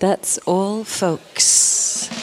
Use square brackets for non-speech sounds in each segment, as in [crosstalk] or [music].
That's all, folks.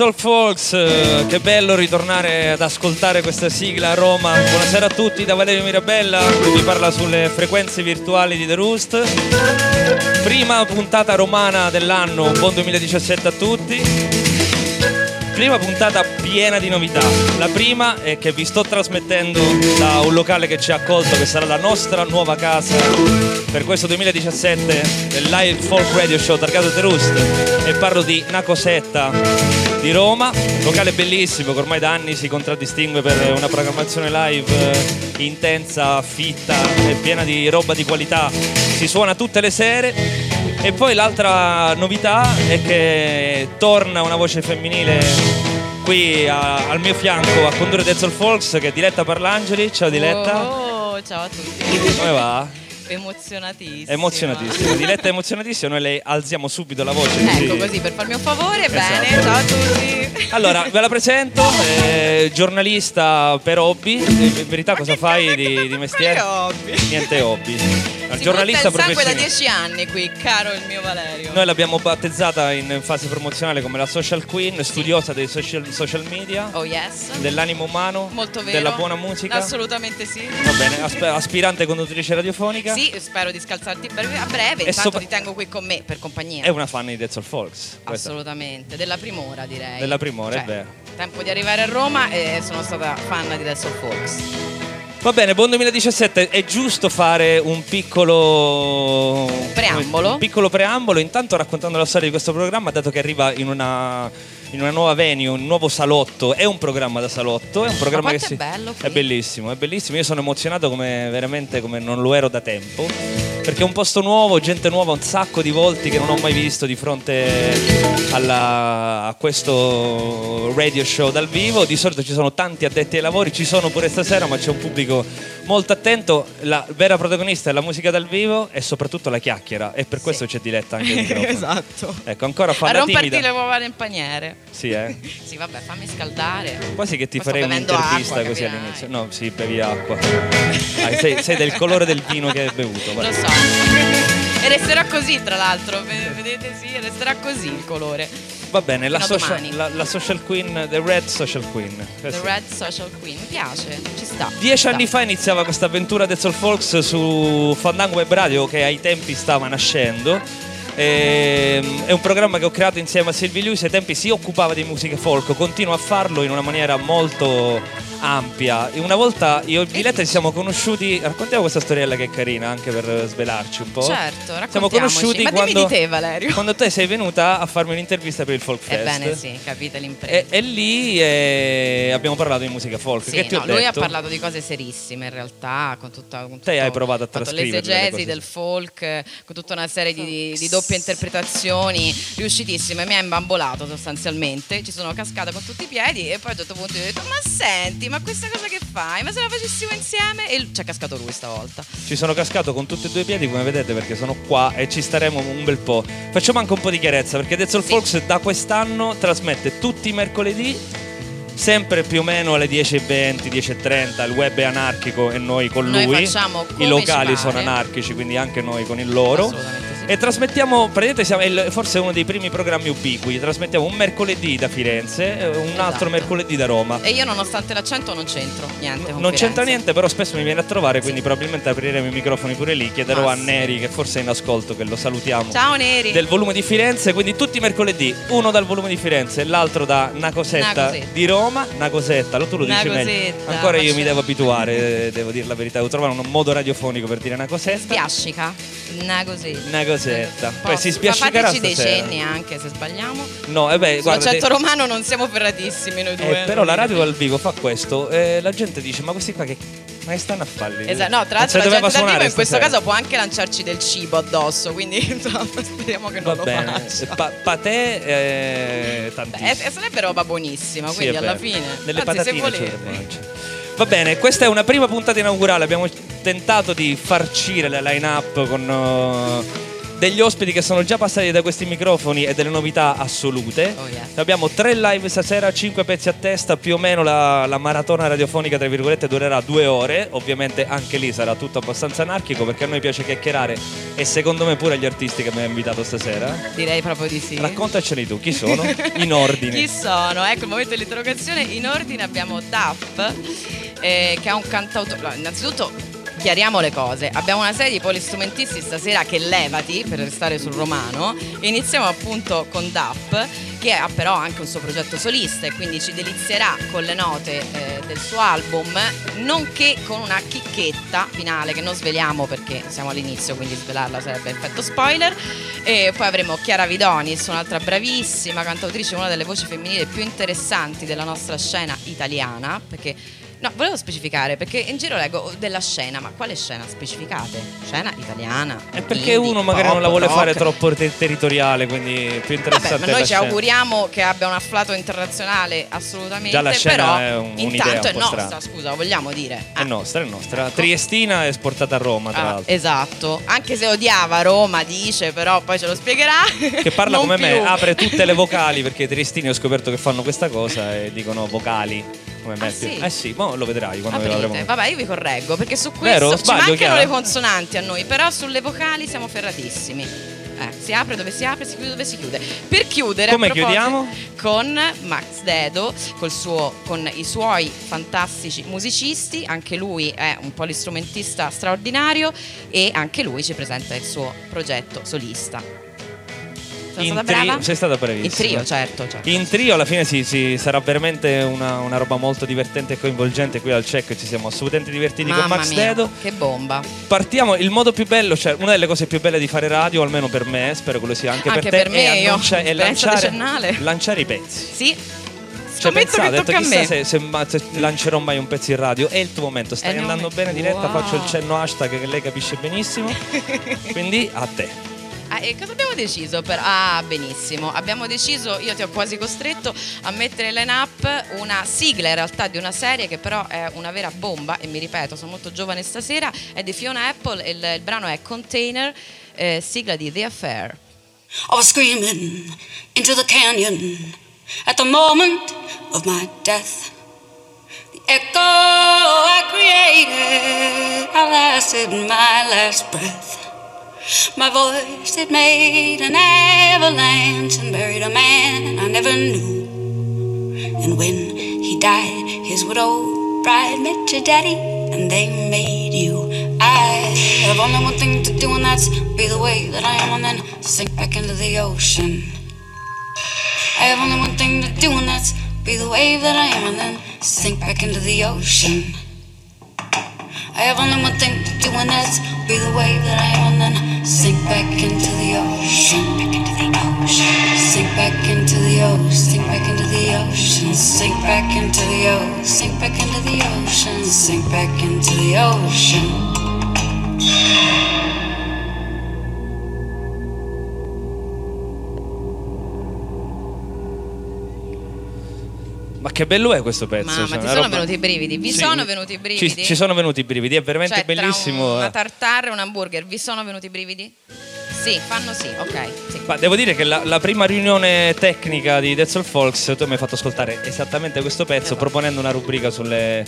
All folks, eh, che bello ritornare ad ascoltare questa sigla a Roma. Buonasera a tutti da Valerio Mirabella, che vi parla sulle frequenze virtuali di The Roost. Prima puntata romana dell'anno, buon 2017 a tutti. Prima puntata piena di novità. La prima è che vi sto trasmettendo da un locale che ci ha accolto, che sarà la nostra nuova casa per questo 2017 del Live Folk Radio Show targato The Roost. E parlo di Nacosetta di Roma, locale bellissimo che ormai da anni si contraddistingue per una programmazione live eh, intensa, fitta e piena di roba di qualità. Si suona tutte le sere e poi l'altra novità è che torna una voce femminile qui a- al mio fianco a condurre Dead Soul Folks che è Diletta Parlangeli. Ciao Diletta. Oh, ciao a tutti. Come va? Emozionatissima. Emozionatissima. Diletta è emozionatissima, noi le alziamo subito la voce. Ecco così per farmi un favore, bene, Esatto. ciao a tutti. Allora, ve la presento, eh, giornalista per hobby. In verità cosa fai di, di mestiere? Quale hobby? Niente hobby. Si giornalista il sangue da dieci anni qui, caro il mio Valerio. Noi l'abbiamo battezzata in fase promozionale come la social queen, studiosa dei social, social media, Oh yes. dell'animo umano, Molto vero. della buona musica. Assolutamente sì. Va bene, asp- aspirante conduttrice radiofonica. Sì, spero di scalzarti a breve. E intanto sopra- ti tengo qui con me per compagnia. È una fan di Dead Soul Folks. questa. Assolutamente, della primora direi. Della primora, è Cioè, vero. Tempo di arrivare a Roma e sono stata fan di Dead Soul Folks. Va bene, buon 2017. È giusto fare un piccolo Preambolo. Un piccolo preambolo, intanto raccontando la storia di questo programma, dato che arriva in una, in una nuova venue, un nuovo salotto. È un programma da salotto, è un programma che si. è bello qui. È bellissimo, è bellissimo. Io sono emozionato come veramente come non lo ero da tempo. Perché è un posto nuovo, gente nuova, un sacco di volti che non ho mai visto di fronte alla- a questo radio show dal vivo. Di solito ci sono tanti addetti ai lavori, ci sono pure stasera, ma c'è un pubblico molto attento. La vera protagonista è la musica dal vivo e soprattutto la chiacchiera. E per questo c'è Diletta anche [laughs] il microfono. esatto. Ecco, ancora fa A la romperti timida. le uova nel paniere. Sì, eh. [laughs] Sì, vabbè, fammi scaldare. Quasi che ti Poi farei un'intervista acqua, così capirai. all'inizio. No, sì, bevi acqua. Dai, sei, sei del colore del vino che hai bevuto. vai. Lo so. E resterà così, tra l'altro. Vedete, sì, resterà così il colore. Va bene, la social, la, la social queen, the red social queen. The Questo. Red Social Queen. Mi piace, ci sta. Dieci ci anni fa iniziava questa avventura Dead Soul Folks su Fandango Web Radio che ai tempi stava nascendo. Ehm, È un programma che ho creato insieme a Silvi Lewis. Ai tempi si occupava di musica folk, continua a farlo in una maniera molto ampia. E una volta io e Diletta ci siamo conosciuti. Raccontiamo questa storiella che è carina anche per svelarci un po'. Certo, Siamo raccontiamoci. conosciuti Ma dimmi quando, di te, Valerio. quando te sei venuta a farmi un'intervista per il Folk Fest. Ebbene sì, capite l'impresa. E, e lì eh, abbiamo parlato di musica folk. Sì, che ti no, ho lui ha parlato di cose serissime in realtà, con tutta con Te tutto- hai provato a trascrivere l'esegesi del folk, con tutta una serie di, di doppie interpretazioni riuscitissime. Mi ha imbambolato sostanzialmente, ci sono cascata con tutti i piedi e poi a un certo punto gli ho detto "Ma senti, ma questa cosa che fai? Ma se la facessimo insieme?" E ci è cascato lui stavolta. Ci sono cascato con tutti e due i piedi, come vedete, perché sono qua e ci staremo un bel po'. Facciamo anche un po' di chiarezza, perché Dead Soul Sì. Folks da quest'anno trasmette tutti i mercoledì, sempre più o meno alle 10.20, 10.30. Il web è anarchico e noi con Noi lui. I locali sono anarchici, quindi anche noi con il loro. Sì. E trasmettiamo, praticamente siamo, è forse uno dei primi programmi ubiqui. Trasmettiamo un mercoledì da Firenze, e un Esatto. altro mercoledì da Roma. E io nonostante l'accento non c'entro niente. Non c'entra niente, però spesso mi viene a trovare, quindi probabilmente apriremo i microfoni pure lì. Chiederò Ma a sì. Neri, che forse è in ascolto, che lo salutiamo. Ciao Neri. Del volume di Firenze, quindi tutti i mercoledì, uno dal volume di Firenze e l'altro da una cosetta Una cosetta. di Roma. Una cosetta, lo tu lo dici meglio. cosetta, Ancora io mi devo abituare, eh, devo dire la verità, devo trovare un modo radiofonico per dire una cosetta. Spiascica. Una così. Cosetta. Poi si Ma spiascicherà fateci dei cenni anche se sbagliamo. No, eh beh, Sul guarda, concetto de- romano non siamo ferratissimi noi due. eh, però la radio dal vivo fa questo, eh, la gente dice "Ma questi qua che ma che stanno a farli?" Esatto, no, tra l'altro la gente dal vivo in questo caso può anche lanciarci del cibo addosso, quindi [laughs] insomma, speriamo che Va non lo bene. faccia. Pa- patè eh, tantissimo. Beh, e sarebbe roba buonissima, Sì, quindi alla fine. Delle Anzi, se patatine ci volete. Va bene, questa è una prima puntata inaugurale. Abbiamo tentato di farcire la line-up con uh, degli ospiti che sono già passati da questi microfoni e delle novità assolute. Oh, yes. Abbiamo tre live stasera, cinque pezzi a testa, più o meno la, la maratona radiofonica, tra virgolette, durerà due ore. Ovviamente anche lì sarà tutto abbastanza anarchico perché a noi piace chiacchierare e secondo me pure agli artisti che mi hanno invitato stasera. Direi proprio di sì. Raccontaceli tu, chi sono? [laughs] In ordine. Chi sono? Ecco il momento dell'interrogazione. In ordine abbiamo Duff, eh, che è un cantautore. no, innanzitutto chiariamo le cose. Abbiamo una serie di polistrumentisti stasera che levati per restare sul romano. Iniziamo appunto con Duff, che ha però anche un suo progetto solista e quindi ci delizierà con le note eh, del suo album, nonché con una chicchetta finale che non sveliamo perché siamo all'inizio, quindi svelarla sarebbe effetto spoiler. E poi avremo Chiara Vidonis, un'altra bravissima cantautrice, una delle voci femminili più interessanti della nostra scena italiana, perché No, volevo specificare perché in giro leggo della scena, ma quale scena? Specificate? Scena italiana. È perché indie, uno magari pop, non la vuole rock. fare troppo te- territoriale, quindi più interessante Vabbè, ma è noi ci scena. auguriamo che abbia un afflato internazionale assolutamente. Già la scena però è un- intanto è nostra, strana. scusa, vogliamo dire. È Ah, nostra, è nostra. Triestina è esportata a Roma, tra ah, l'altro. esatto, anche se odiava Roma, dice, però poi ce lo spiegherà. Che parla come me, più. apre tutte le vocali perché i triestini ho scoperto che fanno questa cosa e dicono vocali. Come me. Ah, sì? Eh sì, mo lo vedrai quando Aprite. avremo. Vabbè, io vi correggo perché su questo Vero? ci mancano Chiara? le consonanti a noi, però sulle vocali siamo ferratissimi. Eh, si apre dove si apre, si chiude dove si chiude. Per chiudere, Come chiudiamo? Con Max Dedo, col suo- con i suoi fantastici musicisti, anche lui è un polistrumentista straordinario e anche lui ci presenta il suo progetto solista. Sono In stata trio- brava? sei stata bravissima. In trio, certo, certo. In trio alla fine sì, sì, sarà veramente una, una roba molto divertente e coinvolgente qui al check, ci siamo assolutamente divertiti con Mamma Max mia, Dedo. che bomba. Partiamo, il modo più bello, cioè una delle cose più belle di fare radio, almeno per me, spero che lo sia anche, Anche per te, per me, è, annuncia- è lanciare, lanciare i pezzi. Sì. Cioè, pensate, ho detto chissà se, se se lancerò mai un pezzo in radio. È il tuo momento, stai andando bene diretta, Wow. faccio il cenno hashtag che lei capisce benissimo. [laughs] Quindi a te. E cosa abbiamo deciso? Per... Ah, benissimo. Abbiamo deciso, io ti ho quasi costretto a mettere in line-up una sigla in realtà di una serie che però è una vera bomba e mi ripeto, sono molto giovane stasera, è di Fiona Apple, il, il brano è Container, eh, sigla di The Affair. I was screaming into the canyon at the moment of my death. The echo I created outlasted my last breath. My voice it made an avalanche and buried a man I never knew. And when he died, his widow bride met your daddy, and they made you. I have only one thing to do, and that's be the way that I am, and then sink back into the ocean. I have only one thing to do, and that's be the wave that I am, and then sink back into the ocean. I have only one thing to do, and that's be the wave that I am, and then sink back into the ocean. Back into the ocean. Sink back into the ocean. Sink back into the ocean. Sink back into the ocean. Sink back into the ocean. Sink back into the ocean. Ma che bello è questo pezzo? Ma, cioè, ti sono roba- venuti i brividi? Vi Sì, sono venuti i brividi? Ci, ci sono venuti i brividi, è veramente Cioè, tra bellissimo. una eh. tartare e un hamburger, vi sono venuti i brividi? Sì, fanno sì, ok. Sì. Ma devo dire che la, la prima riunione tecnica di Dead Soul Folks tu mi hai fatto ascoltare esattamente questo pezzo Esatto. proponendo una rubrica sulle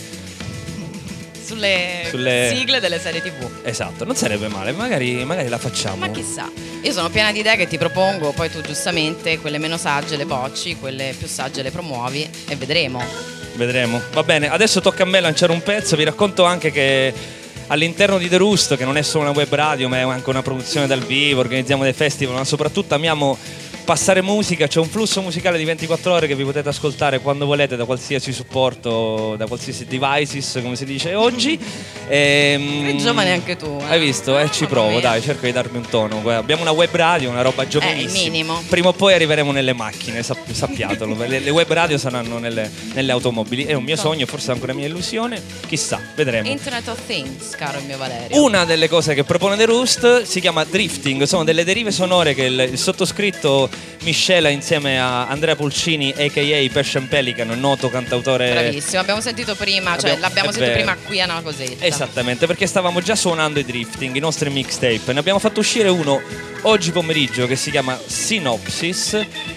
sulle, Sulle- sigle delle serie tv. Esatto, non sarebbe male, magari, magari la facciamo. Ma chissà, io sono piena di idee che ti propongo, poi tu giustamente quelle meno sagge le bocci, quelle più sagge le promuovi e vedremo. Vedremo. Va bene, adesso tocca a me lanciare un pezzo. Vi racconto anche che all'interno di The Roost, che non è solo una web radio, ma è anche una produzione dal vivo, organizziamo dei festival, ma soprattutto amiamo passare musica. C'è un flusso musicale di 24 ore che vi potete ascoltare quando volete da qualsiasi supporto, da qualsiasi devices, come si dice oggi. Ehm, Sei giovane anche tu, eh. Hai visto? Eh, ci provo, dai, cerco di darmi un tono. Abbiamo una web radio, una roba giovanissima. Eh, minimo. Prima o poi arriveremo nelle macchine, sap- sappiatelo. le, le web radio saranno nelle, nelle automobili. È un mio sogno, forse anche una mia illusione. Chissà, vedremo. Internet of Things, caro il mio Valerio. Una delle cose che propone The Roost si chiama drifting, sono delle derive sonore che il, il sottoscritto miscela insieme a Andrea Pulcini, a.k.a. Passion Pelican, noto cantautore. Bravissimo, abbiamo sentito prima, cioè Abbiamo- l'abbiamo sentito vero. prima qui a Navacosetta. Esattamente, perché stavamo già suonando i drifting, i nostri mixtape. Ne abbiamo fatto uscire uno oggi pomeriggio che si chiama Synopsis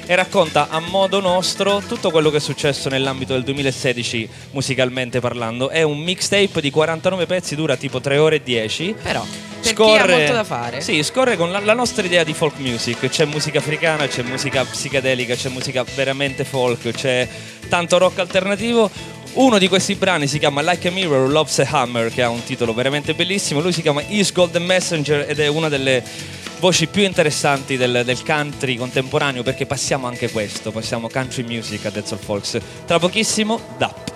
e racconta a modo nostro tutto quello che è successo nell'ambito del 2016 musicalmente parlando. È un mixtape di 49 pezzi, dura tipo 3 ore e 10. Però, per chi ha molto da fare. Sì, scorre con la, la nostra idea di folk music. C'è musica africana, c'è musica psichedelica, c'è musica veramente folk, c'è tanto rock alternativo. Uno di questi brani si chiama Like a Mirror Loves a Hammer, che ha un titolo veramente bellissimo. Lui si chiama Is Golden Messenger ed è una delle voci più interessanti del, del country contemporaneo perché passiamo anche questo, passiamo country music a Dead Soul Folks. Tra pochissimo, DAP.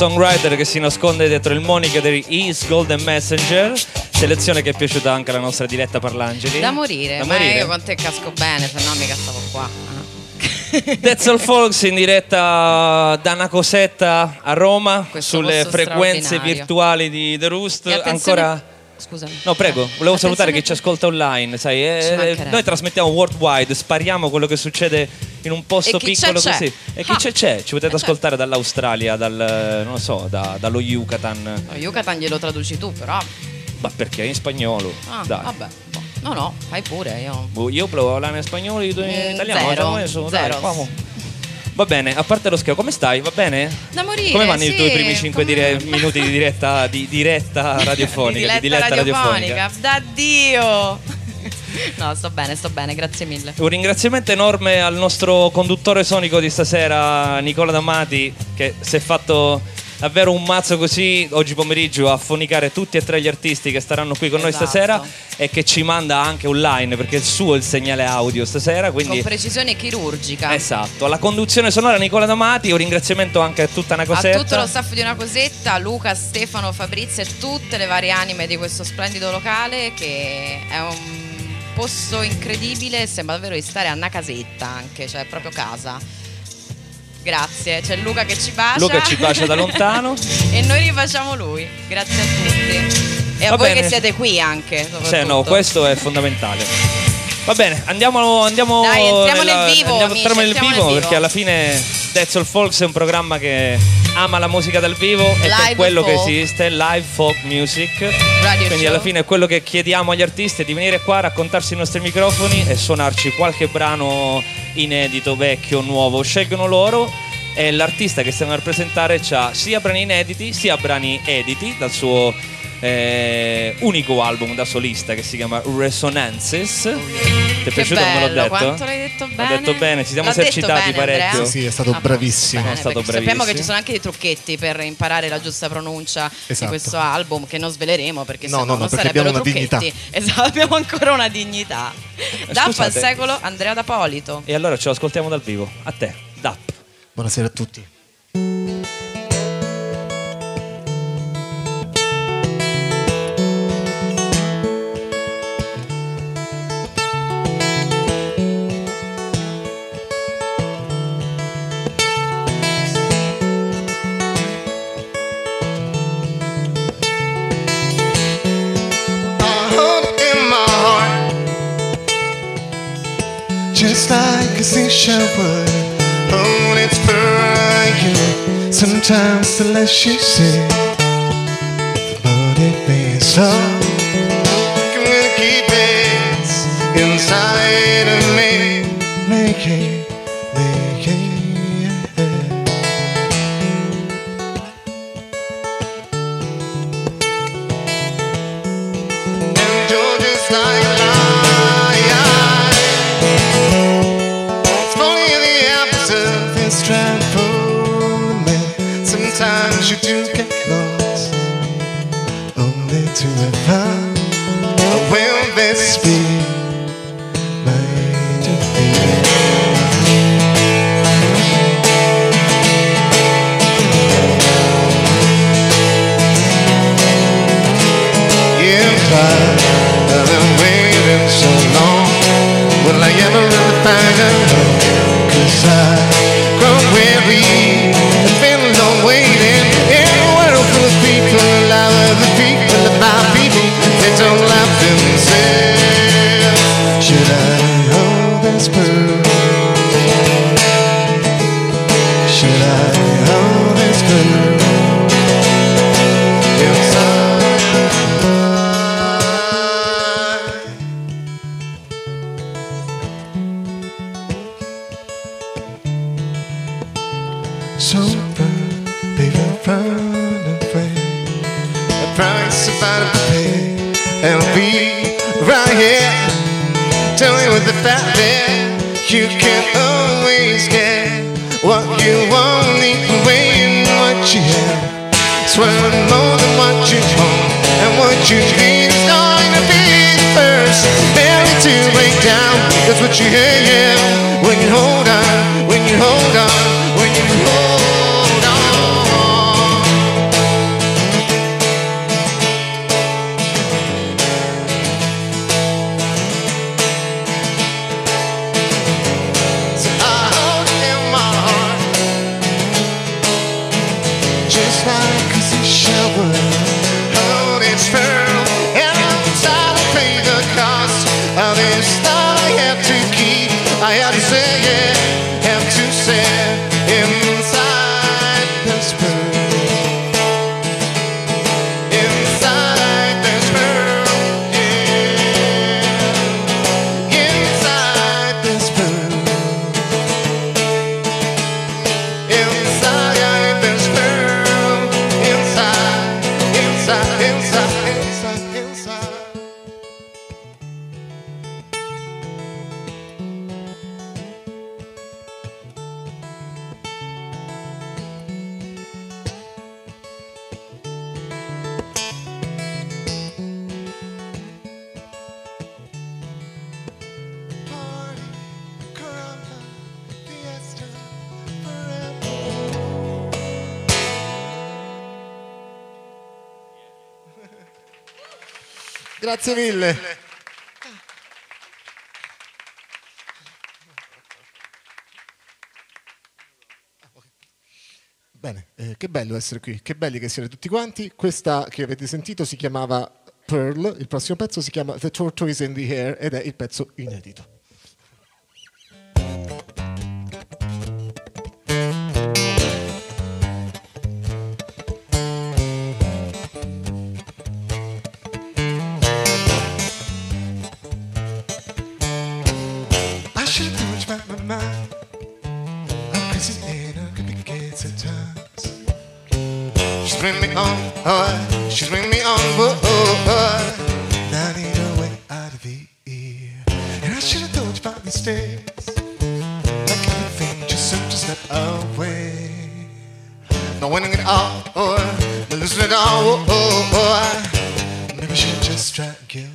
Songwriter che si nasconde dietro il moniker di East Golden Messenger, selezione che è piaciuta anche alla nostra diretta Parlangeli. Da morire, Da ma morire. io con te casco bene, se no mica stavo qua. [laughs] That's All Folks in diretta da una cosetta a Roma Questo sulle frequenze virtuali di The Roost. Ancora. Scusami. No, prego, volevo salutare chi ci ascolta online, sai, eh, mancherebbe. noi trasmettiamo worldwide, spariamo quello che succede in un posto E c'è, piccolo c'è. così. E chi c'è c'è, ci potete Eh, certo. ascoltare dall'Australia, dal non lo so, da- dallo Yucatan. No, Yucatan glielo traduci tu, però. Ma perché in spagnolo? Ah, Dai. vabbè. No, no, fai pure. Io. Boh, Io provo a parlare in spagnolo, io in Mm, italiano. zero, dai, zero. vamo. Va bene, a parte lo scherzo, come stai? Va bene? Da morire. Come vanno i sì, tuoi primi 5 come- minuti di diretta, di diretta [laughs] radiofonica? Di di diletta diletta radiofonica. Da Dio. No, sto bene, sto bene, grazie mille. Un ringraziamento enorme al nostro conduttore sonico di stasera, Nicola D'Amati, che si è fatto davvero un mazzo così oggi pomeriggio a fonicare tutti e tre gli artisti che staranno qui con noi Esatto. stasera e che ci manda anche online perché il suo è il segnale audio stasera. Quindi Con precisione chirurgica. Esatto, alla conduzione sonora Nicola D'Amati, un ringraziamento anche a tutta una A cosetta. tutto lo staff di una cosetta, Luca, Stefano, Fabrizio e tutte le varie anime di questo splendido locale che è un posto incredibile, sembra davvero di stare a una casetta anche, cioè proprio casa. Grazie, c'è Luca che ci bacia. Luca ci bacia da lontano. [laughs] e noi rifacciamo lui. Grazie a tutti. E a Va voi bene. che siete qui anche. Sì, no, questo è fondamentale. Va bene, andiamo, andiamo Dai, entriamo nella- nel vivo, andiamo- amici, entriamo nel vivo vivo. perché alla fine That's All Folks è un programma che ama la musica dal vivo e per Live quello che folk. esiste, live folk music. Radio Quindi show. alla fine quello che chiediamo agli artisti è di venire qua, raccontarsi i nostri microfoni e suonarci qualche brano inedito, vecchio, nuovo. Scelgono loro e l'artista che stiamo a rappresentare ha sia brani inediti sia brani editi dal suo eh, unico album da solista che si chiama Resonances. Ti è piaciuto come l'ho bello, detto? quanto l'hai detto L'ho bene? detto bene, ci siamo detto esercitati bene, parecchio. Andrea? Sì, sì, è stato Ah, bravissimo. bene, È stato perché Sappiamo che bravissimo. ci sono anche dei trucchetti per imparare la giusta pronuncia di Esatto. questo album che non sveleremo perché No, no, no, non perché sarebbero abbiamo una trucchetti. [laughs] Esatto, abbiamo ancora una dignità. Dap al scusate. secolo Andrea D'Apolito. E allora ce lo ascoltiamo dal vivo. A te, Dap. Buonasera a tutti. legacy shower on oh, its fire. Sometimes the less you see, the more it means. Oh. Grazie mille. Bene, eh, che bello essere qui, che belli che siete tutti quanti. Questa che avete sentito si chiamava Pearl, il prossimo pezzo si chiama The Tortoise in the Air ed è il pezzo inedito. Bringing me on, oh, she's bringing me on, whoa, oh, oh. I need a way out of here. And I should have told you about these days. Like everything just seemed to step away. Not winning it all, or losing it all, oh, oh, oh. Maybe I should just try kill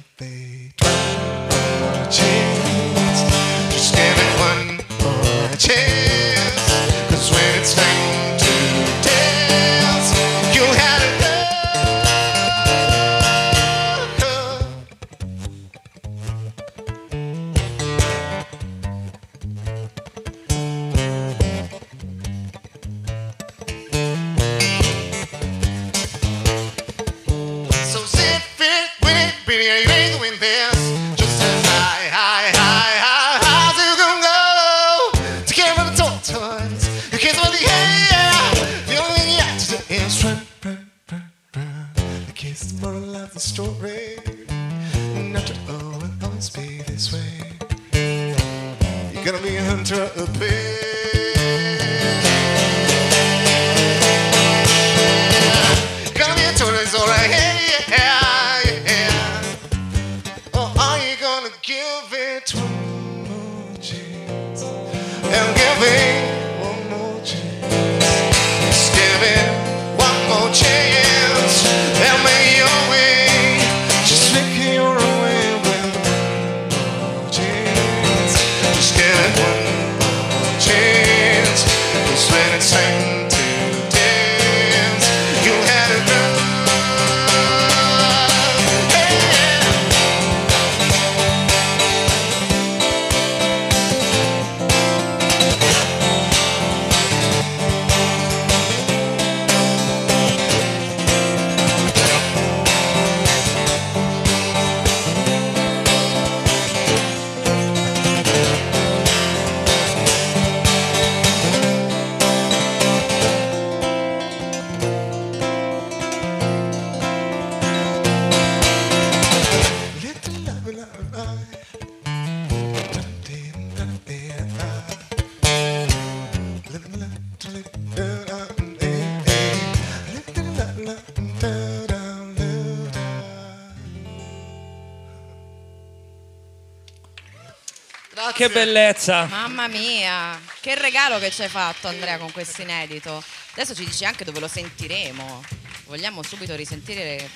bellezza! Mamma mia, che regalo che ci hai fatto Andrea con questo inedito. Adesso ci dici anche dove lo sentiremo. Vogliamo subito risentire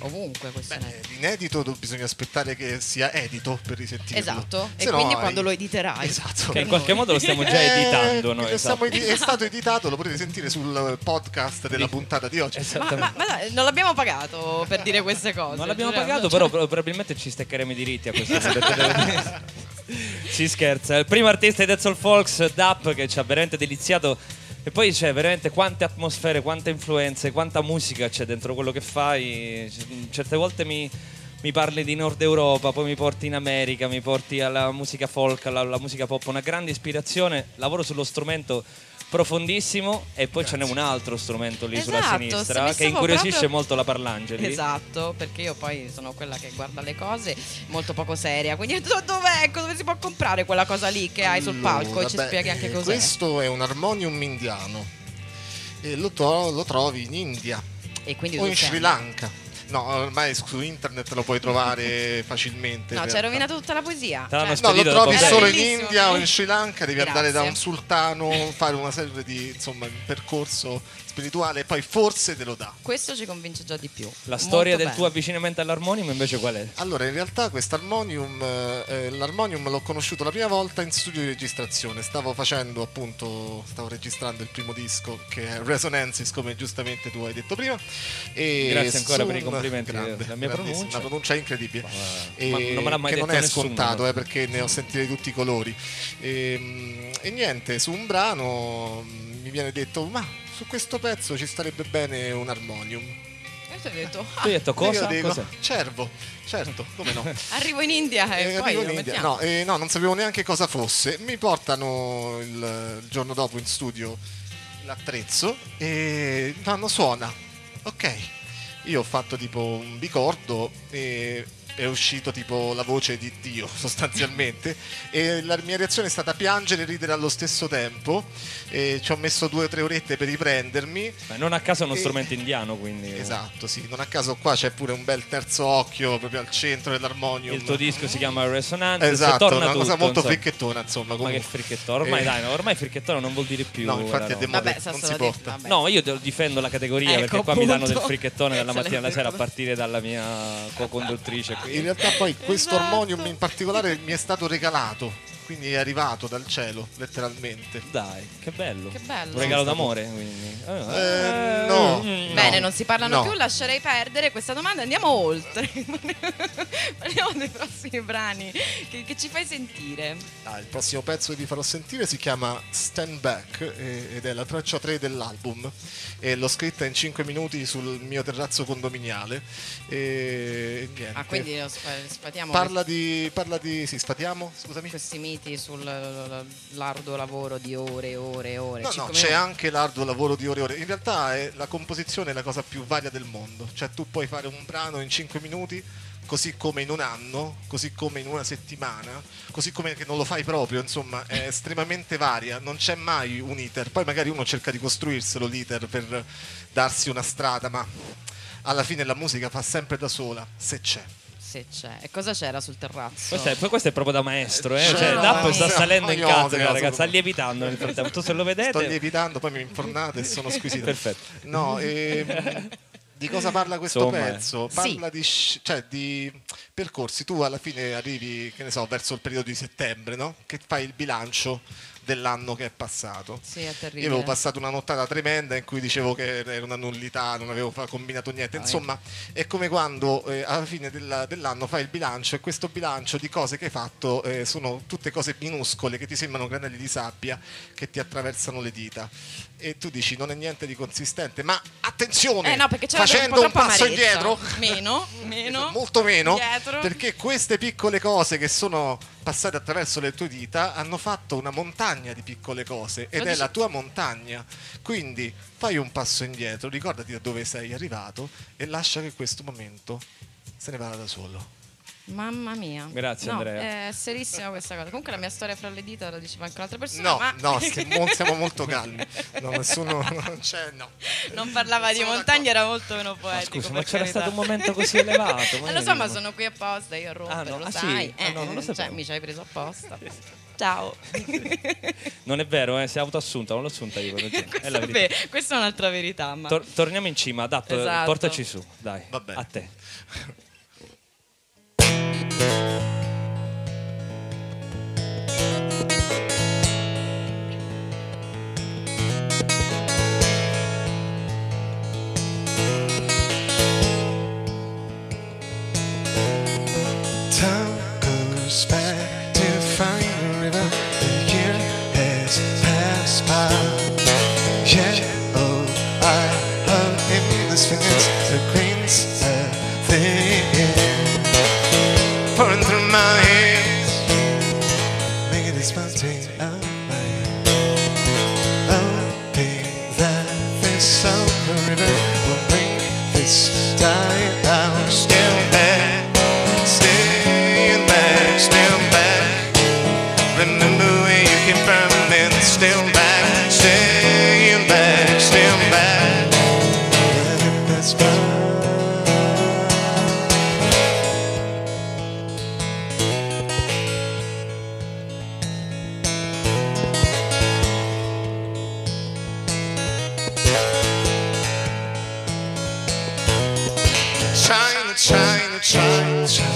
ovunque questo inedito. Beh, l'inedito do- bisogna aspettare che sia edito per risentirlo. Esatto, e Se no quindi hai- quando lo editerai. Esatto. Che in qualche modo lo stiamo già Eh, editando noi. esatto. edi- è stato editato, lo potete sentire sul podcast della puntata di oggi. Ma, Esattamente. ma- ma dai, non l'abbiamo pagato per dire queste cose. Non l'abbiamo giuriamo. pagato, però pro- probabilmente ci steccheremo i diritti a questo punto. [laughs] si scherza. Il primo artista di Dead Soul Folks, Dap, che ci ha veramente deliziato. E poi c'è veramente quante atmosfere, quante influenze, quanta musica c'è dentro quello che fai. Certe volte mi, mi parli di Nord Europa, poi mi porti in America, mi porti alla musica folk, alla, alla musica pop. Una grande ispirazione. Lavoro sullo strumento profondissimo e poi ce n'è un altro strumento lì sulla Esatto, sinistra mi che incuriosisce proprio- molto la Parlangeli. Esatto, perché io poi sono quella che guarda le cose molto poco seria. Quindi [laughs] do- dov'è? Dove si può comprare quella cosa lì che hai sul palco? Allora, e ci beh, spieghi anche cos'è. Questo è un armonium indiano e lo, tro- lo trovi in India E quindi o in Sri Lanka. No, ormai su internet lo puoi trovare [laughs] facilmente. No, ci hai rovinato tutta la poesia. Cioè, No, lo trovi solo in. India o in Sri Lanka, devi andare da Grazie. un sultano, fare una serie di, insomma, un percorso spirituale e poi forse te lo dà. questo ci convince già di più. La storia Molto del bene. tuo avvicinamento all'armonium invece qual è? Allora, in realtà quest'armonium, eh, l'armonium l'ho conosciuto la prima volta in studio di registrazione. Stavo facendo appunto, stavo registrando il primo disco che è Resonances, come giustamente tu hai detto prima. E Grazie ancora per i un- complimenti, grande, la mia pronuncia. Una pronuncia incredibile. E ma non me l'ha mai che detto non è nessuno, scontato, no? eh, perché ne ho sentite di tutti i colori. E, e niente, su un brano mm, mi viene detto, ma su questo pezzo ci starebbe bene un armonium. E tu hai detto, Tu hai detto cosa? Io dico, Cos'è? cervo, certo, come no. [laughs] arrivo in India e Eh, poi arrivo lo in India. No, eh, no, non sapevo neanche cosa fosse. Mi portano il, il giorno dopo in studio l'attrezzo e fanno suona. Ok. Io ho fatto tipo un bicordo e è uscito tipo la voce di Dio [laughs] sostanzialmente e la mia reazione è stata piangere e ridere allo stesso tempo e ci ho messo due o tre orette per riprendermi Beh, non a caso è uno E- strumento indiano, quindi esatto sì non a caso qua c'è pure un bel terzo occhio proprio al centro dell'armonium il tuo disco si chiama Resonance. Esatto, torna una cosa tutto, molto insomma. fricchettona, insomma. Ma che comunque. fricchettone, ormai Eh, dai, no, ormai fricchettone non vuol dire più. No, infatti è demode, Vabbè, non si porta. vabbè. No, io difendo la categoria Ecco, perché qua mi danno del fricchettone dalla mattina alla sera a partire dalla mia co-conduttrice. In realtà poi questo Esatto. armonium in particolare mi è stato regalato, quindi è arrivato dal cielo, letteralmente. Dai, che bello. Che bello. Un regalo d'amore, quindi. Eh, no, mm. Bene, no, non si parlano no. più, lascerei perdere questa domanda. Andiamo oltre. [laughs] Parliamo dei prossimi brani che, che ci fai sentire. Ah, il prossimo pezzo che vi farò sentire si chiama Stand Back eh, ed è la traccia 3 dell'album e l'ho scritta in 5 minuti sul mio terrazzo condominiale e niente. Ah, quindi lo spa- sfatiamo parla di, parla di... sì, sfatiamo? Scusami. questi miti sull'arduo lavoro di ore e ore e ore. No, no, c'è anche l'arduo lavoro di ore e ore. In realtà è, la composizione è la cosa più varia del mondo. Cioè tu puoi fare un brano in 5 minuti, così come in un anno, così come in una settimana, così come che non lo fai proprio, insomma, è [laughs] estremamente varia, non c'è mai un iter. Poi magari uno cerca di costruirselo l'iter per darsi una strada, ma alla fine la musica fa sempre da sola, se c'è. Se c'è. E cosa c'era sul terrazzo? Questo è, poi questo è proprio da maestro, eh? Cioè, Cioè, no, Dapp no, sta salendo in odio, ragazzi, sta lievitando nel frattempo. Tu se lo Sto vedete, lievitando, poi mi infornate e sono squisito. Perfetto. No, ehm, di cosa parla questo Insomma, pezzo? Sì. Parla di, sci- cioè, di percorsi. Tu alla fine arrivi, che ne so, verso il periodo di settembre, no? Che fai il bilancio dell'anno che è passato. Sì, è terribile. Io avevo passato una nottata tremenda in cui dicevo che era una nullità, non avevo combinato niente. Insomma, è come quando eh, alla fine della- dell'anno fai il bilancio e questo bilancio di cose che hai fatto eh, sono tutte cose minuscole che ti sembrano granelli di sabbia che ti attraversano le dita. E tu dici non è niente di consistente, ma attenzione! Eh no, facendo un un passo amarezza. indietro, Meno, [laughs] meno. molto meno, Dietro. perché queste piccole cose che sono passate attraverso le tue dita hanno fatto una montagna di piccole cose ed Lo è dici- la tua montagna. Quindi fai un passo indietro, ricordati da dove sei arrivato e lascia che questo momento se ne vada da solo. Mamma mia. Grazie, No, Andrea. È serissima questa cosa. Comunque la mia storia fra le dita la diceva anche un'altra persona. No, ma no, stiamo, siamo molto calmi. No, nessuno [laughs] non c'è, no. non parlava di Sono montagna, d'accordo. era molto meno poetico. scusa, ma c'era carità. stato un momento così elevato. [laughs] Eh, lo so, ma sono qui apposta, io a rompere, Ah, no? lo Ah, sì? sai. Ah, no, non lo cioè, sapevo. mi ci hai preso apposta. [laughs] Ciao. Non è vero, eh, si è autoassunta, non l'ho assunta io. È. Vabbè, questa è un'altra verità, ma Tor- torniamo in cima, adatto, Esatto. portaci su, dai. Va bene. A te. Time goes back sunshine.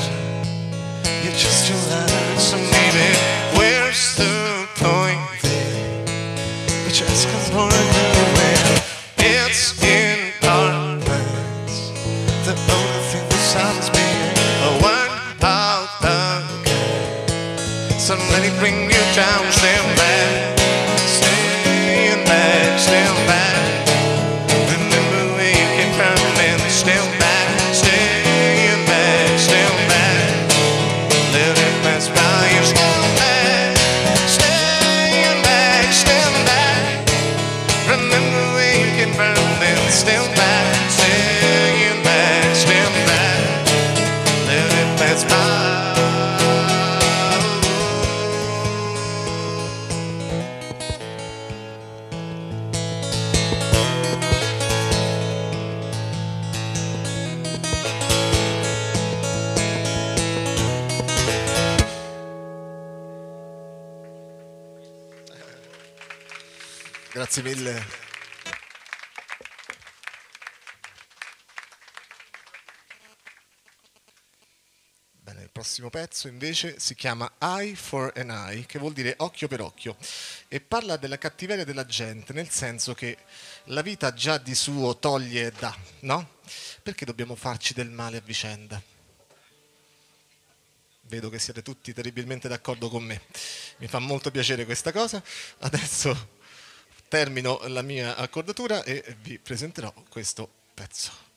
Pezzo invece si chiama Eye for an Eye, che vuol dire occhio per occhio, e parla della cattiveria della gente, nel senso che la vita già di suo toglie e dà, no? Perché dobbiamo farci del male a vicenda? Vedo che siete tutti terribilmente d'accordo con me. Mi fa molto piacere questa cosa. Adesso termino la mia accordatura e vi presenterò questo pezzo.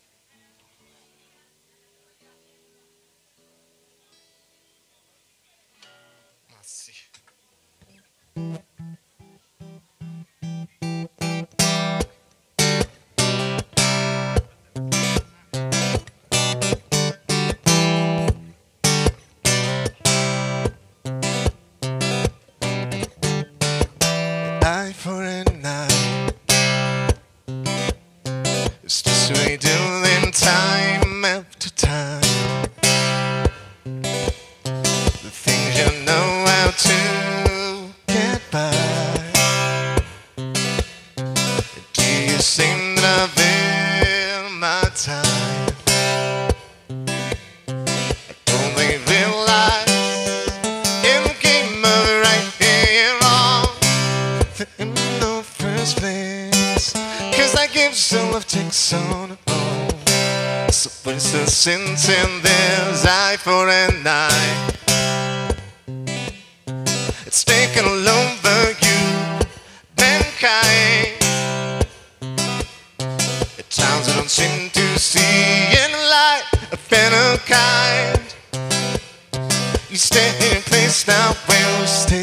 For an own. So what's the in this eye for an eye? It's taken all over you, mankind. At times I don't seem to see any light of better kind. You stay in a place now, well, stay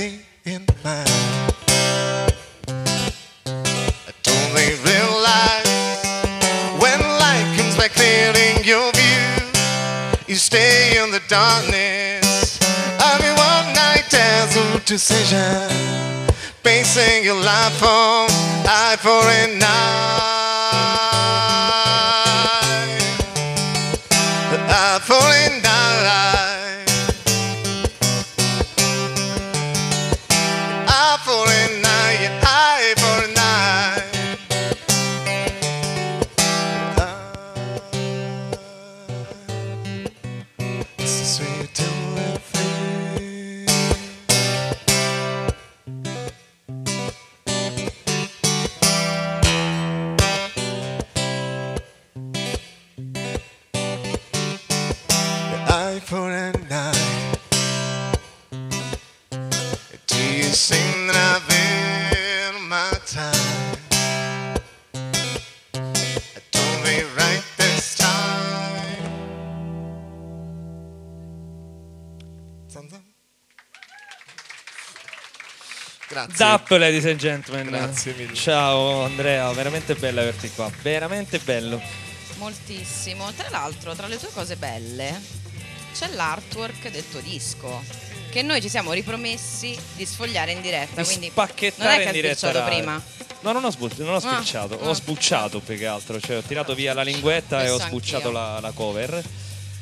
the darkness. Your one night dazzle decision, basing your life on eye for an eye, for an eye. Do you seem that I've been my time? Don't be right this time. Zam. Grazie. Zap, ladies and gentlemen. Grazie mille. Ciao Andrea, veramente bello averti qua. Veramente bello. Moltissimo. Tra l'altro, tra le tue cose belle, c'è l'artwork del tuo disco. Che noi ci siamo ripromessi di sfogliare in diretta. Di Quindi spacchettare non è che in diretta prima. No, non ho, sbu- non ho Ah, ah. ho sbucciato più che altro, cioè ho tirato via la linguetta e ho Questo sbucciato la, la cover.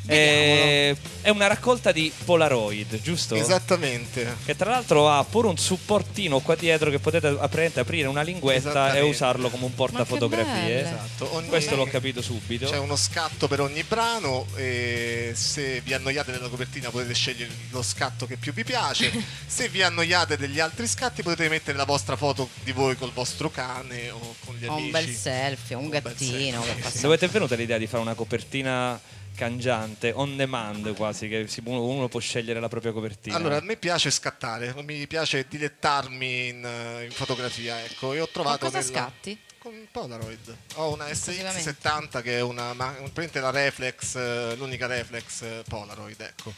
Eh, è una raccolta di Polaroid, giusto? Esattamente. Che tra l'altro ha pure un supportino qua dietro che potete aprire, aprire una linguetta e usarlo come un portafotografie. Esatto. Ogni- Questo l'ho capito subito. C'è uno scatto per ogni brano e se vi annoiate della copertina potete scegliere lo scatto che più vi piace. [laughs] se vi annoiate degli altri scatti potete mettere la vostra foto di voi col vostro cane o con gli Ho amici. un bel selfie, un Un gattino selfie. Dove ti è venuta l'idea di fare una copertina cangiante, on demand quasi, che uno può scegliere la propria copertina. Allora, a me piace scattare, mi piace dilettarmi in, eh, in fotografia, ecco, e ho Ma trovato cosa nella- scatti? Con Polaroid. Ho una Esclusivamente. SX70 che è una, praticamente la reflex, l'unica reflex Polaroid, ecco.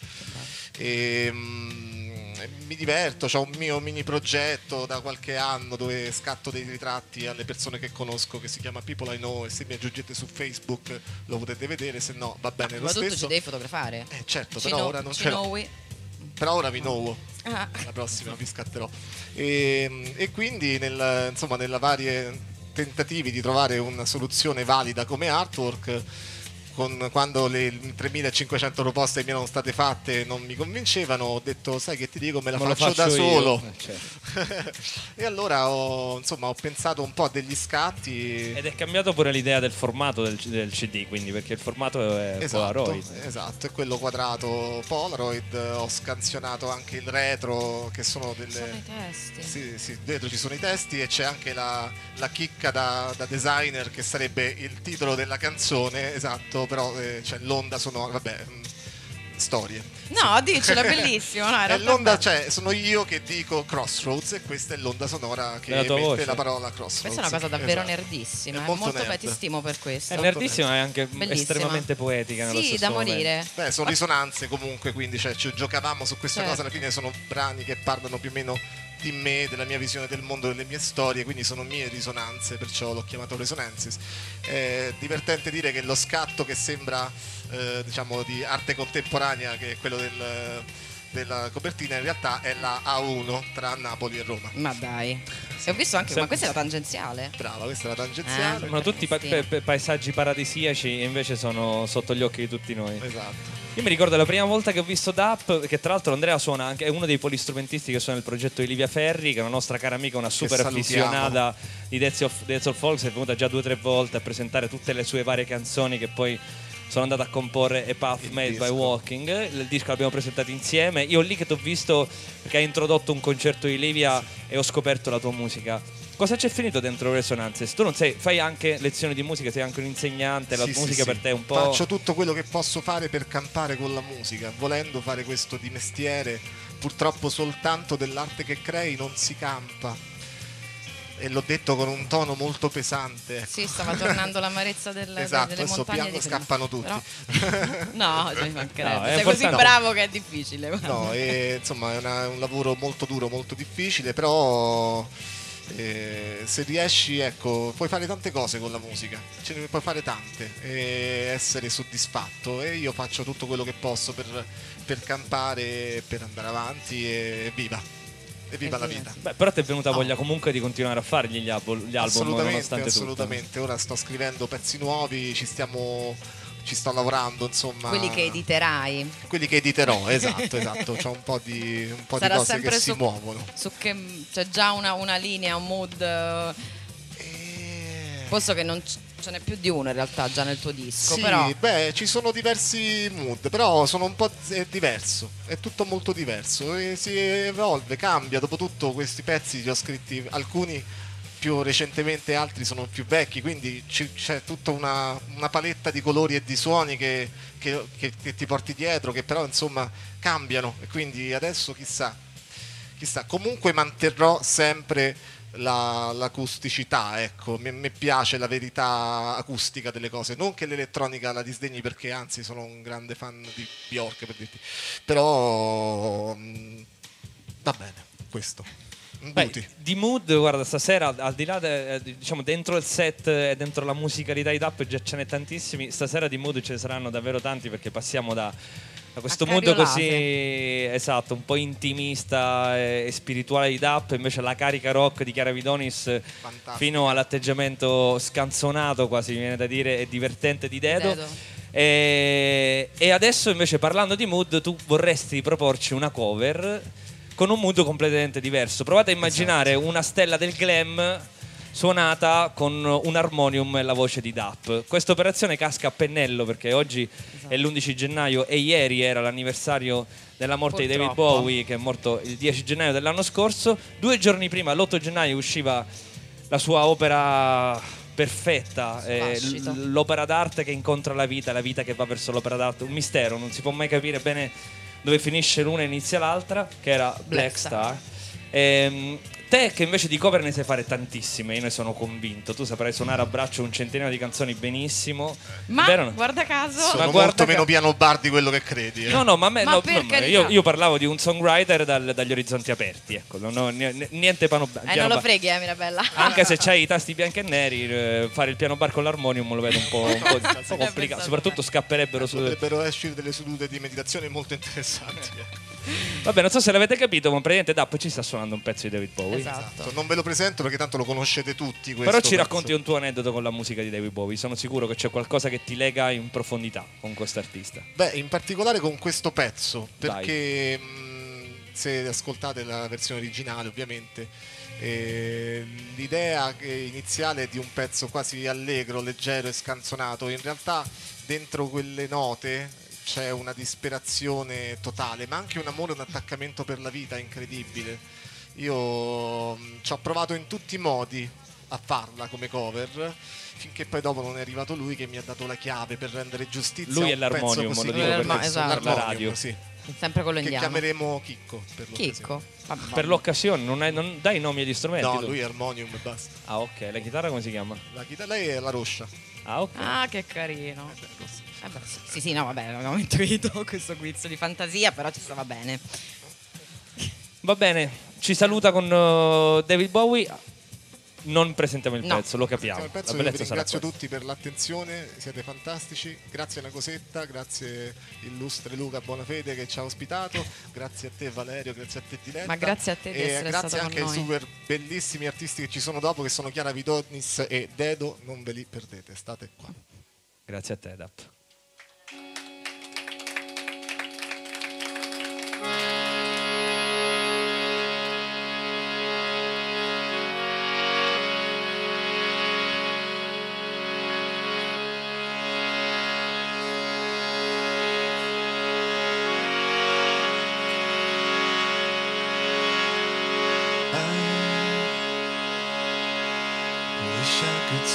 E, mm, mi diverto, ho un mio mini progetto da qualche anno dove scatto dei ritratti alle persone che conosco che si chiama People I Know e se mi aggiungete su Facebook lo potete vedere, se no va bene lo Ma tutto ci stesso. devi fotografare. Eh, certo, Ci però know- ora non ci ce l'ho. knowi. Per ora vi know. Ah. La prossima vi scatterò. E, e quindi nel, insomma, nella varie tentativi di trovare una soluzione valida come artwork, con- quando le 3500 proposte mi erano state fatte non mi convincevano, ho detto sai che ti dico me la Me lo faccio, da faccio io. solo. Eh, certo. [laughs] e allora ho, insomma, ho pensato un po' a degli scatti. Ed è cambiato pure l'idea del formato del, del CD, quindi perché il formato è Esatto, Polaroid. esatto, è quello quadrato Polaroid, ho scansionato anche il retro che sono delle... Sono i testi. Sì, sì, dietro ci sono i testi e c'è anche la, la chicca da, da designer che sarebbe il titolo della canzone, esatto, però eh, c'è l'onda sonora, vabbè, mh, storie. No, diccelo, è bellissimo. No, [laughs] È l'onda, cioè, sono io che dico Crossroads e questa è l'onda sonora che mette voce. la parola Crossroads. Questa è una cosa davvero Esatto. nerdissima. È È molto molto, nerd. beh, ti stimo per questo. È nerdissima e anche Bellissima. estremamente poetica nello Sì, stesso da momento. morire. Beh, sono risonanze comunque, quindi cioè, ci giocavamo su questa Certo. cosa, alla fine sono brani che parlano più o meno di me, della mia visione del mondo, delle mie storie, quindi sono mie risonanze, perciò l'ho chiamato Resonances. È divertente dire che lo scatto che sembra eh, diciamo di arte contemporanea, che è quello del- della copertina, in realtà è la A1 tra Napoli e Roma. Ma dai. E ho visto anche, Sem- ma questa è la tangenziale. Brava, questa è la tangenziale. Eh. Sembrano tutti pa- Sì. pa- pa- paesaggi paradisiaci e invece sono sotto gli occhi di tutti noi. Esatto. Io mi ricordo la prima volta che ho visto DAP, che tra l'altro Andrea suona anche, è uno dei polistrumentisti che suona nel progetto di Livia Ferri, che è una nostra cara amica, una super affissionata di Death of, Death of Folks, è venuta già due o tre volte a presentare tutte le sue varie canzoni che poi sono andata a comporre A Path Il Made by disco. Walking. Il disco l'abbiamo presentato insieme. Io lì che ti ho visto perché hai introdotto un concerto di Livia e ho scoperto la tua musica. Cosa c'è finito dentro Resonances? Tu non sei, fai anche lezioni di musica, sei anche un insegnante, la Sì, sì, musica sì. per te è un po'. Faccio tutto quello che posso fare per campare con la musica, volendo fare questo di mestiere, purtroppo soltanto dell'arte che crei non si campa. E l'ho detto con un tono molto pesante. Sì, stava tornando l'amarezza del, [laughs] Esatto, delle montagne prima. scappano tutti. Però- [laughs] No, ci mancherebbe. No, è Sei così importante. bravo che è difficile. guarda. No, e, insomma è una- un lavoro molto duro, molto difficile, però eh, se riesci, ecco, puoi fare tante cose con la musica, ce ne puoi fare tante e essere soddisfatto e io faccio tutto quello che posso per, per campare, per andare avanti e viva. E viva la Evviva. vita. Beh, però ti è venuta voglia comunque di continuare a fare gli, album, gli album assolutamente, nonostante assolutamente. Ora sto scrivendo pezzi nuovi, ci stiamo ci sto lavorando, insomma. Quelli che editerai. Quelli che editerò, esatto, esatto. C'ho un po' di, un po' di cose che si su- muovono. Su che c'è già una, una linea, un mood. eh, E... Posto che non ce n'è più di uno in realtà già nel tuo disco. Sì, però beh, ci sono diversi mood, però sono un po' è diverso, è tutto molto diverso e si evolve, cambia. Dopotutto questi pezzi li ho scritti alcuni più recentemente, altri sono più vecchi, quindi c'è tutta una, una paletta di colori e di suoni che, che- che- che ti porti dietro, che però insomma cambiano e quindi adesso chissà, chissà. Comunque manterrò sempre la- l'acusticità, ecco, mi, mi piace la verità acustica delle cose, non che l'elettronica la disdegni perché anzi sono un grande fan di Bjork per dirti, però mm, va bene, questo. Beh, di mood, guarda, stasera al di là, de- eh, diciamo, dentro il set e dentro la musicalità di Tap già ce n'è tantissimi. Stasera di mood ce ne saranno davvero tanti perché passiamo da, da questo cariolate. così esatto, un po' intimista e, e spirituale di Tap, invece la carica rock di Chiara Vidonis Fantastico. fino all'atteggiamento scanzonato, quasi mi viene da dire, e divertente di Dedo. Dedo. E, e adesso invece parlando di mood, tu vorresti proporci una cover con un mood completamente diverso. Provate a immaginare Esatto. una stella del glam suonata con un armonium e la voce di Dap. Questa operazione casca a pennello perché oggi Esatto. è l'11 gennaio e ieri era l'anniversario della morte di David Purtroppo. Bowie che è morto il 10 gennaio dell'anno scorso. Due giorni prima, l'8 gennaio, usciva la sua opera perfetta, eh, l'opera d'arte che incontra la vita, la vita che va verso l'opera d'arte, un mistero, non si può mai capire bene dove finisce l'una e inizia l'altra, che era Black, Black Star. Ehm, te che invece di cover ne sai fare tantissime, io ne sono convinto, tu saprai suonare a braccio un centinaio di canzoni benissimo. Ma Vero no? guarda caso, Sono Ma guarda molto che- meno piano bar di quello che credi. eh. No, no, ma, a me, Ma no, no, ma io, io parlavo di un songwriter dal- dagli orizzonti aperti, ecco, non ho ni- niente pano, eh, piano non lo bar. freghi, eh, Mirabella. [laughs] Anche se c'hai i tasti bianchi e neri, eh, fare il piano bar con l'armonium lo vedo un po', un po'- un po' complicato. Soprattutto scapperebbero su. Potrebbero uscire delle sedute di meditazione molto interessanti. Vabbè, non so se l'avete capito, ma praticamente Dapp ci sta suonando un pezzo di David Bowie. Esatto. Non ve lo presento perché tanto lo conoscete tutti. questo Però ci pezzo. racconti un tuo aneddoto con la musica di David Bowie. Sono sicuro che c'è qualcosa che ti lega in profondità con quest'artista. Beh, in particolare con questo pezzo, perché mh, se ascoltate la versione originale ovviamente, eh, l'idea che- iniziale di un pezzo quasi allegro, leggero e scanzonato, in realtà dentro quelle note c'è una disperazione totale, ma anche un amore, un attaccamento per la vita incredibile. Io mh, ci ho provato in tutti i modi a farla come cover finché poi dopo non è arrivato lui che mi ha dato la chiave per rendere giustizia Lui a un pezzo l'armonium, così lo dico per- complesso. esatto. la radio. sì. Sempre con lo che indiano. chiameremo Chicco per l'occasione. Chicco. Vabbè. Per l'occasione, non, hai- non dai i nomi agli strumenti? No, tu? lui è armonium e basta. Ah, ok. La chitarra come si chiama? La chitarra lei è la roscia. Ah, ok. Ah, che carino. Eh beh, sì, sì, sì, no, vabbè, abbiamo intuito questo quiz di fantasia, però ci stava bene. Va bene, ci saluta con uh, David Bowie. Non presentiamo il No. pezzo, lo capiamo. Al pezzo La ringrazio tutti per l'attenzione, siete fantastici. Grazie a una cosetta, grazie illustre Luca Bonafede che ci ha ospitato, grazie a te Valerio, grazie a te Diletta. Ma grazie a te di e essere grazie anche ai super bellissimi artisti che ci sono dopo che sono Chiara Vidonis e Dedo, non ve li perdete, state qua. Grazie a te, Dapp.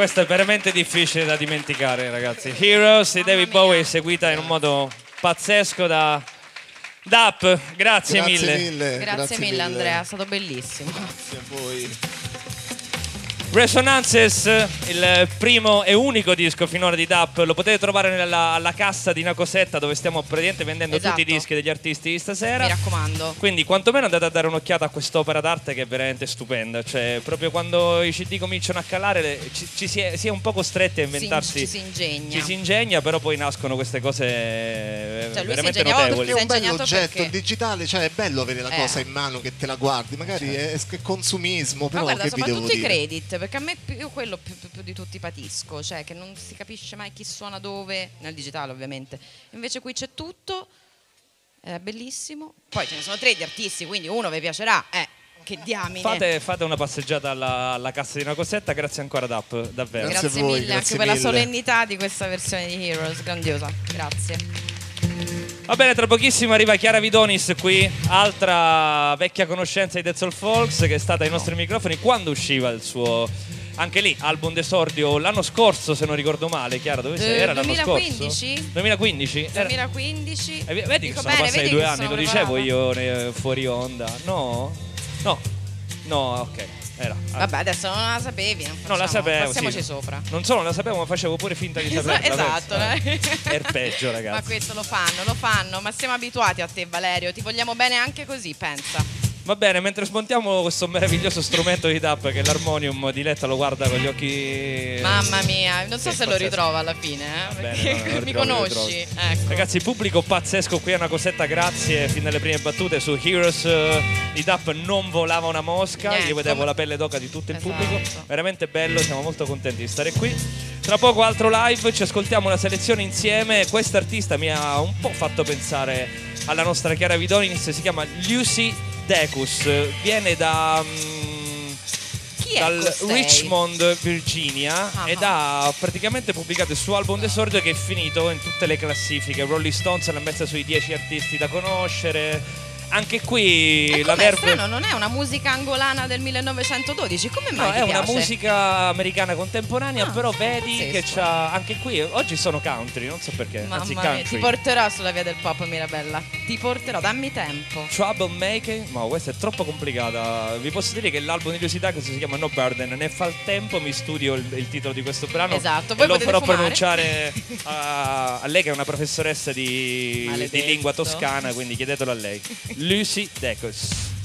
Questo è veramente difficile da dimenticare, ragazzi. Heroes di David Bowie seguita in un modo pazzesco da Dap. Grazie, Grazie mille. mille. Grazie, mille Andrea, è stato bellissimo. Grazie a voi. Resonances, il primo e unico disco finora di DAP, lo potete trovare nella, alla cassa di una cosetta dove stiamo praticamente vendendo Esatto. tutti i dischi degli artisti di stasera. Mi raccomando. Quindi quantomeno andate a dare un'occhiata a quest'opera d'arte che è veramente stupenda. Cioè, proprio quando i CD cominciano a calare le- ci, ci si, è, si è un po' costretti a inventarsi. ci si ingegna. Ci si ingegna, però poi nascono queste cose eh, Cioè, lui si veramente notevoli. Perché è un bello oggetto, perché- digitale, cioè è bello avere la Eh. cosa in mano che te la guardi, magari è, è consumismo, Ma però guarda, che vi devo soprattutto i dire? credit, perché a me più- io quello più, più- più di tutti patisco, cioè che non si capisce mai chi suona dove, nel digitale ovviamente. Invece qui c'è tutto, è bellissimo. Poi ce ne sono tre di artisti, quindi uno vi piacerà, eh, che diamine. Fate, fate una passeggiata alla, alla cassa di una cosetta, grazie ancora DAP, davvero. Grazie Grazie a voi, mille grazie anche per la mille. solennità di questa versione di Heroes, grandiosa. Grazie. Va bene, tra pochissimo arriva Chiara Vidonis qui, altra vecchia conoscenza di Dead Soul Folks che è stata ai nostri microfoni quando usciva il suo anche lì album d'esordio l'anno scorso se non ricordo male. Chiara, dove sei? Eh, Era l'anno 2015? scorso? 2015? Era- 2015. Eh, vedi che Dico sono bene, passati due che anni, lo dicevo io fuori onda. No? No. No, ok. Era. Vabbè, adesso non la sapevi, non, Non la sapevo. Passiamoci sì. sopra. Non solo la sapevo, ma facevo pure finta di [laughs] saperla. esatto, pensa. dai. È il peggio, [laughs] Ma ragazzi. questo lo fanno, lo fanno, ma siamo abituati a te Valerio, ti vogliamo bene anche così, pensa. Va bene, mentre smontiamo questo meraviglioso strumento di DAP che è l'armonium, Diletta lo guarda con gli occhi. Mamma mia, non so se lo ritrova alla fine, eh, bene, perché no, lo [laughs] mi conosci. Ecco. Ragazzi, pubblico pazzesco qui a una cosetta, grazie. Fin dalle prime battute su Heroes eh, di DAP non volava una mosca. Niente, Io vedevo la pelle d'oca di tutto il Esatto. pubblico. Veramente bello, siamo molto contenti di stare qui. Tra poco altro live, ci ascoltiamo una selezione insieme. Quest'artista mi ha un po' fatto pensare alla nostra Chiara Vidonis, si chiama Lucy Decus. Viene da. mm, dal? Richmond, Virginia Ah. ed ha praticamente pubblicato il suo album d'esordio che è finito in tutte le classifiche. Rolling Stones l'ha messa sui 10 artisti da conoscere. Anche qui E la Verve strano, non è una musica angolana del 1912, come mai No, è una piace? musica americana contemporanea, Ah, però vedi che c'ha anche qui oggi sono country, non so perché, anzi Mamma mia, country. ti porterò sulla via del pop Mirabella, ti porterò, dammi tempo. Troublemaking, ma questa è troppo complicata. Vi posso dire che l'album di Lucy Dacus si chiama No Burden. Nel frattempo mi studio il, il titolo di questo brano. Esatto, e voi lo farò fumare. pronunciare [laughs] a, a lei che è una professoressa di, di lingua toscana, quindi chiedetelo a lei. [laughs] Lucy Dacus.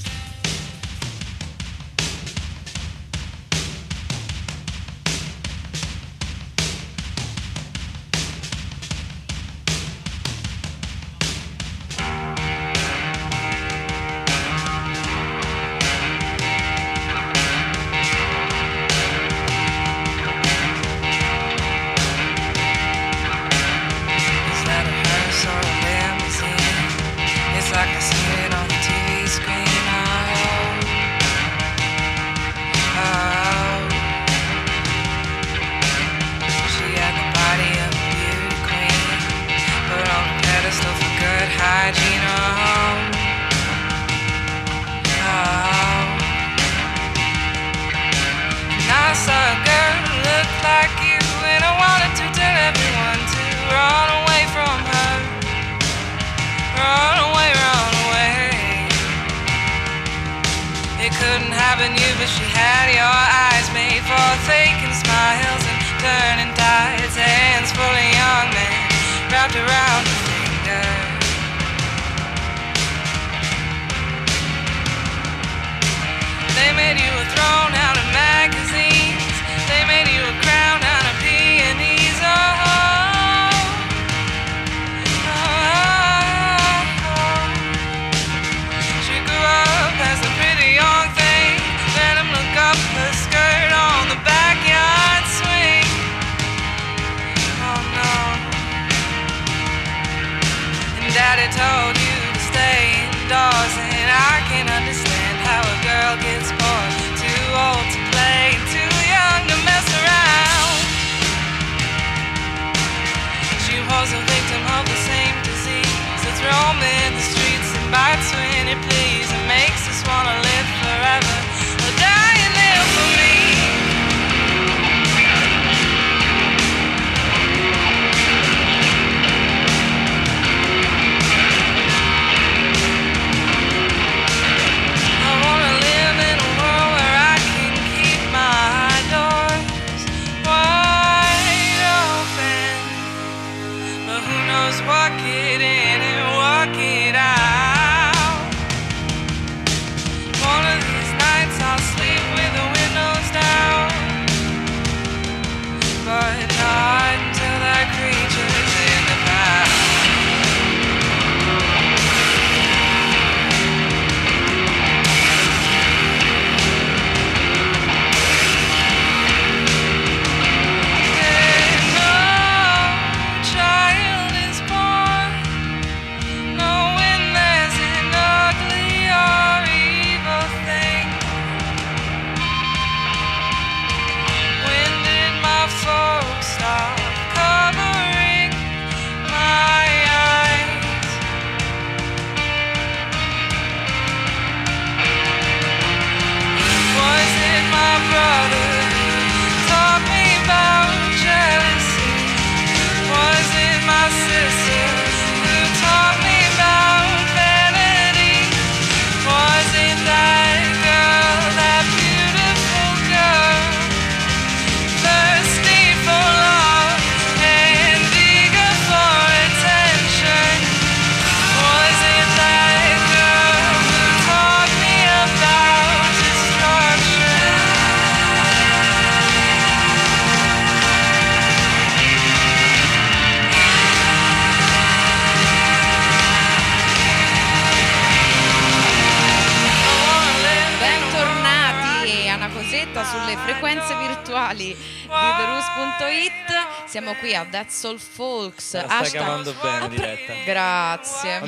That's All Folks. Hashtag-.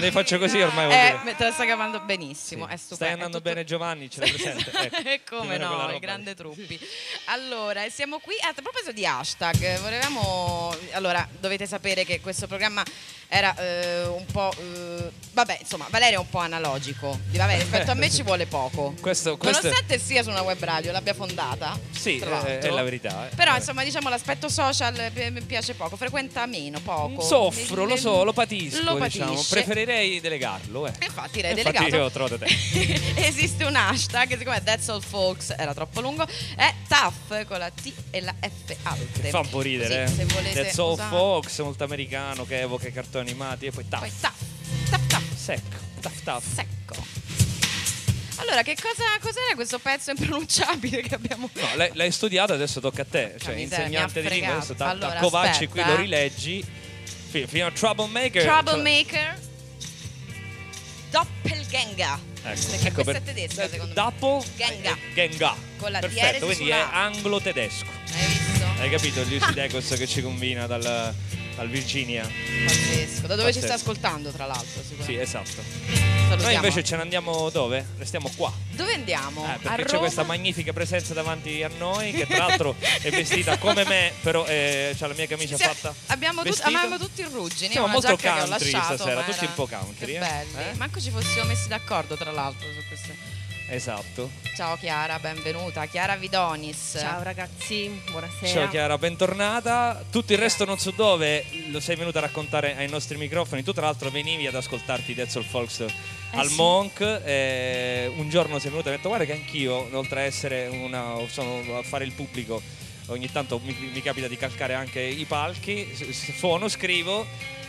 Vi faccio così ormai Eh, te la stai cavando benissimo, Sì. è stupendo. Stai andando tutto- bene Giovanni, ce l'hai [laughs] presente? Ecco, [laughs] E o come no, il grande. Truppi. Allora, siamo qui. A proposito di hashtag, volevamo. Allora, dovete sapere che questo programma era eh, un po'. eh, vabbè, insomma, Valerio è un po' analogico. Vabbè, [laughs] rispetto a me ci vuole poco. Questo, questo Nonostante sia su una web radio, l'abbia fondata. sì, tra è, la verità. eh. Però insomma diciamo l'aspetto social eh, mi piace poco, frequenta meno, poco. Soffro, lo so, lo patisco, Lo diciamo. patisce. Preferirei delegarlo, eh. Infatti l'hai Infatti delegato. io ho trovato te. [laughs] Esiste un hashtag, siccome That's All Folks era troppo lungo, è TAF con la T e la F alte. Fa un po' ridere, Così, eh. se volete That's all usare- Fox, molto americano, che evoca i cartoni animati e poi Poi taff, TAF, TAF, TAF, secco, taff taff. secco. Allora, che cosa cos'era questo pezzo impronunciabile che abbiamo No, l'hai, l'hai studiato, adesso tocca a te. Cioè, miseria, mi insegnante di lingua, adesso ta- Allora, Tacovacci qui aspetta, lo eh. rileggi. Fi- Fino a Troublemaker. Troublemaker Doppelganger. Ecco, Perché ecco questa per- è tedesca secondo me. Dopo Genga. eh, Genga. Con la Perfetto, quindi è anglo-tedesco. Hai visto? Hai capito? Gli Usidecos che ci combina dal, dal Virginia. Pazzesco. Da dove ci sta Pazzesco. ascoltando, tra l'altro, Sì, esatto. Salutiamo. Noi invece ce ne andiamo dove? Restiamo qua. Dove andiamo? Eh, perché c'è questa magnifica presenza davanti a noi, che tra [laughs] l'altro è vestita come me, però eh, ha la mia camicia Sì, fatta. abbiamo, tut- abbiamo tutti i ruggini. Siamo molto country lasciato, stasera, tutti un po' country, eh? Eh? Manco ci fossimo messi d'accordo, tra l'altro, su queste. Esatto. Ciao Chiara, benvenuta. Chiara Vidonis. Ciao ragazzi, buonasera. Ciao Chiara, bentornata. Tutto il resto non so dove lo sei venuta a raccontare ai nostri microfoni. Tu tra l'altro venivi ad ascoltarti Dead Soul Folks al Eh sì. Monk. eh, un giorno sei venuta e hai detto guarda che anch'io, oltre a essere una, sono a fare il pubblico, ogni tanto mi, mi capita di calcare anche i palchi, suono, scrivo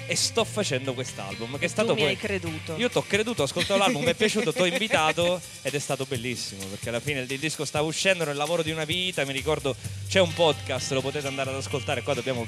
e sto facendo quest'album che è stato tu mi poi hai creduto. io ti ho creduto, ho ascoltato l'album, mi è piaciuto, ti ho [laughs] invitato ed è stato bellissimo perché alla fine il, il disco stava uscendo nel lavoro di una vita, mi ricordo c'è un podcast, lo potete andare ad ascoltare, qua dobbiamo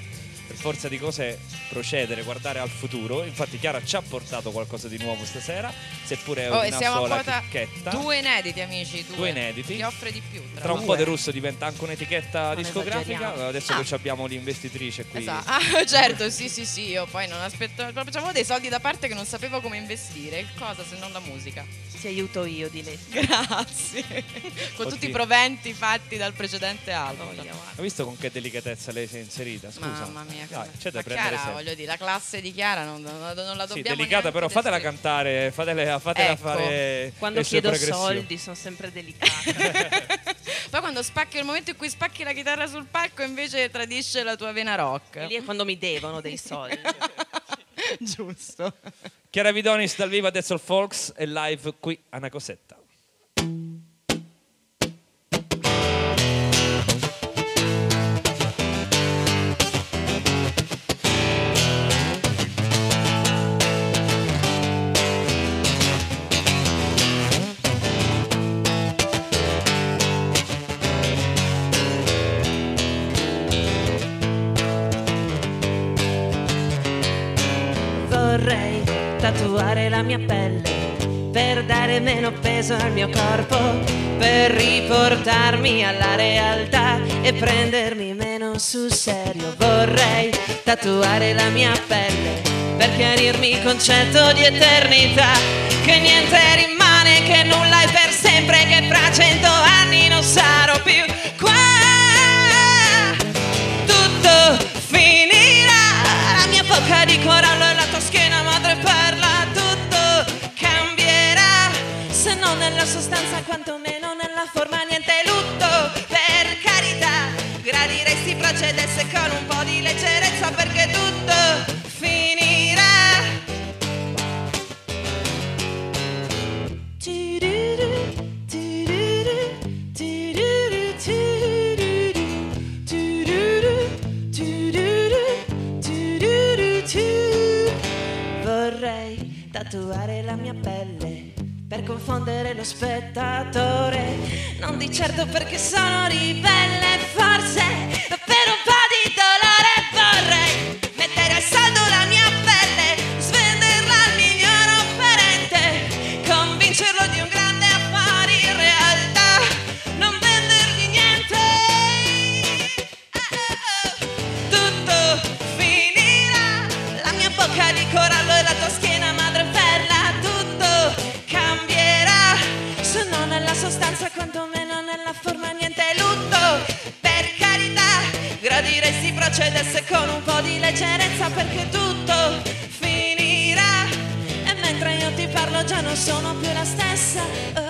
forza di cose procedere, guardare al futuro, infatti Chiara ci ha portato qualcosa di nuovo stasera, seppure è Oh, una sola quota chicchetta. due inediti, amici. Due, Due inediti. Ti offre di più. Tra, Tra un po' De Russo diventa anche un'etichetta Non discografica, esageriamo. adesso Ah. che abbiamo l'investitrice qui. Esatto. [laughs] Ah, certo, sì, sì, sì. Io poi non aspetto. Proprio avevo dei soldi da parte che non sapevo come investire. Cosa se non la musica? Ti aiuto io di lei. [laughs] Grazie. Con tutti Oddio. i proventi fatti dal precedente album. Hai visto con che delicatezza lei si è inserita? Scusa. Mamma mia, Come- c'è da Ma prendere Chiara, sempre. voglio dire, la classe di Chiara non, non- non la Sì, dobbiamo delicata, neanche però fatela descrivere. cantare, fatela, fatela Ecco. fare Quando chiedo soldi sono sempre delicata. [laughs] Poi quando spacchi il momento in cui spacchi la chitarra sul palco invece tradisce la tua vena rock. E lì è quando mi devono dei soldi. [laughs] Giusto. Chiara Vidonis dal vivo a Death of Folks e live qui a Una mia pelle per dare meno peso al mio corpo, per riportarmi alla realtà e prendermi meno sul serio. Vorrei tatuare la mia pelle per chiarirmi il concetto di eternità, che niente rimane, che nulla è per sempre, che fra cento anni non sarò più sostanza, quantomeno nella forma, niente lutto, confondere lo spettatore, non di certo perché sono ribelle, forse procedesse con un po' di leggerezza perché tutto finirà. E mentre io ti parlo già non sono più la stessa. Oh,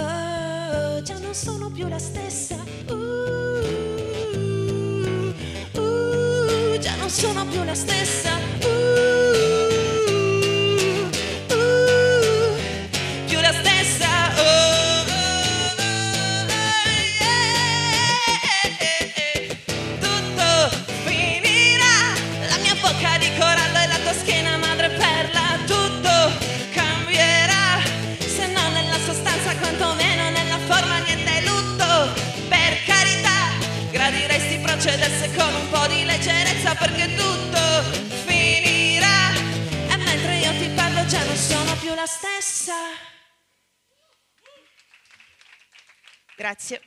oh, già non sono più la stessa. Uh, uh, già non sono più la stessa. Uh, grazie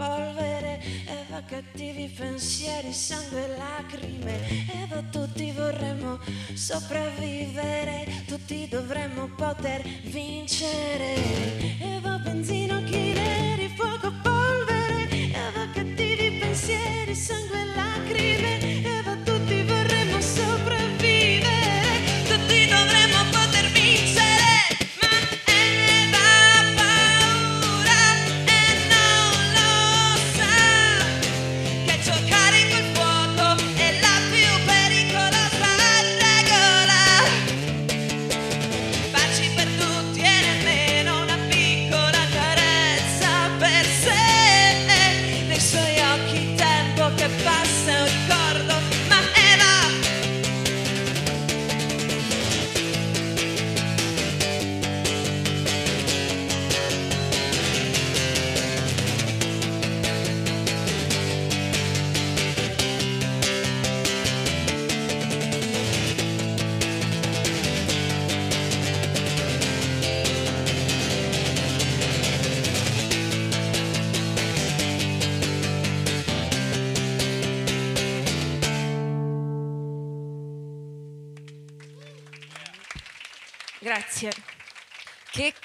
polvere. Eva cattivi pensieri, sangue e lacrime. Eva tutti vorremmo sopravvivere, tutti dovremmo poter vincere. Eva benzina, occhi neri, fuoco, polvere. Eva cattivi pensieri, sangue e lacrime.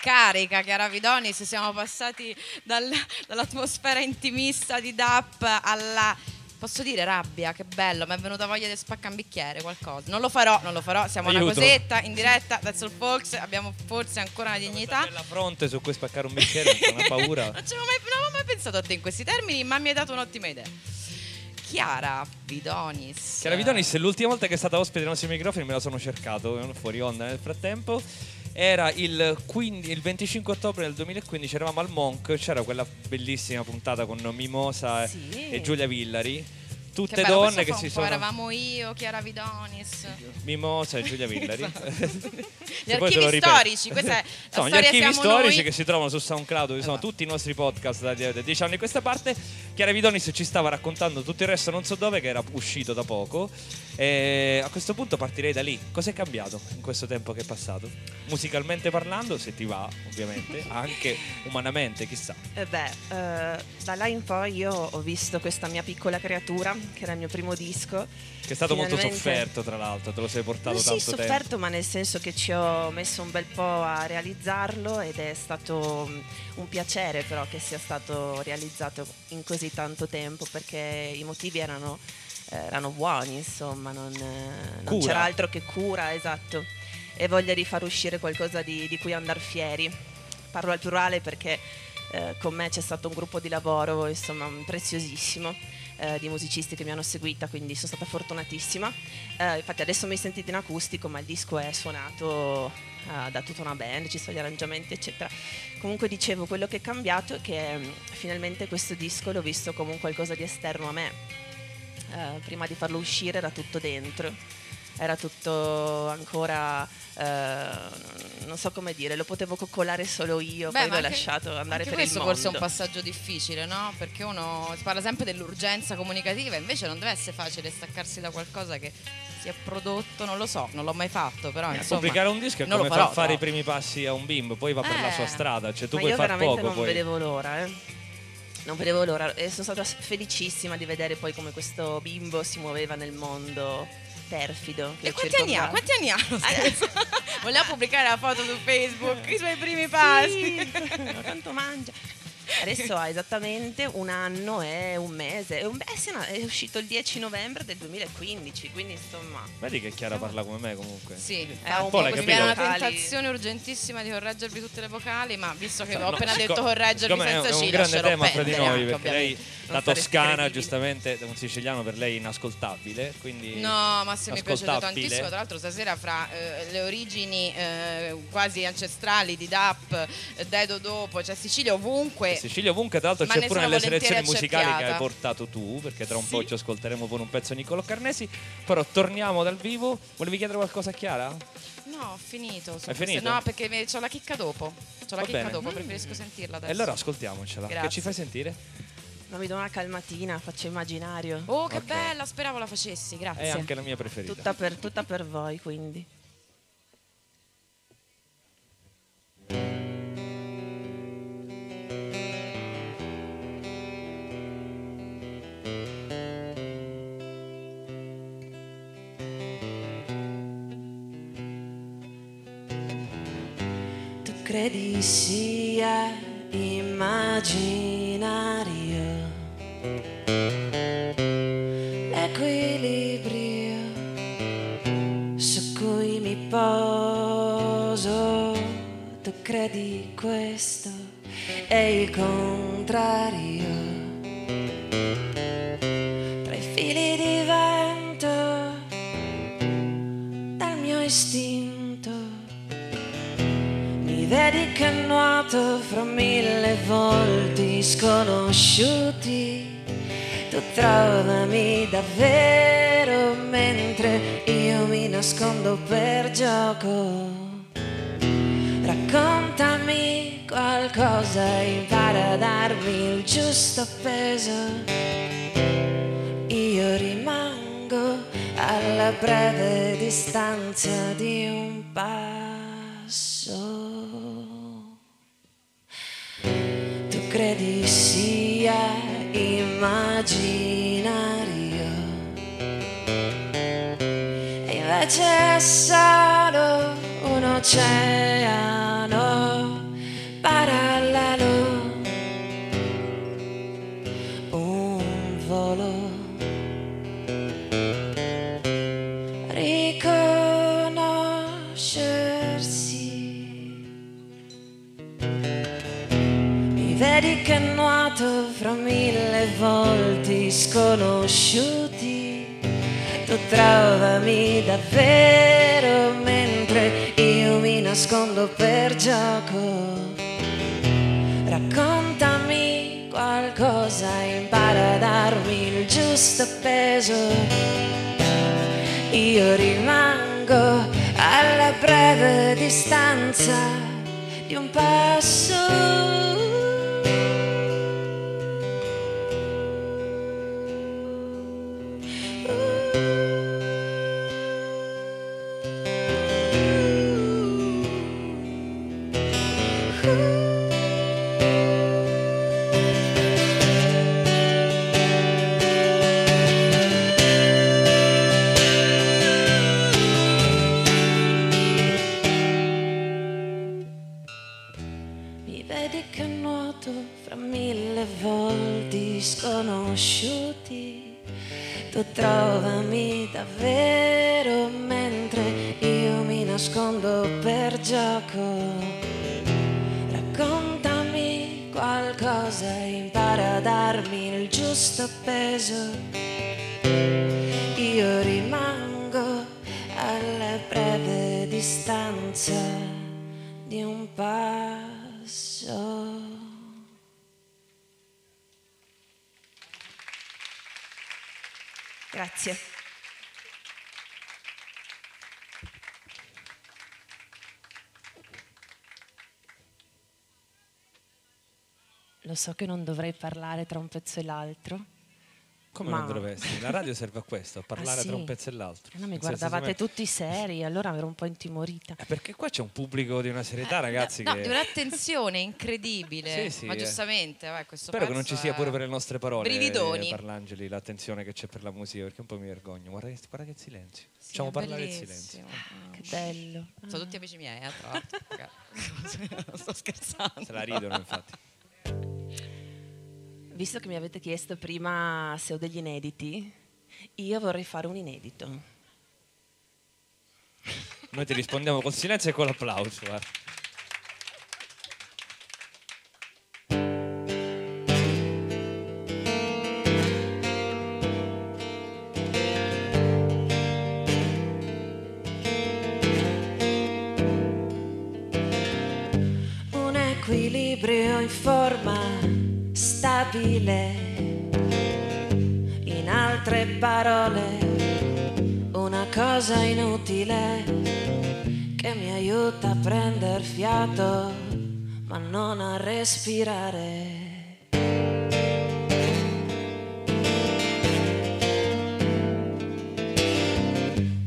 Carica, Chiara Vidonis, siamo passati dal- dall'atmosfera intimista di DAP alla, posso dire rabbia, che bello, mi è venuta voglia di spaccare un bicchiere, qualcosa. Non lo farò, non lo farò, siamo una Aiuto. cosetta, in diretta, That's All Folks, abbiamo forse ancora una dignità. La fronte su cui spaccare un bicchiere, ho una paura. [laughs] Non, mai, non avevo mai pensato a te in questi termini, ma mi hai dato un'ottima idea. Chiara Vidonis. Chiara Vidonis, l'ultima volta che è stata ospite dei nostri microfoni me la sono cercato fuori onda nel frattempo. Era il, 15 il 25 ottobre del 2015, eravamo al Monk, c'era quella bellissima puntata con Mimosa Sì. e Giulia Villari. Tutte Che donne che si sono... Eravamo io, Chiara Vidonis. Mimosa e Giulia [laughs] Villari. [laughs] Gli te lo archivi storici, questa è la [laughs] Sono gli archivi siamo storici noi. che si trovano su SoundCloud, dove sono tutti i nostri podcast da da dieci anni a questa parte. Chiara Vidonis ci stava raccontando tutto il resto, non so dove, che era uscito da poco. E a questo punto partirei da lì. Cos'è cambiato in questo tempo che è passato? Musicalmente parlando, se ti va, ovviamente, anche umanamente, chissà. Eh beh, eh, da là in poi io ho visto questa mia piccola creatura, che era il mio primo disco. Che è stato molto Finalmente- sofferto, tra l'altro, te lo sei portato sì, tanto sofferto, tempo. ma nel senso che ci ho messo un bel po' a realizzarlo ed è stato mm, un piacere però che sia stato realizzato in così tanto tempo perché i motivi erano, eh, erano buoni, insomma, non, eh, non c'era altro che cura, esatto, e voglia di far uscire qualcosa di, di cui andare fieri. Parlo al plurale perché eh, con me c'è stato un gruppo di lavoro, insomma, preziosissimo. Eh, di musicisti che mi hanno seguita, quindi sono stata fortunatissima. Eh, infatti adesso mi sentite in acustico, ma il disco è suonato eh, da tutta una band, ci sono gli arrangiamenti, eccetera. Comunque dicevo, quello che è cambiato è che mm, finalmente questo disco l'ho visto come un qualcosa di esterno a me. Eh, prima di farlo uscire era tutto dentro, era tutto ancora, eh, non so come dire, lo potevo coccolare solo io, Beh, poi l'ho anche- lasciato andare per il questo mondo. forse è un passaggio difficile, no? Perché uno si parla sempre dell'urgenza comunicativa, invece non deve essere facile staccarsi da qualcosa che si è prodotto, non lo so, non l'ho mai fatto, però Eh, insomma Pubblicare un disco è come lo far farò, fare i però. primi passi a un bimbo, poi va per la Eh. sua strada, cioè tu puoi io far poco non poi. vedevo l'ora, eh. Non vedevo l'ora e sono stata felicissima di vedere poi come questo bimbo si muoveva nel mondo perfido. E quanti anni ha? Quanti anni ha? [laughs] Voleva pubblicare la foto su Facebook, [laughs] i suoi primi passi. Sì, [laughs] tanto mangia. Adesso ha esattamente un anno e un mese. È, un- eh sì, no, è uscito il 10 novembre del 2015, quindi insomma. Vedi che Chiara parla come me comunque. Sì, È un po' così viene una tentazione urgentissima di correggervi tutte le vocali, ma visto che No, ho appena siccome- detto correggervi è- senza è un C, grande tema fra di noi anche, perché lei la toscana giustamente un siciliano per lei è inascoltabile quindi No, ma se mi piace ascoltabile. tantissimo. Tra l'altro, stasera fra eh, le origini eh, quasi ancestrali di DAP, eh, Dedo dopo, c'è Sicilia ovunque. Sicilia ovunque tra l'altro Ma c'è pure nelle selezioni musicali che hai portato tu perché tra un Sì. po' ci ascolteremo pure un pezzo di Niccolò Carnesi però torniamo dal vivo volevi chiedere qualcosa a Chiara? No, ho finito. Hai finito? No, perché c'ho la chicca dopo. C'ho la Va chicca bene. dopo, preferisco sentirla adesso. e allora ascoltiamocela che Grazie. ci fai sentire? Ma mi do una calmatina, faccio immaginario. Oh, che Ok. bella, speravo la facessi, grazie. è anche la mia preferita Tutta per, tutta per voi, quindi. Credi sia immaginario l'equilibrio su cui mi poso. Tu credi questo è il contrario. Fra mille volti sconosciuti. Tu trovami davvero mentre io mi nascondo per gioco. Raccontami qualcosa, impara a darmi il giusto peso. Io rimango alla breve distanza di un passo. Immaginario e invece è solo un oceano parallelo, un volo. Riconoscersi. Mi vedi che nuoto fra mille volti sconosciuti. Tu trovami davvero mentre io mi nascondo per gioco. Raccontami qualcosa, impara a darmi il giusto peso. Io rimango alla breve distanza di un passo. Trovami davvero mentre io mi nascondo per gioco. Raccontami qualcosa, impara a darmi il giusto peso. Io rimango alla breve distanza di un passo. Grazie. Lo so che non dovrei parlare tra un pezzo e l'altro. Come Ma- non dovresti? La radio serve a questo, a parlare Ah, sì? tra un pezzo e l'altro. No, mi guardavate tutti seri, allora ero un po' intimorita. Eh, Perché qua c'è un pubblico di una serietà, ragazzi, No, che... di un'attenzione incredibile. [laughs] Sì, sì, ma eh. giustamente, vabbè, questo Spero che non ci sia pure per le nostre parole, Brividoni. eh, Parlangeli, l'attenzione che c'è per la musica, perché un po' mi vergogno. Guarda che, guarda che silenzio. Sì, Facciamo parlare il silenzio. Che bello. Sono tutti amici miei, eh, tra l'altro. Ragazzi, [laughs] [laughs] Sto scherzando. Se la ridono, infatti. Visto che mi avete chiesto prima se ho degli inediti, io vorrei fare un inedito. Noi ti rispondiamo col silenzio e con l'applauso. guarda. Stabile. In altre parole, una cosa inutile che mi aiuta a prendere fiato, ma non a respirare.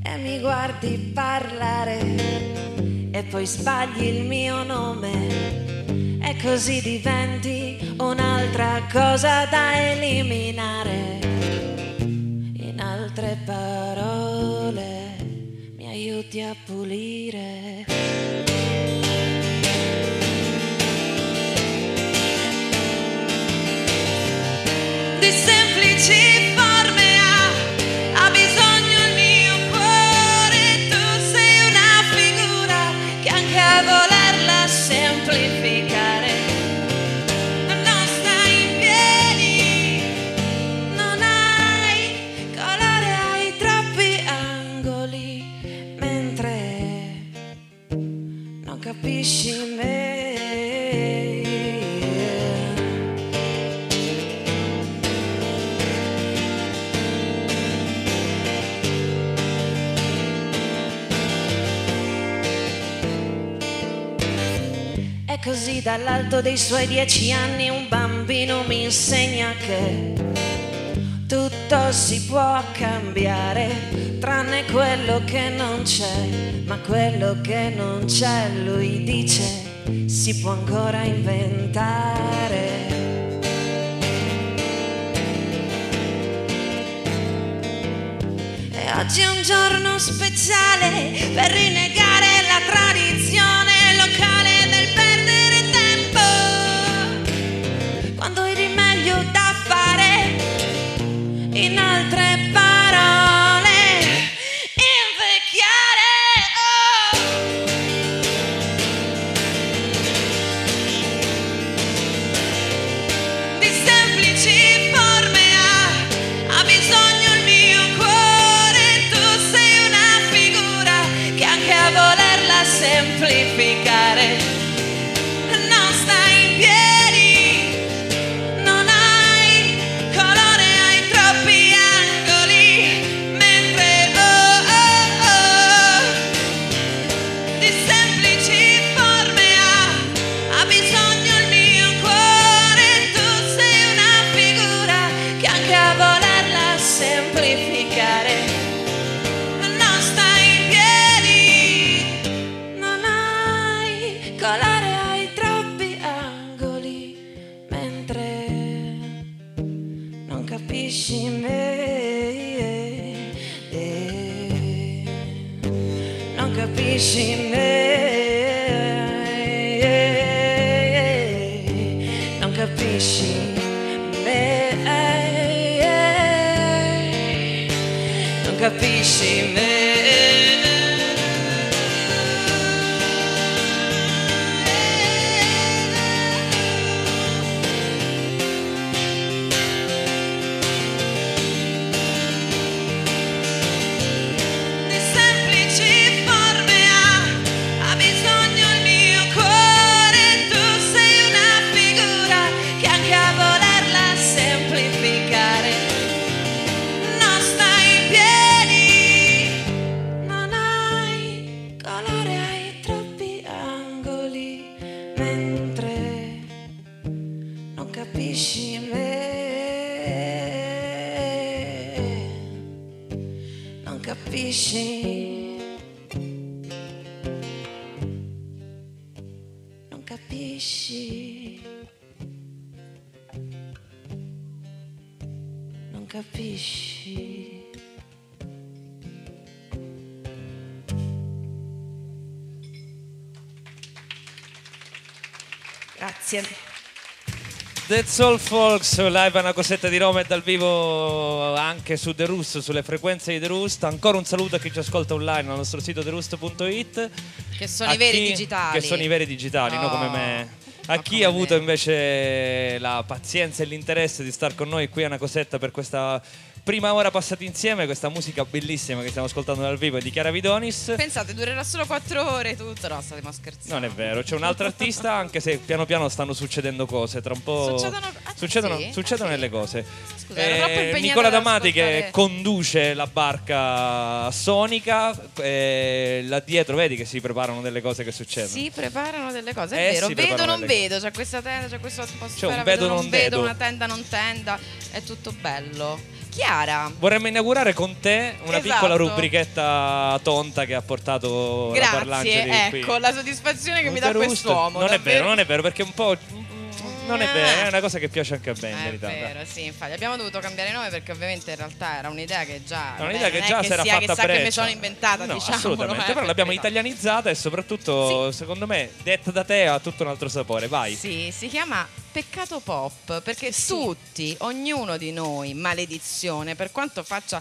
E mi guardi parlare e poi sbagli il mio nome e così diventi un'altra cosa da eliminare. In altre parole, mi aiuti a pulire. Così dall'alto dei suoi dieci anni un bambino mi insegna che tutto si può cambiare, tranne quello che non c'è, ma quello che non c'è, lui dice, si può ancora inventare. E oggi è un giorno speciale per rinnegare la tradizione she That's All Folks, live a una cosetta di Roma e dal vivo anche su The Roost, sulle frequenze di The Roost. Ancora un saluto a chi ci ascolta online al nostro sito theroost.it. Che sono A i veri chi- digitali. Che sono i veri digitali, no Oh, come me. A ma chi ha avuto me. invece la pazienza e l'interesse di star con noi qui a una cosetta per questa prima ora passata insieme, questa musica bellissima che stiamo ascoltando dal vivo è di Chiara Vidonis. Pensate, durerà solo quattro ore tutto. No, stiamo scherzando. Non è vero, c'è un altro artista, anche se piano piano stanno succedendo cose, tra un po'. Succedono- ah, succedono, sì? succedono Ah, sì? delle cose. Scusa, impegnata Nicola D'Amati che conduce la barca sonica, eh, là dietro vedi che si preparano delle cose che succedono. Si preparano delle cose, è Eh, vero. Vedo, non vedo. C'è questa tenda, c'è questa atmosfera. C'è un vedo, non non vedo, vedo. una tenda, non tenda. È tutto bello. Chiara, Vorremmo inaugurare con te una Esatto. piccola rubrichetta tonta che ha portato la grazie. di qui. Ecco la soddisfazione che mi The dà quest'uomo. Non è davvero. vero, non è vero, perché un po'. Non è Ah. vero, è una cosa che piace anche a me, in È vero, sì, infatti abbiamo dovuto cambiare nome perché ovviamente in realtà era un'idea che già È un'idea beh, che già si era fatta chissà che mi sono inventata, no, diciamo. assolutamente, però l'abbiamo italianizzata e soprattutto, secondo me, detta da te ha tutto un altro sapore. Vai. Sì, si chiama peccato pop perché tutti, ognuno di noi, maledizione, per quanto faccia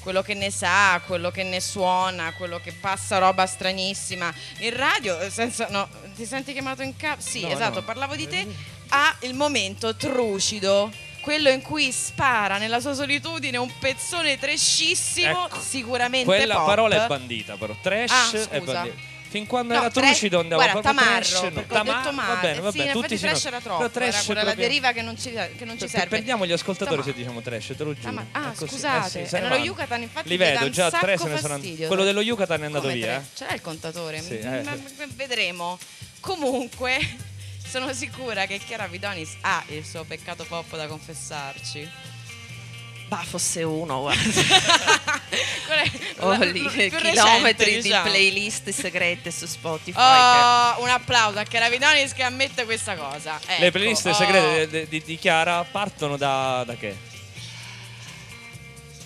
quello che ne sa, quello che ne suona, quello che passa roba stranissima in radio, eh, senza no, ti senti chiamato in capo? Sì, No, esatto, no. parlavo di te, ha il momento trucido. Quello in cui spara nella sua solitudine un pezzone trashissimo, Ecco, sicuramente Quella pop. parola è bandita, però. Trash Ah, è bandita. Fin quando No, era trucido andava guarda, proprio tamarro, trash. no. Tamar- detto male. Va bene, va sì, bene, in tutti trash era troppo, Però trash era quella la proprio- deriva che non ci, che non ci serve. Perdiamo gli ascoltatori No. se diciamo trash, te lo giuro. Ma- ah, È così. scusate, Eh sì, nello vanno. Yucatan infatti Li vedo, già tre se ne sono fastidio. Quello dello Yucatan è andato Come via. tre? eh. Ce l'hai il contatore? Sì, eh. vedremo. Comunque, sono sicura che Chiara Vidonis ha il suo peccato pop da confessarci. Bah, fosse uno, guarda. [laughs] Ho la- lì più recente, chilometri diciamo. di playlist segrete su Spotify. Oh, un applauso a Chiara Vidonis che ammette questa cosa. Le Ecco, playlist oh. segrete di, di- di Chiara partono da, da che? che-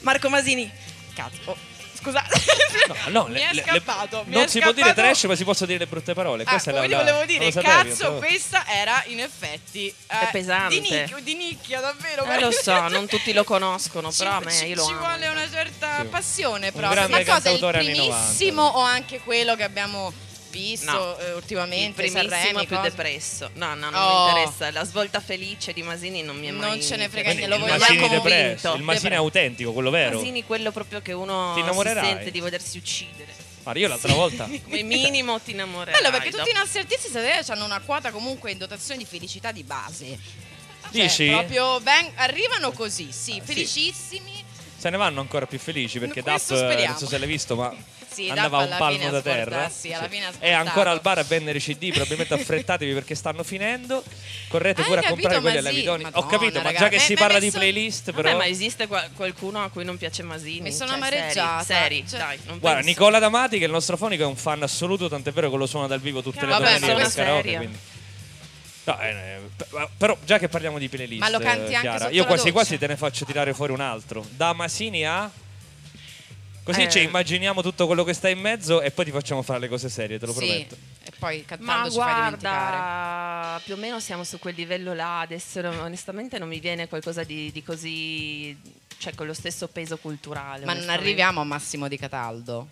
Marco Masini. Cazzo. Scusate. No, no, mi le- è le- scappato. mi non è si può dire scappato- trash, ma si possono dire le brutte parole. Ah, Questa è la, quindi la- volevo dire, cazzo, però- questa era in effetti eh, È pesante. Di nicchia, di nicchia davvero. Eh, lo so, non tutti lo conoscono, Ci- però a me ci, io lo ci amo. vuole una certa Sì. passione proprio. grande Ma cosa? Il anni 90. primissimo o anche quello che abbiamo visto No. eh, Il ultimamente? primissimo Sanremi, più depresso. No, no, non Oh. mi interessa. La svolta felice di Masini non mi è mai Non ce ne frega niente, lo il vogliamo Masini convinto. depresso, il Masini Depresso. autentico, quello vero. Masini quello proprio che uno sente di volersi uccidere. Guarda, io l'altra volta... [laughs] Come minimo ti innamorerai. Bello perché tutti i nostri artisti me, hanno una quota comunque in dotazione di felicità di base. Cioè, Dici? proprio ven- arrivano così, sì, felicissimi. Se ne vanno ancora più felici perché Daff, Questo speriamo. non so se l'hai visto, ma Sì, andava un palmo da terra. sì, alla fine È ancora al bar a vendere CD, probabilmente affrettatevi perché stanno finendo. Correte Hai pure a capito, comprare quelli alla Vidoni. Ho capito, ma già che si parla di playlist, Vabbè, però. ma esiste qua- qualcuno a cui non piace Masini? Mi sono Cioè, amareggiata. Seri, Cioè- dai. Non Guarda, penso. Nicola D'Amati, che è il nostro fonico, è un fan assoluto, tant'è vero che lo suona dal vivo tutte le domeniche per karaoke. Quindi. No, eh, eh, però già che parliamo di playlist, Ma lo canti eh, anche Chiara, sotto io la quasi doccia? quasi te ne faccio tirare fuori un altro. Da Masini a Così Eh. ci immaginiamo tutto quello che sta in mezzo e poi ti facciamo fare le cose serie, te lo Sì, prometto. e poi Ma cantando ci fai dimenticare. guarda, più o meno siamo su quel livello là. Adesso onestamente non mi viene qualcosa di, di così, cioè con lo stesso peso culturale. Ma non arriviamo a Massimo di Cataldo.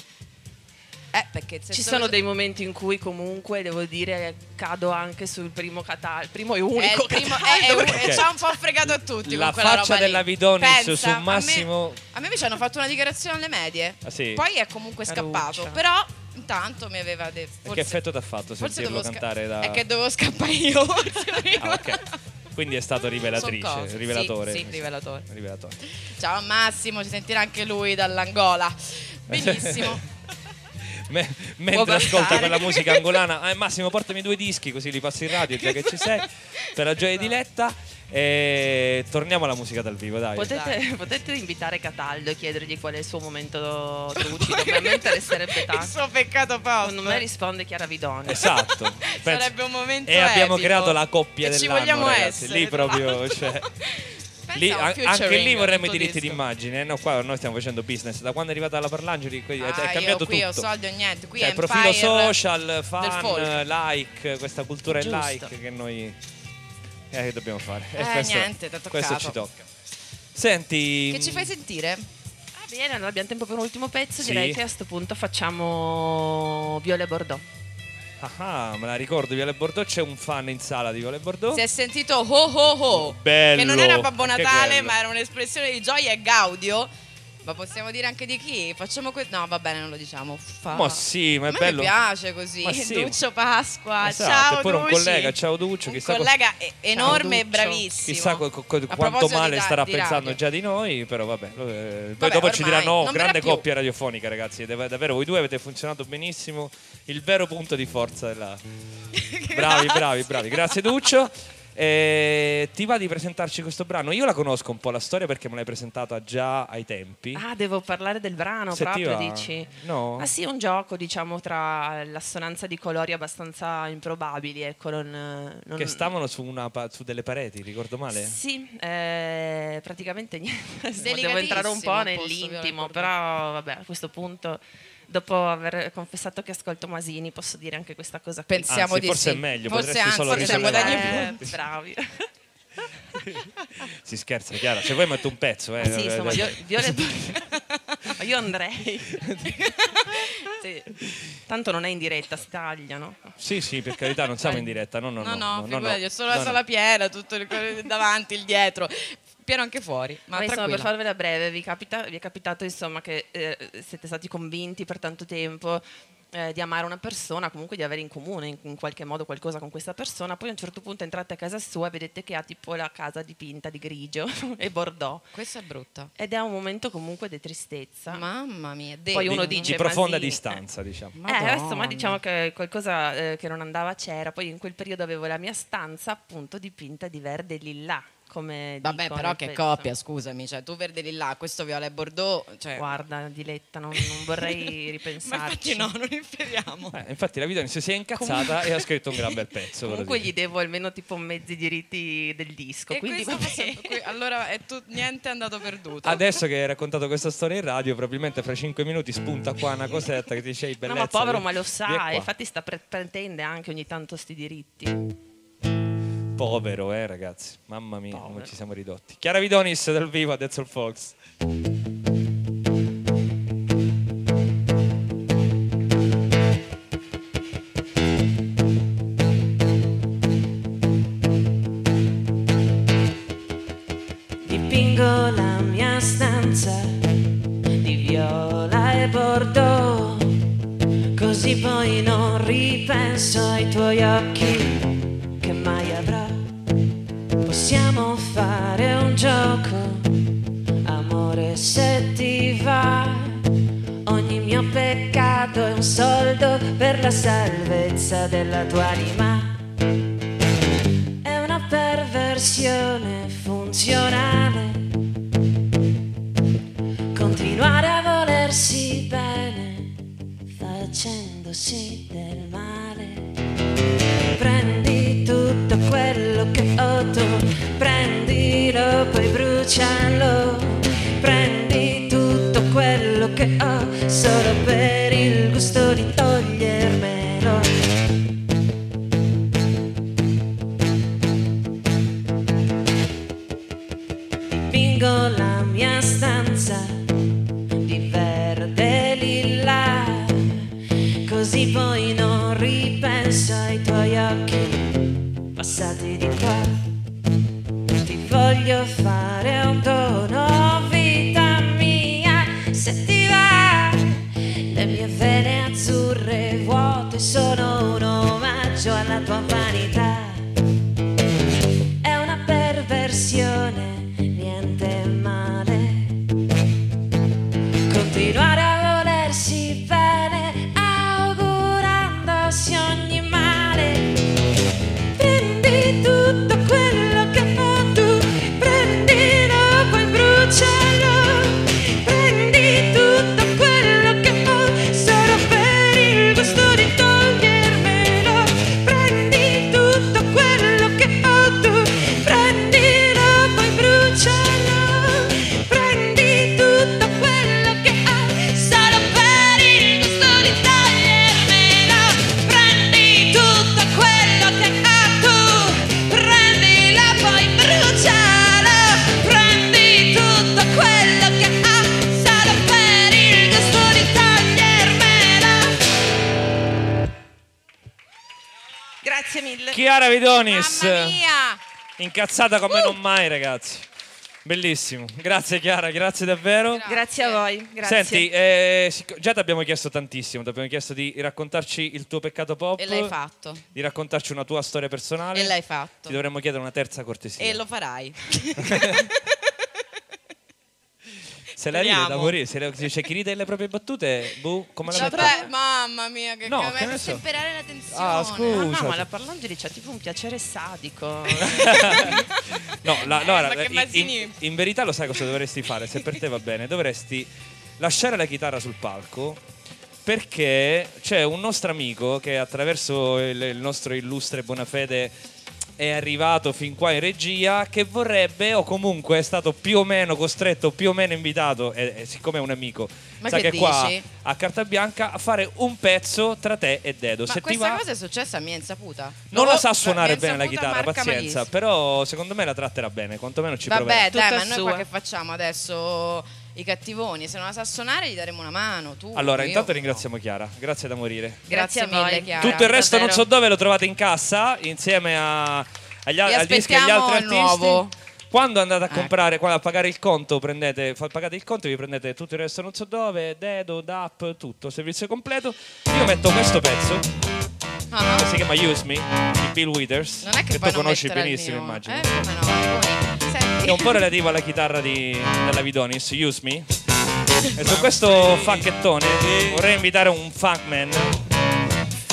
Eh, perché Ci sono dei momenti in cui comunque devo dire cado anche sul primo Cataldo, il primo e unico primo, Cataldo. è- e ci ha un po' fregato a tutti La faccia della Vidonis Pensa, su a me- Massimo- A me, invece hanno fatto una dichiarazione alle medie. Ah, sì? Poi è comunque scappato. Caruccia. Però intanto mi aveva detto. E che effetto ti ha fatto forse sentirlo cantare da... È che dovevo scappare io. [laughs] forse. Ah, ok. Quindi è stato rivelatrice, rivelatore. Sì, sì, rivelatore. Rivelatore. Ciao Massimo, ci sentirà anche lui dall'Angola. [laughs] Benissimo. Me- mentre ascolta quella musica angolana, eh, Massimo, portami due dischi così li passi in radio già che ci sei, per la gioia di Letta. E torniamo alla musica dal vivo, dai. Potete, potete invitare Cataldo e chiedergli qual è il suo momento trucido. [laughs] A me interesserebbe Il tanto. suo peccato pop. Secondo me risponde Chiara Vidoni. Esatto. [laughs] Sarebbe un momento E abbiamo epico. creato la coppia E ci dell'anno, vogliamo ragazzi. essere, Lì proprio, l'altro. cioè, [laughs] lì, an- anche lì vorremmo i diritti disco. d'immagine. No, qua noi stiamo facendo business. Da quando è arrivata la Parlangeli qui è- Ah, è cambiato qui tutto. ho soldi o niente. Qui Cioè, è il profilo social, fan, like, questa cultura Giusto. like che noi eh, che dobbiamo fare. E Eh, [laughs] questo, niente, t'ha questo ci tocca. Senti, Che ci fai sentire? Ah, bene, allora abbiamo tempo per un ultimo pezzo. Sì. Direi che a questo punto facciamo Viola e Bordeaux. Ah, me la ricordo, Viole Bordeaux c'è un fan in sala di Viole Bordeaux. Si è sentito ho ho ho. Bello, Che non era Babbo Natale, ma era un'espressione di gioia e gaudio. Ma possiamo dire anche di chi? Facciamo questo. No, va bene, non lo diciamo. Fa- Ma sì, ma è bello. mi piace così. Sì. Duccio Pasqua. Esatto, ciao pure un collega, ciao Duccio, Un co- collega e- enorme e Duccio. bravissimo. Chissà co- co- quanto male da- starà pensando radio. già di noi, però vabbè. eh, poi Vabbè, dopo ci diranno, oh, grande più." coppia radiofonica ragazzi, Dav- davvero voi due avete funzionato benissimo, il vero punto di forza della... [laughs] bravi, bravi, bravi, grazie Duccio. Eh, ti va di presentarci questo brano? Io la conosco un po' la storia perché me l'hai presentata già ai tempi. Ah, devo parlare del brano Se proprio, dici? No? Ah sì, un gioco, diciamo, tra l'assonanza di colori abbastanza improbabili, ecco, non... non- Che stavano su, una su delle pareti, ricordo male? Sì, eh, praticamente [laughs] niente. Devo entrare un po' nell'intimo, però vabbè, a questo punto, dopo aver confessato che ascolto Masini, posso dire anche questa cosa qui. Pensiamo Anzi, di forse sì. è meglio, Forse potresti anzi, solo forse guadagni Eh, bravi. Si scherza, Chiara. Se vuoi metto un pezzo, eh. sì, insomma, Ma [laughs] io andrei. [laughs] Sì. Tanto non è in diretta, si taglia, no? Sì, sì, per carità, non siamo in diretta. No, no, No, no. no, figurati, ho solo la No, no. sala piena, tutto il davanti, il dietro. Pieno anche fuori. Ma Ma insomma, per farvela breve, vi, capita- vi è capitato insomma che eh, siete stati convinti per tanto tempo eh, di amare una persona, comunque di avere in comune in, in qualche modo qualcosa con questa persona, poi a un certo punto entrate a casa sua e vedete che ha tipo la casa dipinta di grigio [laughs] e bordeaux. Questa è brutta. Ed è un momento comunque di tristezza. Mamma mia. Poi uno Devi- dice, Di profonda Masini, distanza, diciamo. Eh, adesso ma Madonna. diciamo che qualcosa eh, che non andava c'era, poi in quel periodo avevo la mia stanza appunto dipinta di verde e lillà, come Vabbè, però che pezzo. coppia, scusami. Cioè, tu verde di là, questo viola e bordeaux. Cioè... Guarda, Diletta, non, non [laughs] vorrei Ma ripensarci. infatti no, non inferiamo. Eh, infatti la Vidoni si è incazzata e ha scritto un gran bel pezzo. Comunque gli devo almeno tipo mezzi diritti del disco, E quindi qui- allora è tu- niente è andato perduto. Adesso che hai raccontato questa storia in radio, probabilmente fra cinque minuti spunta qua una cosetta che ti dice "Ehi, No, bellezza. ma povero, vi- ma lo sa, qua." infatti sta pre- pretende anche ogni tanto sti diritti povero, eh, ragazzi. Mamma mia, povero. come ci siamo ridotti. Chiara Vidonis dal vivo a That's All Fox. Dipingo la mia stanza di viola e bordeaux, così poi non ripenso ai tuoi occhi fare un gioco, amore se ti va. Ogni mio peccato è un soldo per la salvezza della tua anima. È una perversione funzionale. Continuare a volersi bene facendosi del male. Prendi quello che ho tu, prendilo, poi brucialo. Prendi tutto quello che ho solo per il gusto di togliermelo. Chiara Vidonis. Mamma mia! Incazzata come non mai, ragazzi. Bellissimo. Grazie Chiara, grazie davvero. Grazie a voi. Grazie. Senti, eh, già ti abbiamo chiesto tantissimo, ti abbiamo chiesto di raccontarci il tuo peccato pop, E l'hai fatto. di raccontarci una tua storia personale. E l'hai fatto. Ti dovremmo chiedere una terza cortesia. E lo farai. [laughs] [laughs] Se la ride da morire, se la- se c'è chi ride le proprie battute, boh, come la metto? Vabbè, mamma mia, che No, cavolo, che so. temperare la tensione. Ah, scusa. no, ma la Parlangeli c'ha tipo un piacere sadico. [laughs] [laughs] No, la- allora, ma che in- in, in verità lo sai cosa dovresti fare, se per te va bene, dovresti lasciare la chitarra sul palco perché c'è un nostro amico che attraverso il, il nostro illustre Bonafede è arrivato fin qua in regia che vorrebbe o comunque è stato più o meno costretto, più o meno invitato, e, e siccome è un amico, Ma sa che che, qua dici? a carta bianca a fare un pezzo tra te e Dedo. Ma se questa va, cosa è successa a mia insaputa. non Oh, la sa suonare bene la chitarra, marca pazienza, malissimo. però secondo me la tratterà bene, quantomeno ci proverà. Vabbè, dai, Tutta ma noi sua. qua che facciamo adesso? I cattivoni, se non la sa suonare gli daremo una mano. Tu, Allora, io, intanto no. ringraziamo Chiara, grazie da morire. Grazie, Grazie a mille, voi. Chiara. Tutto il resto non davvero. so dove lo trovate in cassa insieme a, agli, al- disco e agli aspettiamo altri il artisti. nuovo. Quando andate a Ecco. comprare, quando a pagare il conto, prendete, pagate il conto, vi prendete tutto il resto non so dove, Dedo, DAP, tutto, servizio completo. Io metto questo pezzo Ah, che si chiama Use Me di Bill Withers, Non è che, tu poi non conosci benissimo, immagino. Eh, come no? È un po' relativo alla chitarra di, della Vidonis, Use Me. E su questo funkettone vorrei invitare un funkman.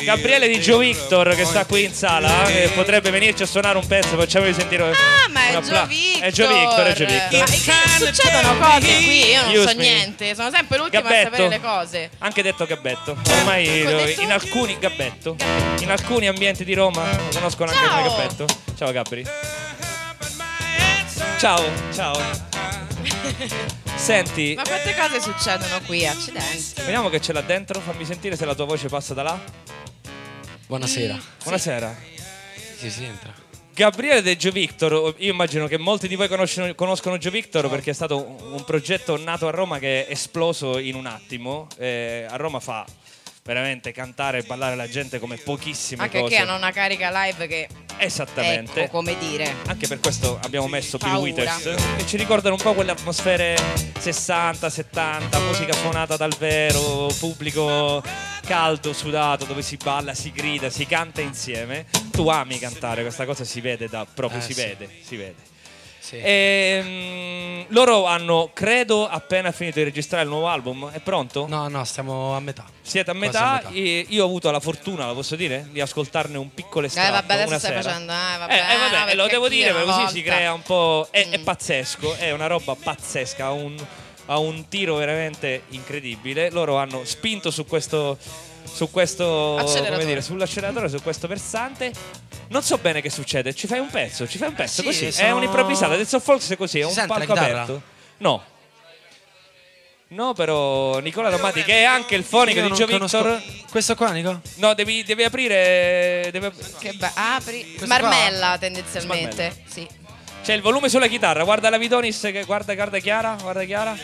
Gabriele di Gio Victor che sta qui in sala che potrebbe venirci a suonare un pezzo, facciamogli sentire Ah, ma è appla- Victor. È Gio Victor, è Gio Victor. Ma succedono cose qui, io non Use so me. niente. Sono sempre l'ultima a Gabbetto. sapere le cose. Anche detto Gabbetto. Ormai Ecco, lo- detto? in alcuni Gabbetto. In alcuni ambienti di Roma conoscono anche Ciao. come Gabbetto. Ciao Gabri. Ciao, ciao. [laughs] Senti, Ma quante cose succedono qui? Accidenti. vediamo che ce l'ha dentro, fammi sentire se la tua voce passa da là. Buonasera. Buonasera. Sì, sì, entra. Gabriele De Gio Victor, io immagino che molti di voi conoscono, conoscono Gio Victor perché è stato un, un progetto nato a Roma che è esploso in un attimo. Eh, a Roma fa veramente cantare e ballare la gente come pochissime Anche cose. che hanno una carica live che Esattamente. ecco come dire. Anche per questo abbiamo messo Bill Paura. Withers che ci ricordano un po' quelle atmosfere 60, 70, musica suonata dal vero, pubblico caldo, sudato, dove si balla, si grida, si canta insieme. Tu ami cantare, questa cosa si vede da proprio, Eh, si sì. vede, si vede. Sì. Ehm, loro hanno, credo, appena finito di registrare il nuovo album. È pronto? No, no, stiamo a metà. Siete a metà, a metà. e io ho avuto la fortuna, lo posso dire, di ascoltarne un piccolo estratto Eh vabbè, adesso una stai sera. facendo, eh vabbè, Eh, eh, vabbè, no, e lo devo dire, perché così volta- si crea un po'. È, è Mm. pazzesco, è una roba pazzesca, ha un, ha un tiro veramente incredibile. Loro hanno spinto su questo. Su questo. Acceleratore. Come dire, sull'acceleratore, su questo versante. Non so bene che succede. Ci fai un pezzo, ci fai un pezzo sì, così. È sono- un'improvvisata. Death of Folks è così, è Si un palco aperto. No. No, però Nicola Domati, che è anche il fonico Io di Gio conosco- Victor. Questo qua, Nico? No, devi, devi aprire. devi- Che be- apri. Questo Marmella tendenzialmente. Sì. C'è il volume sulla chitarra. Guarda la Vidonis. Che guarda, guarda Chiara. Guarda Chiara.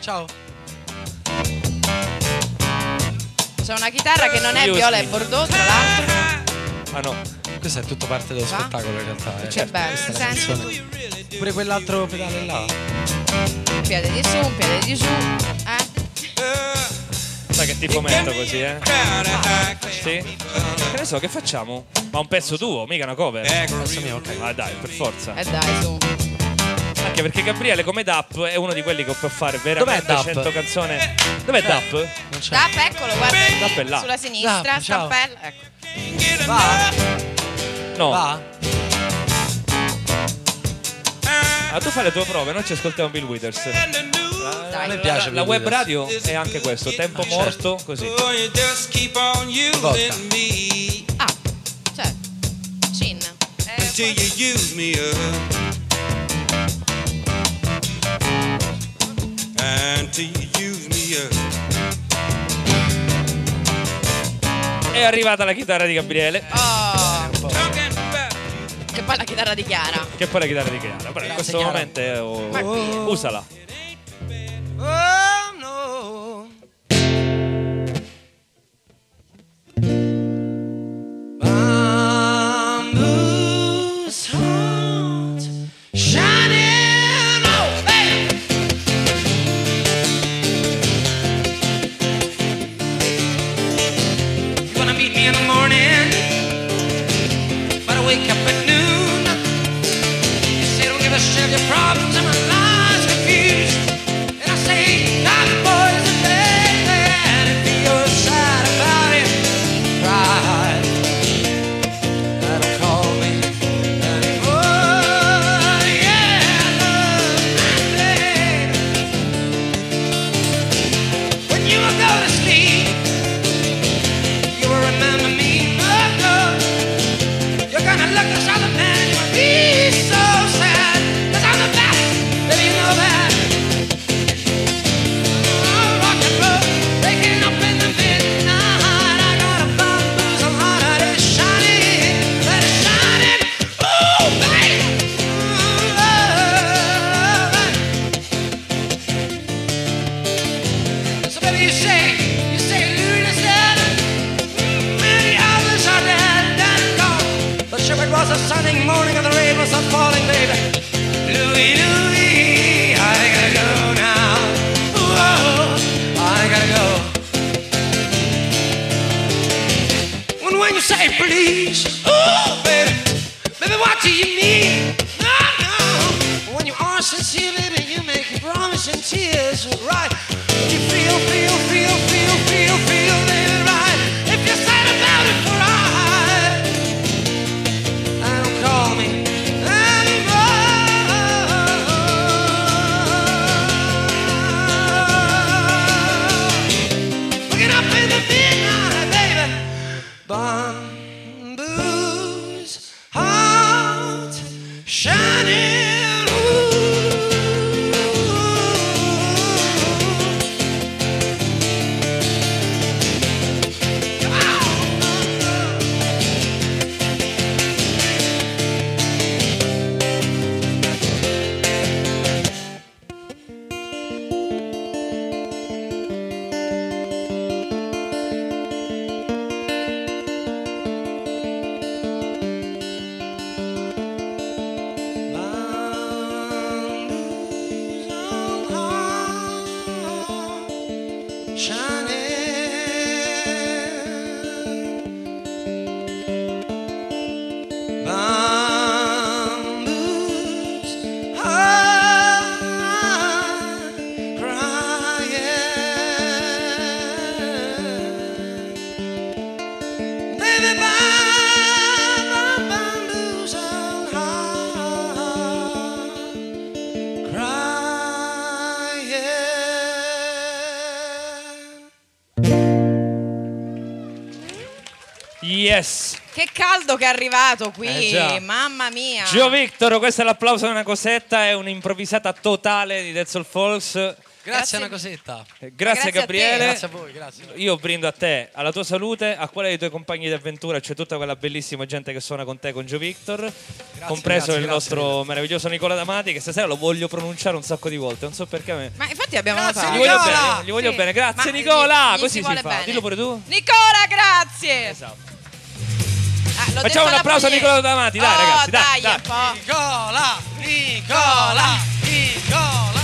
Ciao. C'è una chitarra che non è Use viola me. e bordeaux, tra l'altro. Ah no. Questo è tutto parte dello Va? spettacolo in realtà. eh. La sente? canzone. Pure quell'altro pedale là. Un piede di su, un piede di giù. Eh? Sai che ti fomento così, eh? Sì? Che ne so, che facciamo? Ma un pezzo tuo, mica una cover. Penso mio, ok. Ma dai, per forza. Eh dai, su. Anche perché Gabriele, come DAP, è uno di quelli che può fare veramente Dap? 100 canzoni. Dov'è DAP? Non c'è. Dap, eccolo, guarda. Dap è là. Sulla sinistra, Dap, ciao. stampella. Ecco. Va? No. Va? Ah, tu fai le tue prove, noi ci ascoltiamo Bill Withers. La, Dai. A me piace la, la web radio è anche questo, tempo morto, così. Vodka. Ah, cioè. Cin. Eh, Till you use me up. Until you use me up. È arrivata la chitarra di Gabriele, Oh, che poi la chitarra di Chiara. che poi la chitarra di Chiara. Però in questo momento è- oh, usala. Oh no. Hey, please. Che caldo che è arrivato qui, Eh, mamma mia. Gio Victor, questo è l'applauso di una cosetta, è un'improvvisata totale di Dead Soul Falls. Grazie a una cosetta. Grazie, Grazie a. Gabriele. Grazie a voi, grazie. Io brindo a te, alla tua salute, a quella dei tuoi compagni di avventura, c'è tutta quella bellissima gente che suona con te con Gio Victor, compreso grazie, il grazie nostro meraviglioso Nicola D'Amati, che stasera lo voglio pronunciare un sacco di volte, non so perché a me. Ma infatti abbiamo Grazie, notato. Gli voglio Nicola! bene, gli voglio Sì. bene, grazie Ma Nicola, gli- gli così si si, fa. bene. Dillo pure tu. Nicola, grazie. Esatto. Ah, Facciamo un applauso a. Nicola D'Amati, dai Oh, ragazzi, dai, dai, dai. un po'. Nicola! Nicola! Nicola!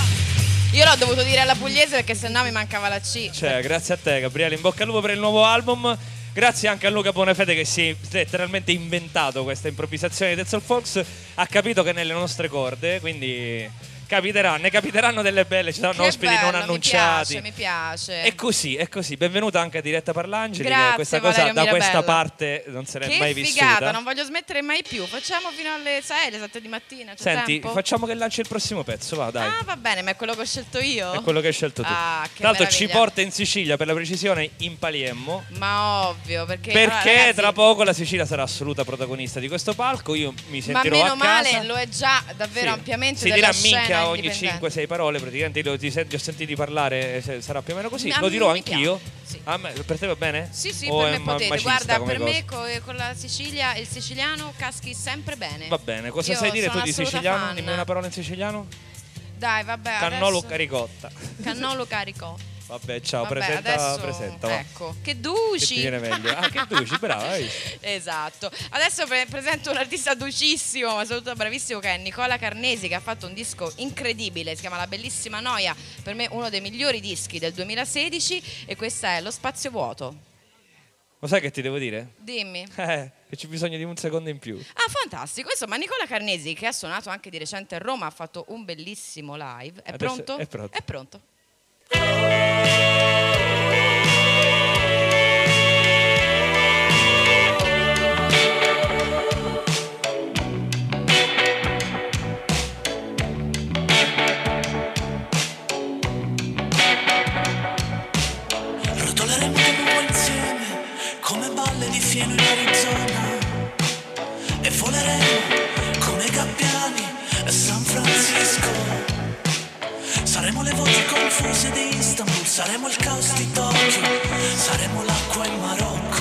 Io l'ho dovuto dire alla pugliese perché sennò mi mancava la C. Cioè, grazie a te Gabriele, in bocca al lupo per il nuovo album. Grazie anche a Luca Bonafede che si è letteralmente inventato questa improvvisazione di Dead Soul Fox. Ha capito che è nelle nostre corde, quindi capiterà, ne capiteranno delle belle, ci saranno Che ospiti bello, non annunciati. Mi piace, mi piace. È così, è così. Benvenuta anche a Diretta Parlangeli, che Grazie, questa cosa Valerio da questa Mirabella. parte non se n'è Che mai figata, vissuta. non voglio smettere mai più. Facciamo fino alle 6, alle 7 di mattina. Senti, tempo? facciamo che lanci il prossimo pezzo, va dai. Ah, va bene, ma è quello che ho scelto io. È quello che hai scelto tu. Ah, che Tra l'altro ci porta in Sicilia, per la precisione in Paliemmo. Ma ovvio, perché. Perché allora, ragazzi, tra poco la Sicilia sarà assoluta protagonista di questo palco. Io mi Ma sentirò meno a casa. male lo è già davvero Sì. ampiamente. Si della dirà scena minchia ogni indipendente. 5-6 parole, praticamente io ti, sen- ti ho sentiti parlare, eh, sarà più o meno così. A Lo dirò anch'io. sì. Me- per te va bene? Sì, sì, O per me potete. Guarda, per cosa? me co- con la Sicilia e il siciliano caschi sempre bene. Va bene, cosa Io sai dire tu di siciliano? fan. Dimmi una parola in siciliano. Dai, vabbè. Cannolo adesso... caricotta. Cannolo carico. Vabbè, ciao, Vabbè, presenta, adesso, presenta. Ecco, che Che duci. ti viene meglio. Ah, che duci, [laughs] brava? Esatto. Adesso pre- presento un artista ducissimo, ma soprattutto bravissimo, che è Nicola Carnesi, che ha fatto un disco incredibile, si chiama La Bellissima Noia, per me uno dei migliori dischi del 2016 e questa è Lo Spazio Vuoto. Lo sai che ti devo dire? Dimmi. [laughs] Eh, che c'è bisogno di un secondo in più. Ah, fantastico. Insomma, Nicola Carnesi, che ha suonato anche di recente a Roma, ha fatto un bellissimo live. È Adesso pronto? è pronto. È pronto. Rotoleremo di nuovo insieme come balle di fieno voci confuse di Istanbul, saremo il caos di Tokyo, saremo l'acqua in Marocco.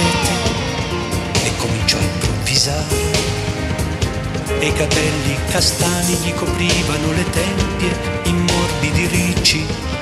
Sedette e cominciò a improvvisare. E i capelli castani gli coprivano le tempie in morbidi ricci.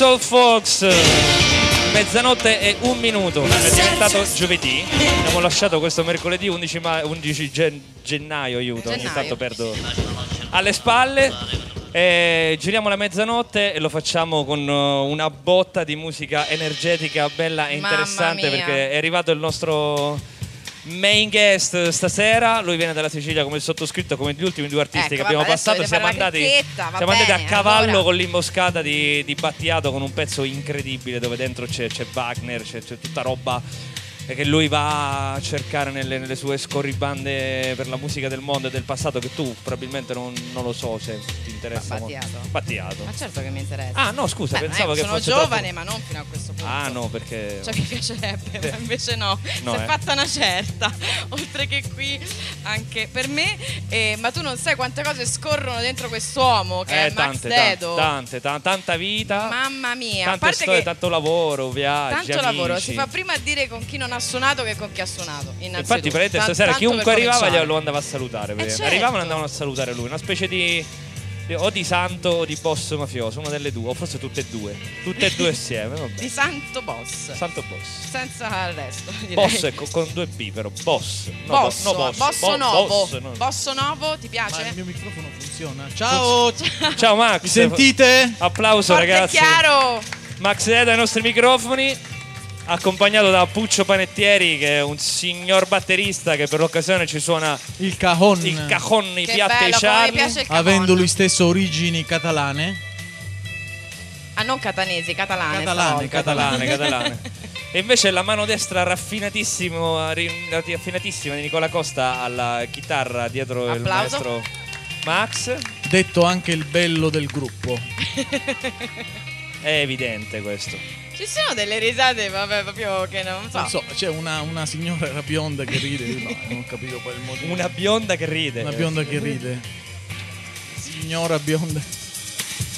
All folks. Mezzanotte e un minuto, è diventato giovedì. Abbiamo lasciato questo mercoledì 11, ma- 11 gen- gennaio, aiuto, ogni Gennaio. tanto perdo alle spalle. E giriamo la mezzanotte e lo facciamo con uh, una botta di musica energetica, bella e Mamma interessante mia. perché è arrivato il nostro main guest stasera. Lui viene dalla Sicilia come il sottoscritto, come gli ultimi due artisti Ecco, che abbiamo vabbè, passato. Siamo andati, siamo andati a bene, cavallo allora. con l'imboscata di, di Battiato con un pezzo incredibile dove dentro c'è, c'è Wagner, c'è tutta roba che lui va a cercare nelle, nelle sue scorribande per la musica del mondo e del passato che tu probabilmente non, non lo so se ti interessa. molto. Battiato? Battiato. Ma certo che mi interessa. Ah no scusa, Beh, pensavo che sono fosse giovane, troppo- ma non fino a questo punto. Ah no, perché... Cioè mi piacerebbe, ma invece no. [laughs] No, si è eh. fatta una certa, [laughs] oltre che qui anche per me. Eh, ma tu non sai quante cose scorrono dentro quest'uomo che Eh, è Max tante, Dedo. tante, tante, tanta vita, Mamma mia, a tante parte storie, che tanto lavoro, viaggi, tanto lavoro, amici. si fa prima a dire con chi non ha suonato che con chi ha suonato. innanzitutto. Infatti, praticamente stasera chiunque arrivava glielo andava a salutare. praticamente. certo. Arrivavano e andavano a salutare lui, una specie di, o di santo o di boss mafioso, una delle due, o forse tutte e due. Tutte e due [laughs] assieme, vabbè. Di santo boss. Santo boss. Senza il resto. direi. Boss è co- con due B però, boss. No, Bosso, bo- no, boss. Bosso Bo- Novo. boss, no. Bosso Novo, ti piace? Ma il mio microfono funziona. Ciao! Ciao Max. Mi sentite? Applauso Forte ragazzi. chiaro. Max Eda ai nostri microfoni, accompagnato da Puccio Panettieri che è un signor batterista che per l'occasione ci suona Il cajon. il cajon, i Che piatti e i charli. il. Avendo lui stesso origini catalane. Ah, non catanesi, catalane. Catalane. Catalane, catalane. [laughs] E invece la mano destra raffinatissima di Nicola Costa alla chitarra dietro il Applauso. maestro Max. Detto anche il bello del gruppo. [laughs] È evidente questo. Ci sono delle risate, vabbè, proprio che non so. Non so, c'è una, una signora era bionda che ride, ma non ho capito poi il motivo. Una bionda che ride. Una bionda che ride. Signora bionda.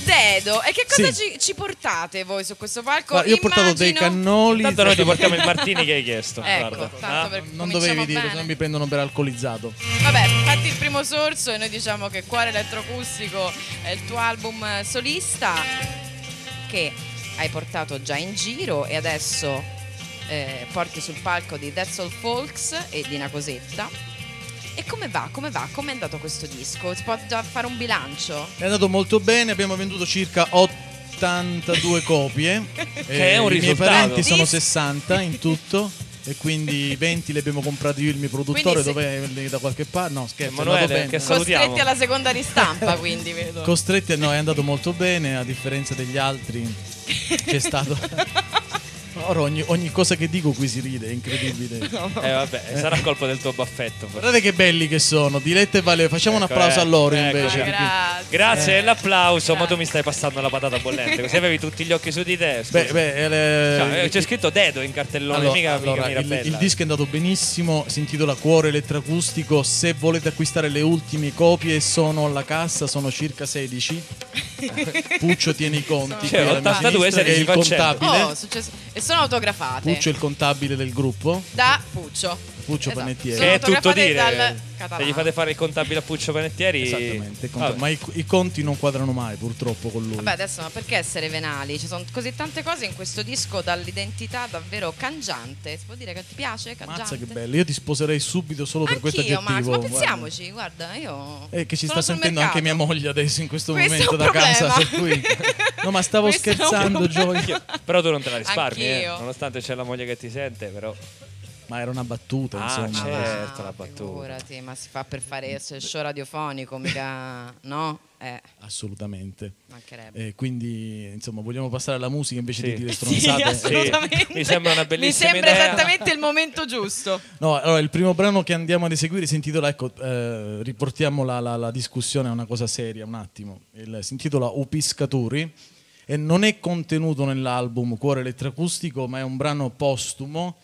Dedo, e che cosa Sì. ci, ci portate voi su questo palco? Guarda, io ho portato dei Immagino- cannoli. Tanto noi ti portiamo il martini che hai chiesto. Ecco, guarda. tanto Ah? per- Non cominciamo dovevi dire, bene. se no mi prendono per alcolizzato. Vabbè, fatti il primo sorso e noi diciamo che Cuore Elettroacustico è il tuo album solista che hai portato già in giro e adesso eh, porti sul palco di That's All Folks e di Una Cosetta. E come va? Come va? Come è andato questo disco? Si può già fare un bilancio? È andato molto bene, abbiamo venduto circa 82 copie. [laughs] Che è un I miei risultato. parenti sono Dis- 60 in tutto. E quindi [laughs] 20 li abbiamo comprati io e il mio produttore. Se- Dove da qualche parte? No, scherzo. Emanuele, è andato bene. che salutiamo. Costretti alla seconda ristampa, [laughs] quindi vedo. Costretti, no, è andato molto bene, a differenza degli altri. [laughs] C'è stato. Ora ogni, ogni cosa che dico qui si ride, è incredibile. [laughs] Eh vabbè, sarà colpa del tuo baffetto. Guardate che belli che sono, Diletta e Valerio. Facciamo un Ecco, applauso eh, a loro ecco, invece. perché- Grazie. Grazie Eh. dell'applauso, ma tu mi stai passando la patata bollente. Così avevi tutti gli occhi su di te. Beh, beh, eh, Cioè, eh, c'è scritto Dedo in cartellone, Allora, mica, allora, mica il, il disco è andato benissimo, si intitola Cuore Elettroacustico. Se volete acquistare le ultime copie sono alla cassa, sono circa 16. [laughs] Puccio tiene i conti. Cioè, qui alla mia 82, sinistra, che è il 16%. contabile. Oh, successo- sono autografate Puccio è il contabile del gruppo. da Puccio. Puccio Esatto. Panettieri. Che è tutto dire. dal Se gli fate fare il contabile a Puccio Panettieri. Esattamente, Vabbè. ma i, i conti non quadrano mai purtroppo con lui. Vabbè, adesso ma perché essere venali? Ci sono così tante cose in questo disco dall'identità davvero cangiante. Si può dire che ti piace? Cangiante? Mazza che bello, io ti sposerei subito solo per questo Anch'io, Max, aggettivo. ma pensiamoci, guarda, io. Eh, che ci sta sentendo anche mia moglie adesso in questo, Questo momento è da un casa. problema. Per cui... No, ma stavo Questo scherzando, problema. Gioia. Però tu non te la risparmi, eh, nonostante c'è la moglie che ti sente, però. Ma era una battuta, Ah, insomma. certo, Ah, la battuta. Figurati, ma si fa per fare il show radiofonico, mica. No? Eh, Assolutamente. mancherebbe. E quindi, insomma, vogliamo passare alla musica invece Sì. di dire [laughs] Sì, stronzate. assolutamente. mi sembra una bellissima Mi sembra idea. esattamente il momento giusto. No, allora il primo brano che andiamo ad eseguire si intitola, ecco, eh, riportiamo la, la- la discussione a una cosa seria un attimo. Il- si intitola O Piscatori e non è contenuto nell'album Cuore Elettroacustico, ma è un brano postumo.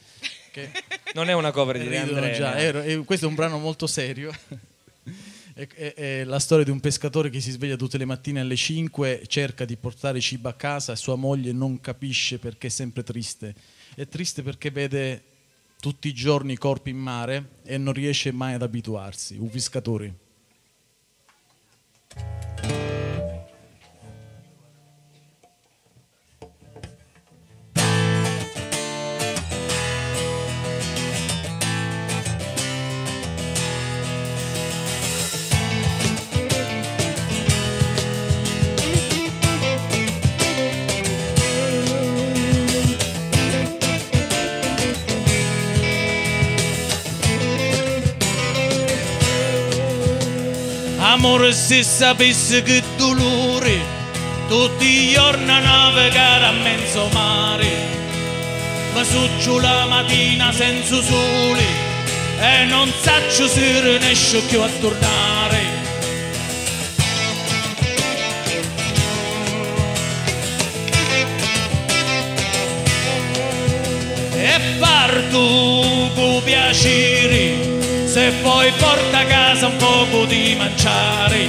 Che Non è una cover di De ridono André. già. È- è- questo è un brano molto serio. [laughs] È, è- è la storia di un pescatore che si sveglia tutte le mattine alle 5, cerca di portare cibo a casa e sua moglie non capisce perché è sempre triste. È triste perché vede tutti i giorni corpi in mare e non riesce mai ad abituarsi. Un pescatore. Amore se sapesse che dolore Tutti i giorni a navigare a mezzo mare Mi succio la mattina senza sole E non saccio se riesco più a tornare. E parto con piacere Se poi porta a casa un poco di mangiare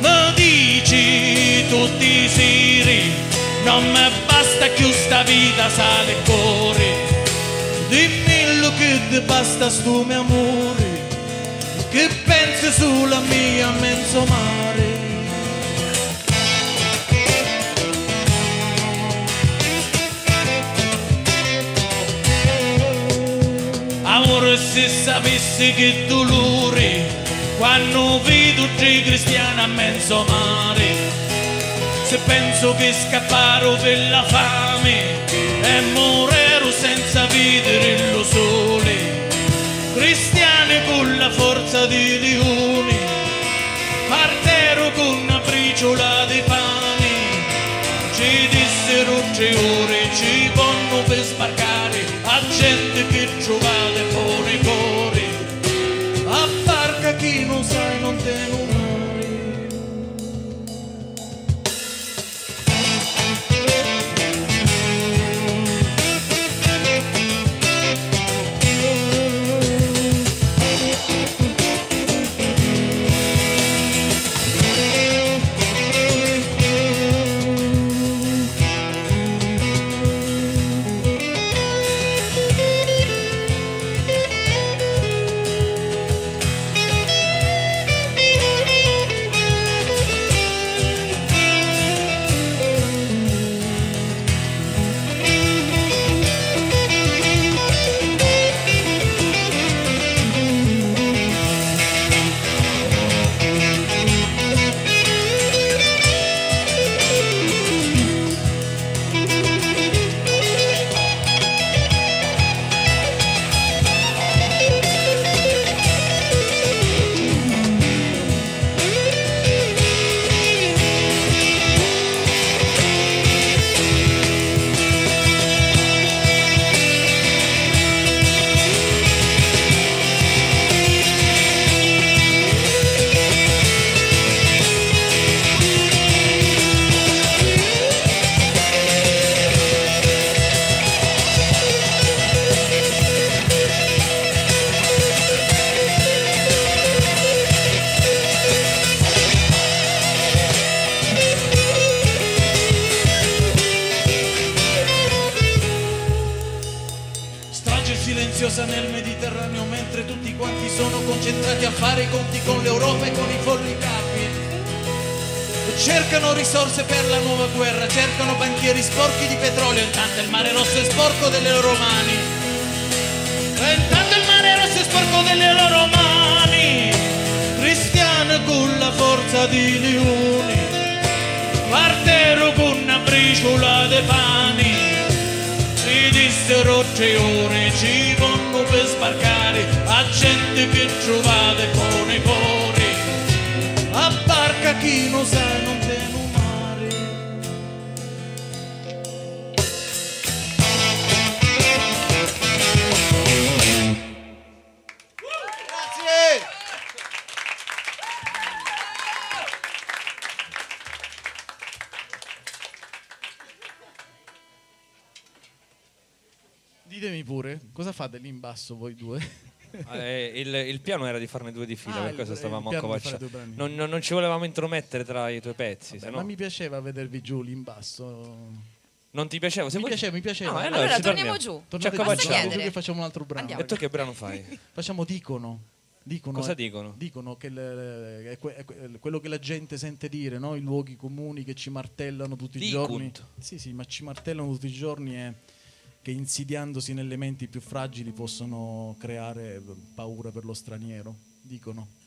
Mi dici tutti i seri Non mi basta più sta vita sale cuore. Dimmi lo che ti basta sto mio amore? Che pensi sulla mia mezzo mare? Amore se sapessi che dolore quando vedo tre cristiani a mezzo mare se penso che scapparo per la fame e morero senza vedere lo sole. Cristiani con la forza di leoni partero con una briciola di pane. Ci dissero tre ore ci vanno per sbarcare a nuova guerra, cercano banchieri sporchi di petrolio, intanto il mare rosso è sporco delle loro mani. Intanto il mare rosso è sporco delle loro mani. Cristiane con la forza di leoni, partero con una briciola de pani. Si dissero tre ore, ci vanno per sbarcare, a gente che trovate con i cuori. A barca chi non sa non fate lì in basso voi due? [laughs] Eh, il, il piano era di farne due di fila, Ah, per questo stavamo due brani. Non, non- non ci volevamo intromettere tra i tuoi pezzi, Beh, se no- ma mi piaceva vedervi giù lì in basso. Non ti piaceva? Se mi vuoi- piaceva, mi piaceva. No, allora ci torniamo torniamo. giù. Tornate accovacciamo. giù, dopo che facciamo un altro brano. Andiamo. E tu che brano fai? [laughs] Facciamo dicono. Dicono, Cosa dicono? Dicono che le- è, que- è que- quello che la gente sente dire, no? i luoghi comuni che ci martellano tutti i Dicunt. giorni. Sì, sì, ma ci martellano tutti i giorni e che insidiandosi nelle menti più fragili possono creare paura per lo straniero. Dicono.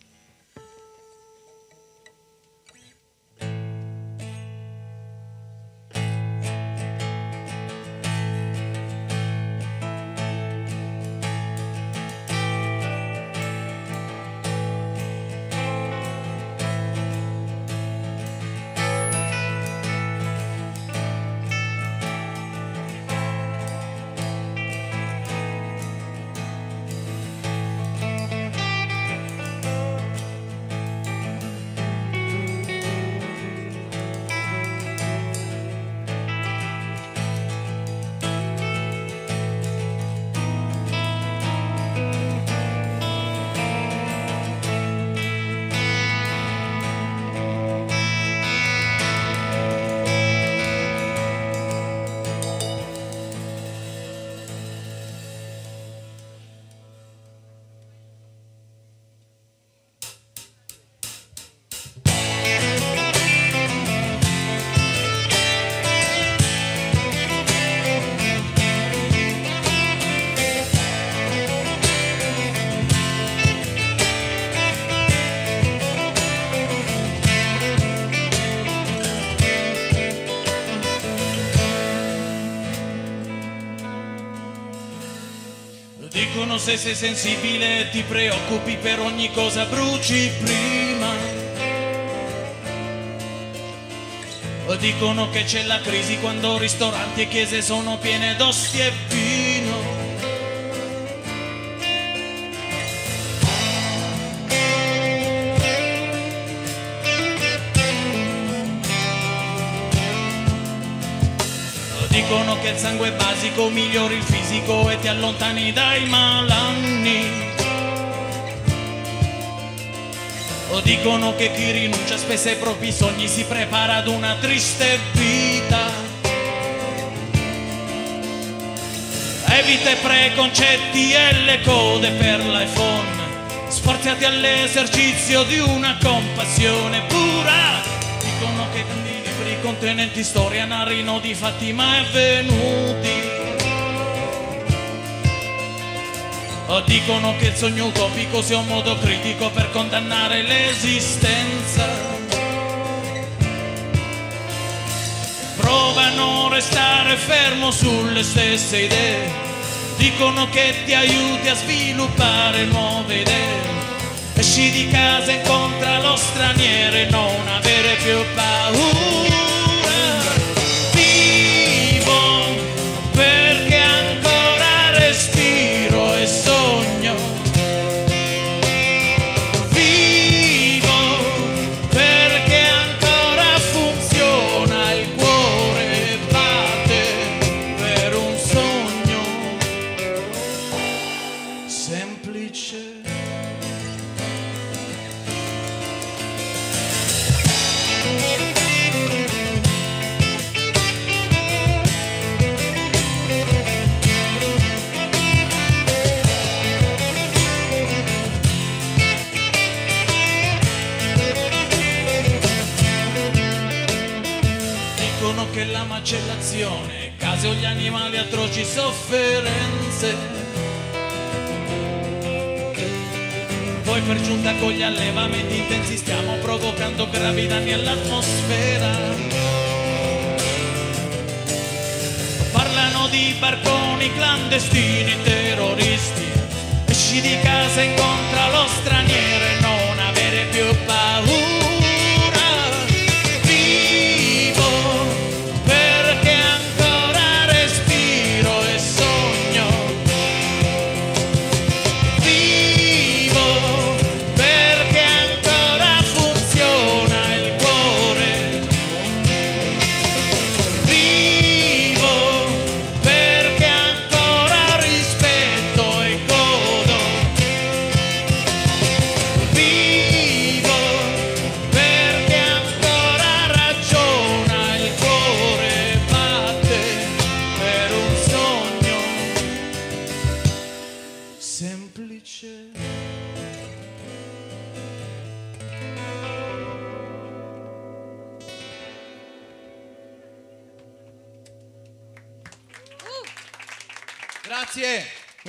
Dicono se sei sensibile ti preoccupi per ogni cosa bruci prima. Dicono che c'è la crisi quando ristoranti e chiese sono piene d'osti e vino. Il sangue basico migliori il fisico e ti allontani dai malanni. O dicono che chi rinuncia spesso ai propri sogni si prepara ad una triste vita. Evita i preconcetti e le code per l'iPhone. Sforzati all'esercizio di una compassione pura. Contenenti storia narrino di fatti mai avvenuti. Dicono che il sogno utopico sia un modo critico per condannare l'esistenza. Prova a restare fermo sulle stesse idee. Dicono che ti aiuti a sviluppare nuove idee. Esci di casa, incontra lo straniero e non avere più paura. Sofferenze. Poi per giunta con gli allevamenti intensi stiamo provocando gravi danni all'atmosfera. Parlano di barconi clandestini, terroristi. Esci di casa, incontra lo straniero e non avere più paura.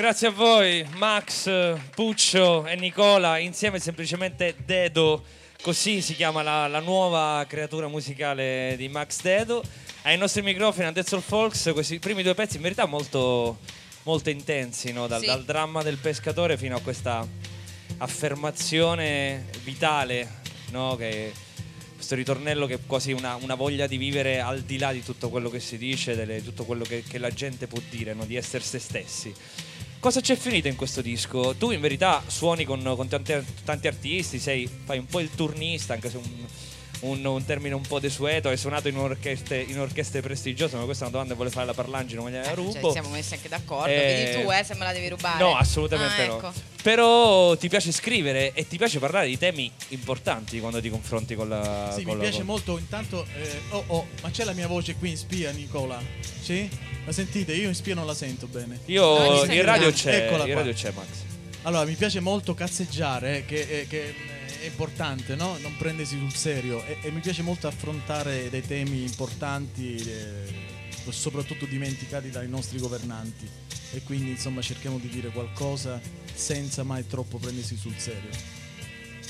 Grazie. A voi, Max, Puccio e Nicola, insieme semplicemente Dedo, così si chiama la, la nuova creatura musicale di Max Dedo. Ai nostri microfoni a Dead Folks, questi primi due pezzi in verità molto, molto intensi, no? dal, Sì. dal dramma del pescatore fino a questa affermazione vitale, no? che, questo ritornello che è quasi una, una voglia di vivere al di là di tutto quello che si dice, di tutto quello che, che la gente può dire, no? di essere se stessi. Cosa c'è finito in questo disco? Tu in verità suoni con, con tanti, tanti artisti, sei, fai un po' il turnista, anche se un, un- un termine un po' desueto, hai suonato in orchestre, in orchestre prestigiose, ma questa è una domanda che vuole fare la Parlangelo, ma gliela rubo. Cioè, ci siamo messi anche d'accordo. Eh, Vedi tu, eh, se me la devi rubare. No, assolutamente Ah, no. ecco. Però ti piace scrivere e ti piace parlare di temi importanti quando ti confronti con la... Sì, con mi la- piace con- molto. Intanto, eh, oh, oh, ma c'è la mia voce qui in spia, Nicola? Sì? La sentite? Io in spia non la sento bene. Io in radio c'è, Eccola in qua. radio c'è Max. Allora, mi piace molto cazzeggiare, eh, che, eh, che, è importante, no? Non prendersi sul serio. E, e mi piace molto affrontare dei temi importanti, eh, soprattutto dimenticati dai nostri governanti. E quindi, insomma, cerchiamo di dire qualcosa senza mai troppo prendersi sul serio.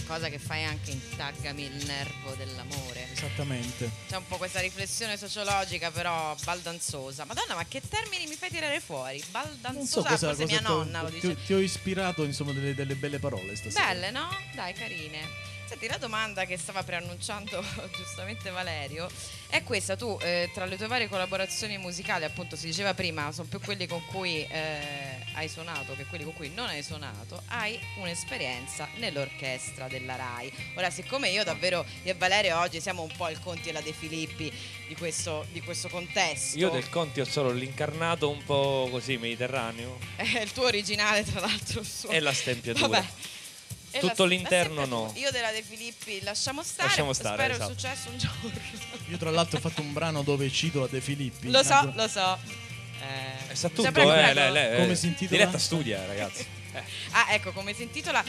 Cosa che fai anche in Taggami il nervo dell'amore. Esattamente. C'è un po' questa riflessione sociologica, però baldanzosa. Madonna, ma che termini mi fai tirare fuori? Non so Baldanzosa, cosa, forse mia ti ho- nonna lo ti, dice. ti ho ispirato, insomma, delle, delle belle parole stasera. Belle, no? Dai, carine. Senti, la domanda che stava preannunciando [laughs] giustamente Valerio è questa. Tu, eh, tra le tue varie collaborazioni musicali, appunto, si diceva prima, sono più quelli con cui eh, hai suonato che quelli con cui non hai suonato, hai un'esperienza nell'orchestra della RAI. Ora, siccome io davvero, io e Valerio oggi siamo un po' il Conti e la De Filippi di questo, di questo contesto. Io del Conti ho solo l'incarnato un po' così mediterraneo [laughs] È il tuo originale, tra l'altro. Il suo. e la stempiatura. Vabbè. E Tutto la- l'interno la no. Io della De Filippi lasciamo stare. Lasciamo stare, Spero esatto. il successo un giorno. Io tra l'altro ho fatto un brano dove cito la De Filippi. Lo so, Natura- lo so. Eh, E sa tutto, eh, lei, lei, Come eh, si intitola? Diretta studia, ragazzi. Eh. [laughs] Ah, ecco, come si intitola?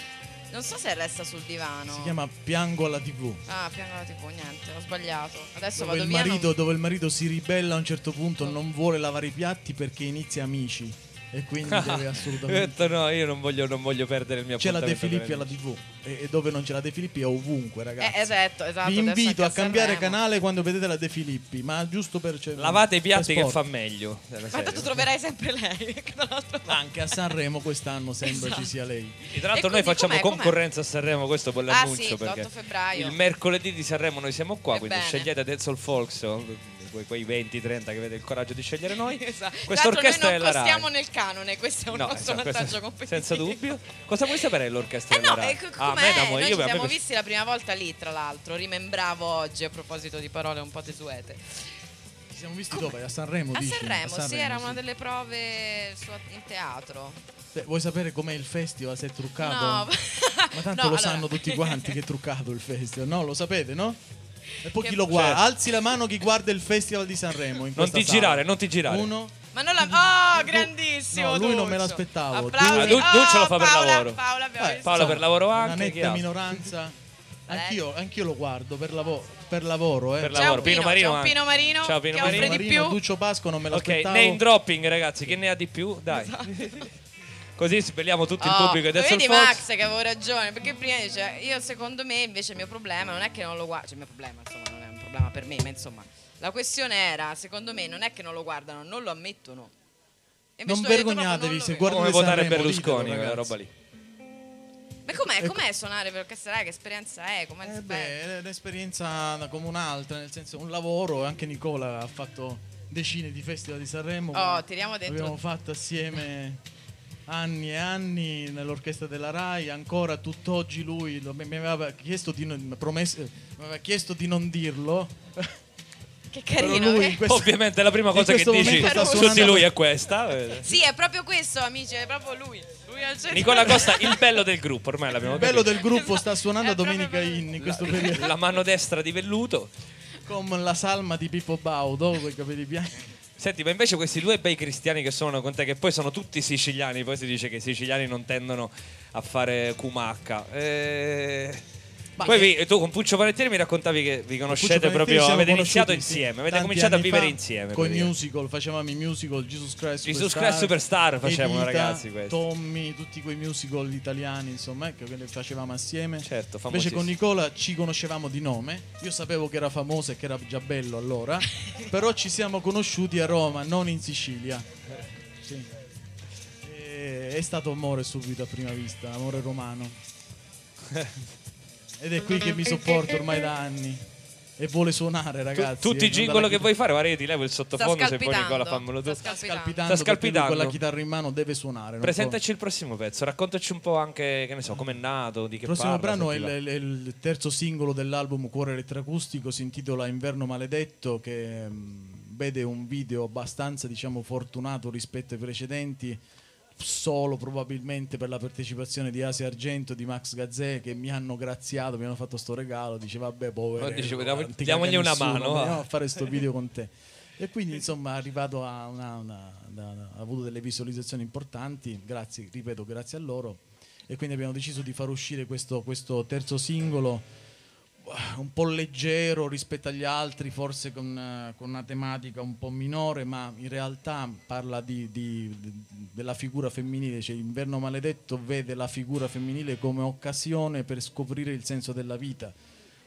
Non so se resta sul divano. Si chiama Piango alla TV. Ah, piano la tipo, niente, ho sbagliato. Adesso Dove vado il, via. marito, non- dove il marito si ribella a un certo punto, non vuole lavare i piatti perché inizia amici. E quindi deve [laughs] Ho assolutamente. detto no, io non voglio, non voglio perdere il mio C'è la De Filippi alla TV. E, e dove non c'è la De Filippi è ovunque, ragazzi. Eh, esatto, esatto. Vi invito a cambiare Sanremo. canale quando vedete la De Filippi, ma giusto per. cioè, Lavate i piatti che fa meglio. Ma tanto troverai sempre lei. [laughs] Anche a Sanremo quest'anno sembra Esatto. ci sia lei. E tra l'altro E noi facciamo com'è, com'è? concorrenza a Sanremo, questo poi Ah, l'annuncio sì, perché l'8 febbraio. il mercoledì di Sanremo noi siamo qua, quindi Ebbene. scegliete Dead Soul Folks, o que- quei 20-30 che avete il coraggio di scegliere noi. [laughs] Esatto. Questa l'altro orchestra noi è non la Rai. costiamo nel canone, questo è un No, nostro esatto, vantaggio competitivo. senza dubbio. Cosa vuoi sapere dell'orchestra Eh della no, Rai? e c- Ah, a me Noi io- ci a siamo visti la prima volta lì, tra l'altro. Rimembravo oggi a proposito di parole un po' tesuete. Ci siamo visti dove? A Sanremo, A dici? Sanremo, sì, era sì. una delle prove su- in teatro. Beh, vuoi sapere com'è il festival? Se è truccato? No, [laughs] Ma tanto No, lo allora- sanno tutti quanti che è truccato il festival. No, lo sapete, no? E poi Che- chi lo guarda? Certo. Alzi la mano chi guarda il festival di Sanremo. In Non ti sala. girare, non ti girare. Uno. Ma non la... Oh, grandissimo! No, lui non me Duccio. l'aspettavo. Applausi. Ah, Du- Duccio lo fa per Paola, lavoro. Paola, Eh. Paola per lavoro Una anche, chi netta minoranza. Anch'io, anch'io lo guardo per, lavo- per lavoro. Eh. Per lavoro. Pino Marino. un anche. Pino Marino Ciao Pino che offre Marino. di più. Duccio Pasqua non me Ok, l'aspettavo. name dropping ragazzi, chi ne ha di più? Dai. Così sveliamo tutto il Oh, pubblico. Ed è vedi Fox. Max che avevo ragione perché prima dice io secondo me invece il mio problema non è che non lo guardo cioè il mio problema insomma non è un problema per me ma insomma la questione era secondo me non è che non lo guardano non lo ammettono E invece Non hai detto vergognatevi non se guardate Come votare Berlusconi, ditelo, quella roba lì. ma com'è, com'è suonare per orchestra che esperienza è come Eh beh, è un'esperienza come un'altra, nel senso un lavoro, anche Nicola ha fatto decine di festival di Sanremo. Oh, tiriamo dentro- Abbiamo fatto assieme anni e anni nell'orchestra della RAI, ancora tutt'oggi lui lo- mi aveva chiesto di non, promesso- mi aveva chiesto di non dirlo. [laughs] che carino lui eh? questo- Ovviamente la prima cosa che dici su di lui è questa. sì è proprio questo amici è proprio lui. Nicola Costa, [laughs] il bello del gruppo, ormai l'abbiamo Il bello capito. del gruppo sta suonando a Domenica Inni in questo periodo La mano destra di velluto. con la salma di Pippo Baudo con i capelli bianchi. Senti, ma invece questi due bei cristiani che suonano con te, che poi sono tutti siciliani, poi si dice che i siciliani non tendono a fare cumacca. Eh, Poi vi- tu con Puccio Panettiere mi raccontavi che vi conoscete proprio, avete iniziato insieme, avete cominciato a vivere insieme. Con i musical, facevamo i musical Jesus Christ Jesus Christ Superstar facevano, Evita, ragazzi, questi. Tommy, tutti quei musical italiani, insomma, ecco, che li facevamo assieme. Certo, Invece con Nicola ci conoscevamo di nome. Io sapevo che era famoso e che era già bello allora, [laughs] però ci siamo conosciuti a Roma, non in Sicilia. Sì. E- è stato amore subito a prima vista, amore romano. [laughs] Ed è qui che mi sopporto ormai da anni. E vuole suonare, Tu- ragazzi. tutti eh, i non jingle che vuoi fare, guarda, io ti levo il sottofondo se poi Nicola fammelo tu. sta scalpitando, Sta scalpitando. con la chitarra in mano deve suonare. non può- Presentaci il prossimo pezzo, raccontaci un po' anche, che ne so, com'è nato, di che Il prossimo parla. brano è il, il- il terzo singolo dell'album Cuore elettroacustico, si intitola Inverno maledetto, che mm, vede un video abbastanza diciamo, fortunato rispetto ai precedenti, solo probabilmente per la partecipazione di Asia Argento, di Max Gazzè, che mi hanno graziato, mi hanno fatto sto regalo, dice vabbè povero, diamogli una mano, va." andiamo a fare sto video con te. [laughs] E quindi insomma è arrivato a una, una- una- ha avuto delle visualizzazioni importanti, grazie, ripeto, grazie a loro. E quindi abbiamo deciso di far uscire questo, questo terzo singolo un po' leggero rispetto agli altri, forse con, eh, con una tematica un po' minore, ma in realtà parla di- di- di- della figura femminile, cioè Inverno Maledetto vede la figura femminile come occasione per scoprire il senso della vita.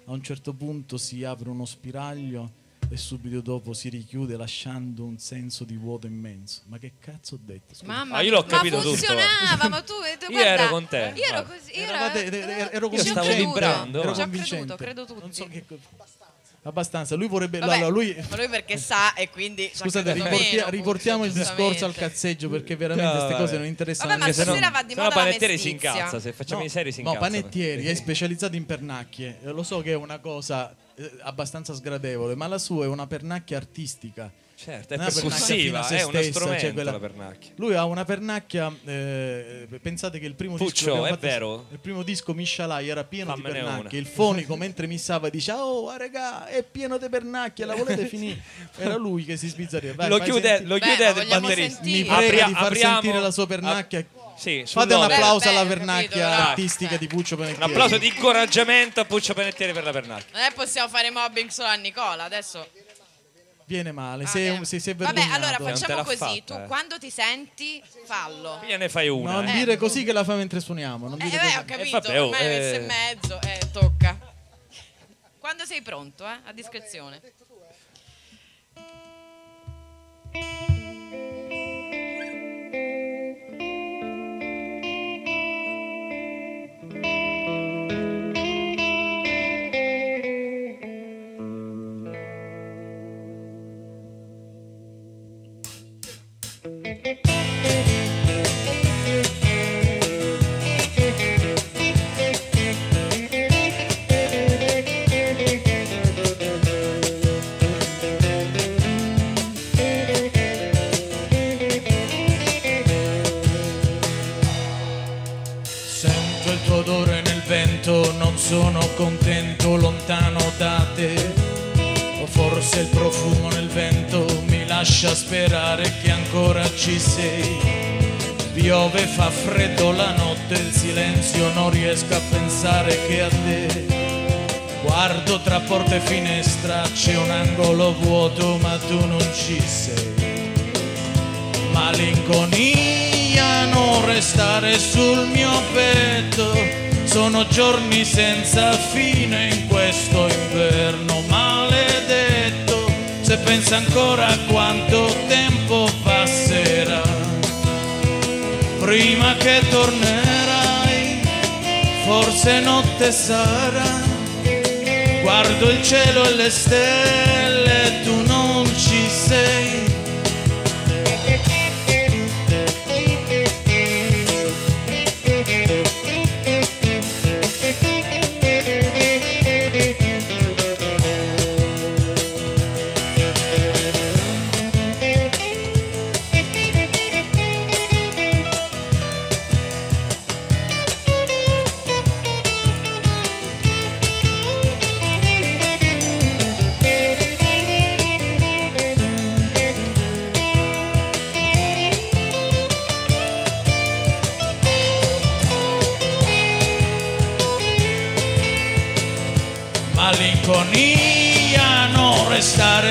A un certo punto si apre uno spiraglio e subito dopo si richiude lasciando un senso di vuoto immenso. Ma che cazzo ho detto? Scusa. Mamma Ah, io l'ho capito ma tutto. funzionava, ma tu, tu [laughs] Io guarda, ero con te, Io ero così, io ero, ero- ero ci ho convincente. creduto, vibrando. Ero Ci ho convincente. creduto, credo tutti. Non so che co- Abbastanza. Lui vorrebbe. Vabbè, allora, lui, ma lui perché sa e quindi Scusate, riporti- meno, riportiamo il discorso al cazzeggio perché veramente No, queste cose vabbè. non interessano Vabbè, ma se no- stasera va di no moda la Panettiere si incazza, se facciamo No, i seri si no, incazza. Panettieri è [laughs] specializzato in pernacchie. Eh, Lo so che è una cosa eh, abbastanza sgradevole, ma la sua è una pernacchia artistica. Certo, è Una pernacchia percussiva, è uno strumento cioè quella- la pernacchia. Lui ha una pernacchia. eh, pensate che il primo disco. Puccio, è fatto- vero? Il primo disco Miscialai era pieno Fammene di una. pernacchie. Il fonico mentre missava diceva: Oh, ah, regà, è pieno di pernacchie, la volete [laughs] finire? Era lui che si sbizzarriva. Vai, Lo chiude, senti- lo Beh, chiude ma del vogliamo batterista. Mi prega Apria- di far apriamo- sentire la sua pernacchia. Sì, Fate un applauso alla capito, pernacchia dai. artistica di Puccio Un Panettiere. applauso di incoraggiamento a Puccio Panettiere per la pernacchia. Non è possiamo fare mobbing solo a Nicola, adesso... Viene male, Ah, se, eh. se si è Vabbè, allora te facciamo così, fatta, tu eh. quando ti senti, fallo. Gliene fai una. Non eh. dire così che la fa mentre suoniamo. Non Eh, dire beh, così. ho capito, vabbè, oh, ormai eh. e mezzo, eh, tocca. Quando sei pronto, eh, a discrezione. Sento lascia sperare che ancora ci sei. Piove, fa freddo la notte, il silenzio non riesco a pensare che a te. Guardo tra porta e finestra, c'è un angolo vuoto ma tu non ci sei. Malinconia, non restare sul mio petto, sono giorni senza fine in questo inverno pensa ancora quanto tempo passerà, prima che tornerai, forse notte sarà. Guardo il cielo e le stelle,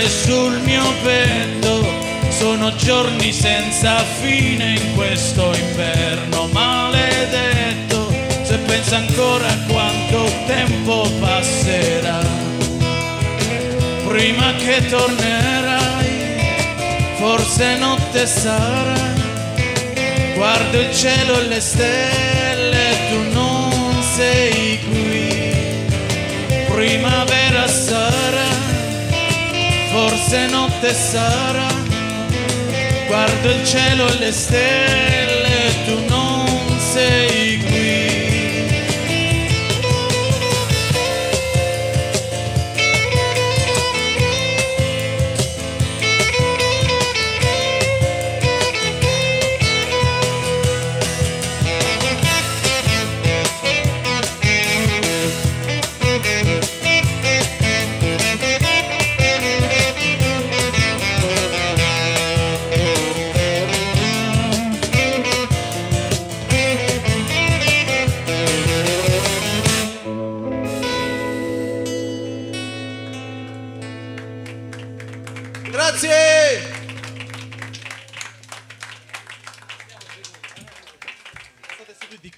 sul mio petto, sono giorni senza fine in questo inverno maledetto. Se pensa ancora a quanto tempo passerà, prima che tornerai, forse notte sarà. Guardo il cielo e le stelle, tu non sei qui primavera sarà, forse notte sarà, guardo il cielo e le stelle, tu non sei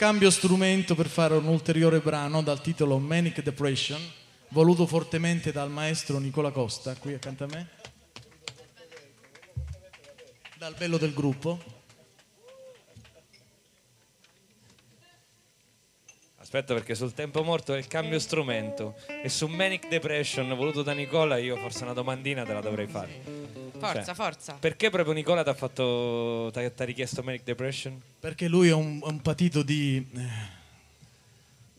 cambio strumento per fare un ulteriore brano dal titolo Manic Depression, voluto fortemente dal maestro Nicola Costa, qui accanto a me, dal bello del gruppo. Aspetta perché sul tempo morto è il cambio strumento e su Manic Depression voluto da Nicola io forse una domandina te la dovrei fare. Forza, Cioè, forza. Perché proprio Nicola ti ha fatto ti ha richiesto Manic Depression? Perché lui è un, un patito di...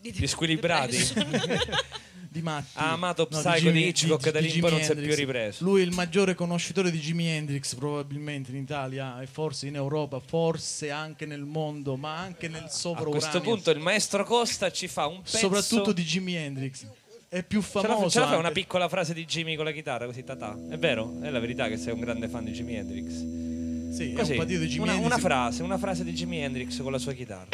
Di squilibrati? [laughs] di matti. Ha amato No, Psycho Jimi- di Hitchcock da lì poi non si è più ripreso. Lui è il maggiore conoscitore di Jimi Hendrix probabilmente in Italia e forse in Europa, forse anche nel mondo, ma anche nel A sovra questo punto il maestro Costa ci fa un pezzo soprattutto di Jimi Hendrix. È più famoso. ce la fai una piccola frase di Jimmy con la chitarra così tatà? È vero? È la verità che sei un grande fan di Jimi Hendrix. Sì, è Così, un di Jimi una, Hendrix. una frase, una frase di Jimi Hendrix con la sua chitarra.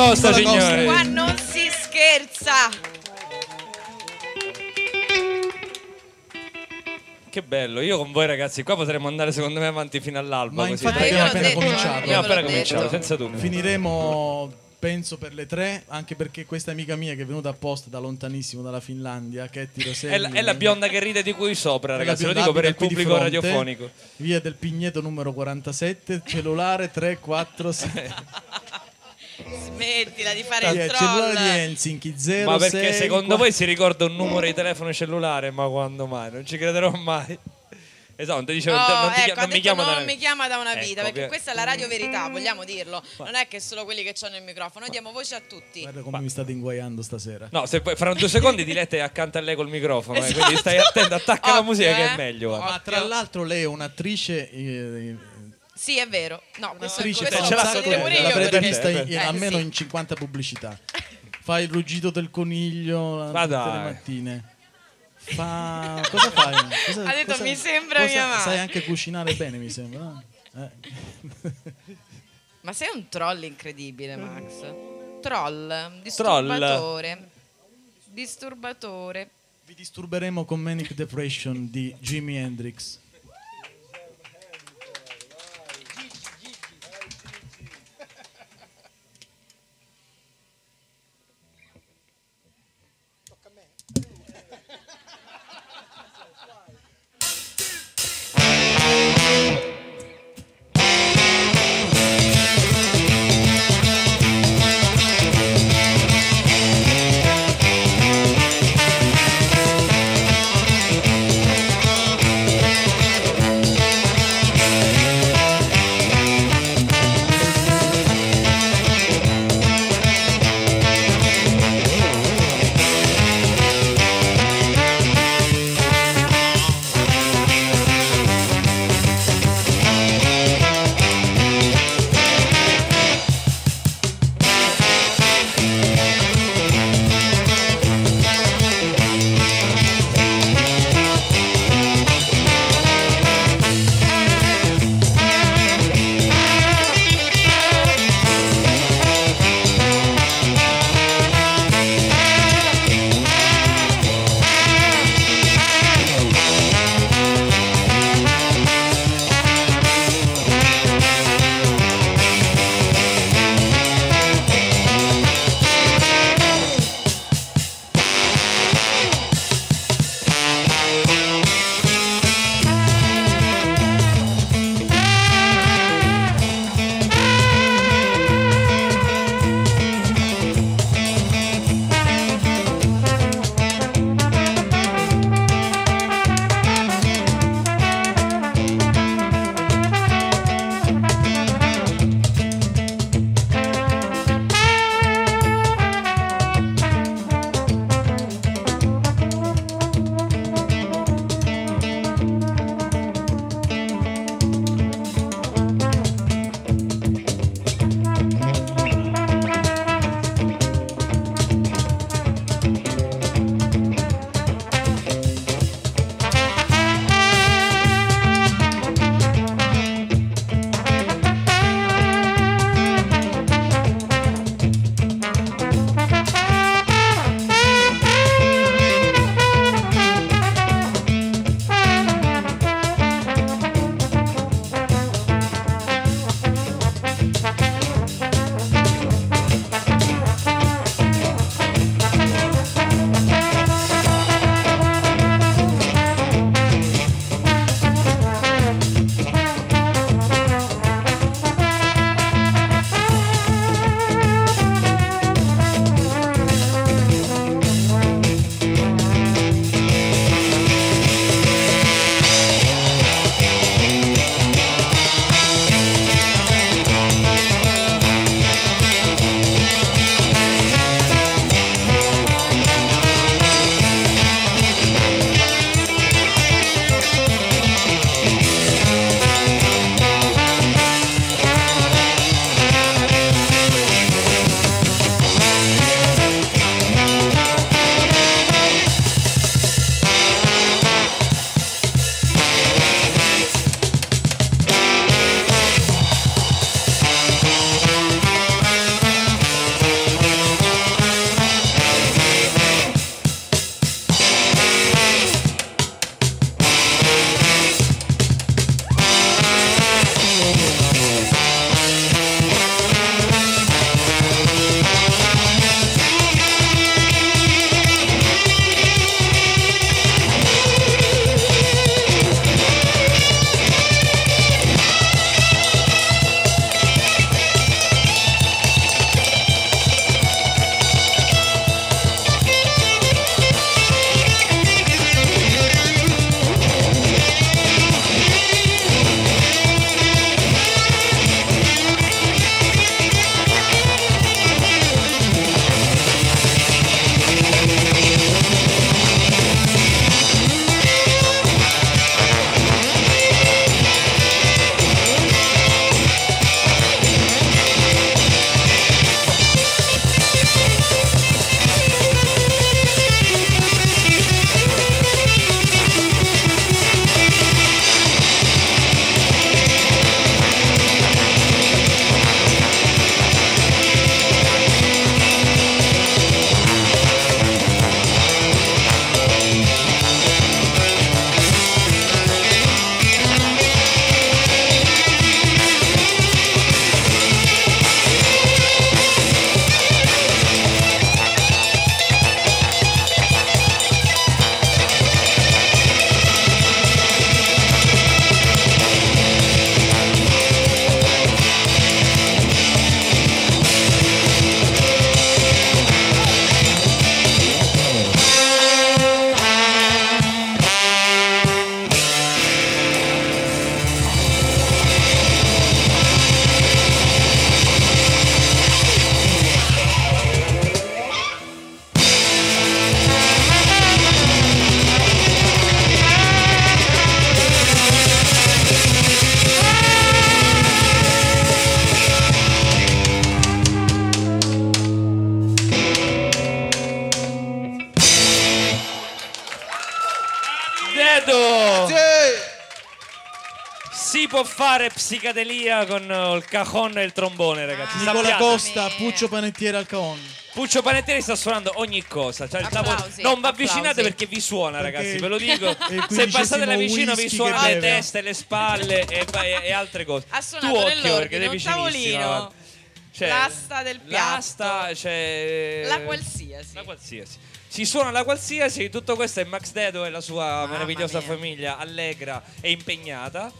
Costa, Nicola Costa. signori. Qua non si scherza. Che bello, io con voi ragazzi qua potremmo andare secondo me avanti fino all'alba. Ma così, infatti abbiamo appena detto, cominciato. Abbiamo appena cominciato, detto. senza dubbio. Finiremo penso per le tre, anche perché questa amica mia che è venuta apposta da lontanissimo, dalla Finlandia, Ketty Roselli. È la, è la bionda che ride di cui sopra, ragazzi. Lo dico per il pubblico fronte, radiofonico. Via del Pigneto numero 47, cellulare 346. [laughs] Smettila di fare il troll. cellulare di Helsinki 06 Ma perché secondo voi si ricorda un numero di telefono cellulare? Ma quando mai? Non ci crederò mai. Esatto, non ti dicevo, Oh, non, ti ecco, ha non mi detto chiamo da non mi chiama da una vita, Ecco, perché via- questa è la radio verità, vogliamo dirlo. Non è che solo quelli che hanno il microfono, noi diamo voce a tutti. Guarda come mi state inguaiando stasera. No, se poi fra due secondi Diletta è accanto a lei col microfono, eh, quindi stai attento, attacca la Occhio, musica che eh. è meglio. guarda. Ma tra l'altro lei è un'attrice eh, Sì, è vero. No, questo, questo ce l'ha pure io. l'avrete perché- Eh, almeno sì. in 50 pubblicità. [laughs] Fa il ruggito del coniglio Ma tutte le mattine. Fa... [laughs] Cosa fai? Cosa- Ha detto, cosa- "Mi sembra cosa- mia mamma". Sai anche cucinare bene, mi sembra. no? Eh. [laughs] Ma sei un troll incredibile, Max. Troll, disturbatore. Disturbatore. Vi disturberemo con Manic Depression di Jimi Hendrix. Può fare psicadelia con eh, il cajon e il trombone, ragazzi. Nicola Sappiate. Costa, Puccio Panettiere al caon. Puccio Panettieri sta suonando ogni cosa. Cioè, Applausi, non vi avvicinate perché vi suona, Perché ragazzi, ve lo [laughs] dico. Se passate da vicino vi suona le teste, le spalle e, e- e altre cose. Ha tu suonato occhio perché sei vicinissimo. Cioè, l'asta del piatto, L'asta, cioè... la qualsiasi. La qualsiasi. Si suona la qualsiasi, tutto questo è Max Dedo e la sua meravigliosa mia. famiglia allegra e impegnata.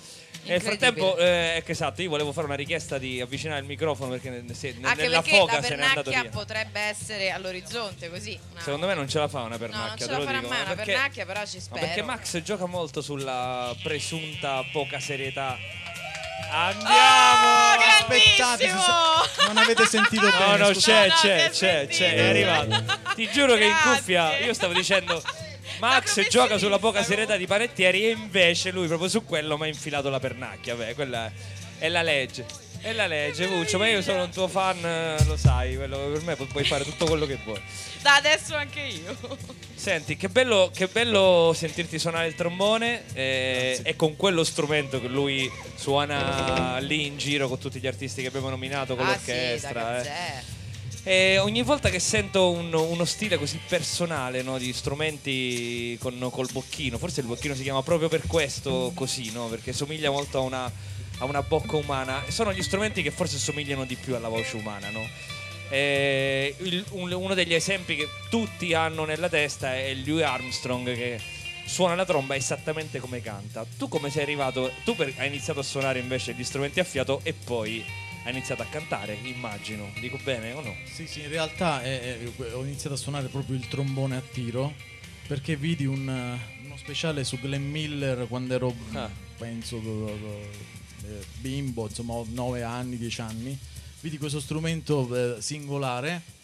Nel frattempo, eh, esatto, io volevo fare una richiesta di avvicinare il microfono perché ne- se- Anche nella perché foga la se n'è andato pernacchia via. potrebbe essere all'orizzonte così. no? Secondo me non ce la fa una No, non pernacchia, ce te la lo farà dico. mai una perché- pernacchia, però ci ma spero. perché Max gioca molto sulla presunta poca serietà. Andiamo! Oh, Aspettate, si sa- non avete sentito No, bene. no, scusate. c'è, no, c'è, si è c'è, c'è, è arrivato. Ti giuro che in Grazie. cuffia io stavo dicendo Max gioca sulla poca serietà di Panettieri e invece lui proprio su quello mi ha infilato la pernacchia. Beh, quella è la legge. È la legge, Puccio, ma io sono un tuo fan, eh, lo sai, quello- per me pu- puoi fare tutto quello che vuoi. Da adesso anche io. Senti, che bello, che bello sentirti suonare il trombone eh, e con quello strumento che lui suona lì in giro con tutti gli artisti che abbiamo nominato, con ah sì, da l'orchestra. eh. E ogni volta che sento un- uno stile così personale no, di strumenti con, col bocchino, forse il bocchino si chiama proprio per questo così, no? perché somiglia molto a una, a una bocca umana, sono gli strumenti che forse somigliano di più alla voce umana. No? Il- un- uno degli esempi che tutti hanno nella testa è Louis Armstrong che suona la tromba esattamente come canta. Tu come sei arrivato? Tu per- hai iniziato a suonare invece gli strumenti a fiato e poi hai iniziato a cantare, immagino. Dico bene o no? Sì, sì, in realtà eh, ho iniziato a suonare proprio il trombone a tiro perché vidi un, uno speciale su Glenn Miller quando ero, Ah. penso, eh, bimbo, insomma, ho 9 anni, 10 anni. Vidi questo strumento eh, singolare.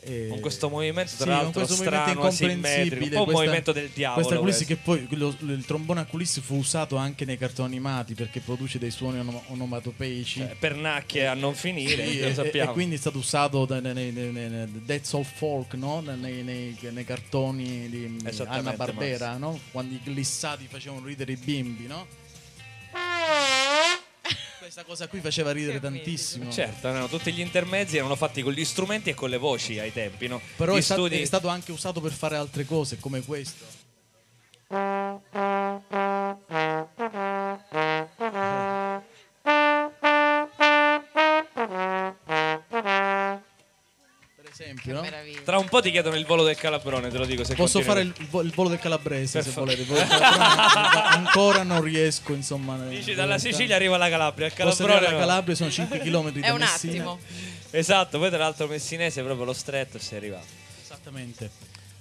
E- Con questo movimento, tra Sì, l'altro, con questo strano, incomprensibile, un po' un movimento del diavolo. Questa questo. che poi quello- il trombone a coulisses fu usato anche nei cartoni animati perché produce dei suoni onom- onomatopeici. Cioè, pernacchie a non finire, Sì, lo e, sappiamo. e quindi è stato usato da- nei, nei, nei, All Folk, no? nei, nei- nei cartoni di Esattamente, Anna Barbera, no? quando i glissati facevano ridere i bimbi. No? [laughs] Questa cosa qui faceva ridere tantissimo. Certo, no, tutti gli intermezzi erano fatti con gli strumenti e con le voci ai tempi, no? Però è, stato- studi- è stato anche usato per fare altre cose come questo. Esempio, no? Meraviglia. Tra un po' ti chiedono il volo del calabrone, te lo dico. Se Posso fare continui- il, il vo- il volo del calabrese Per se fa- volete. [laughs] ancora non riesco, insomma. Dici dalla Sicilia arriva alla Calabria, il calabrone. no. Calabria sono 5 km È da un Messina. attimo. Esatto, poi tra l'altro messinese proprio lo stretto e sei arrivato. Esattamente.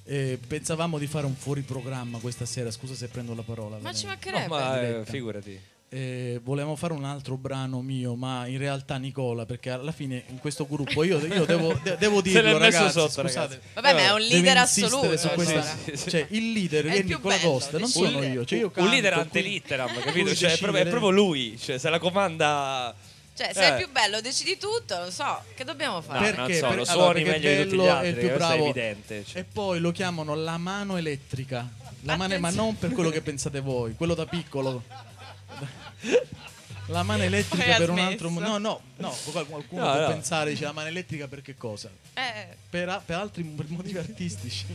Eh, pensavamo di fare un fuori programma questa sera, scusa se prendo la parola. Ma ci veramente. mancherebbe. No, ma eh, figurati. Eh, volevamo fare un altro brano mio, ma in realtà Nicola, perché alla fine in questo gruppo io, io devo, de- devo [laughs] dirlo, messo ragazzi, sotto, scusate. ragazzi. Vabbè, ma è un leader assoluto. su questa- allora. Sì, sì. Cioè, il leader È è, il Nicola bello, Costa, non sono io. Cioè, io un canto, leader qui- antelitteram, lui capito? Cioè, è, proprio, è proprio lui, cioè, se la comanda. Cioè, sei Eh. più bello, decidi tutto, non so, che dobbiamo No, fare? non Perché? so, Per- lo allora, suoni perché meglio di tutti gli bello, è altri, il più bravo. evidente. cioè. E poi lo chiamano la mano elettrica. La mano, ma non per quello che pensate voi, quello da piccolo. La mano elettrica Poi per un altro. No, no, no. Qualcuno No, può no. pensare, dice la mano elettrica per che cosa? Eh, Per, a- per altri per motivi artistici.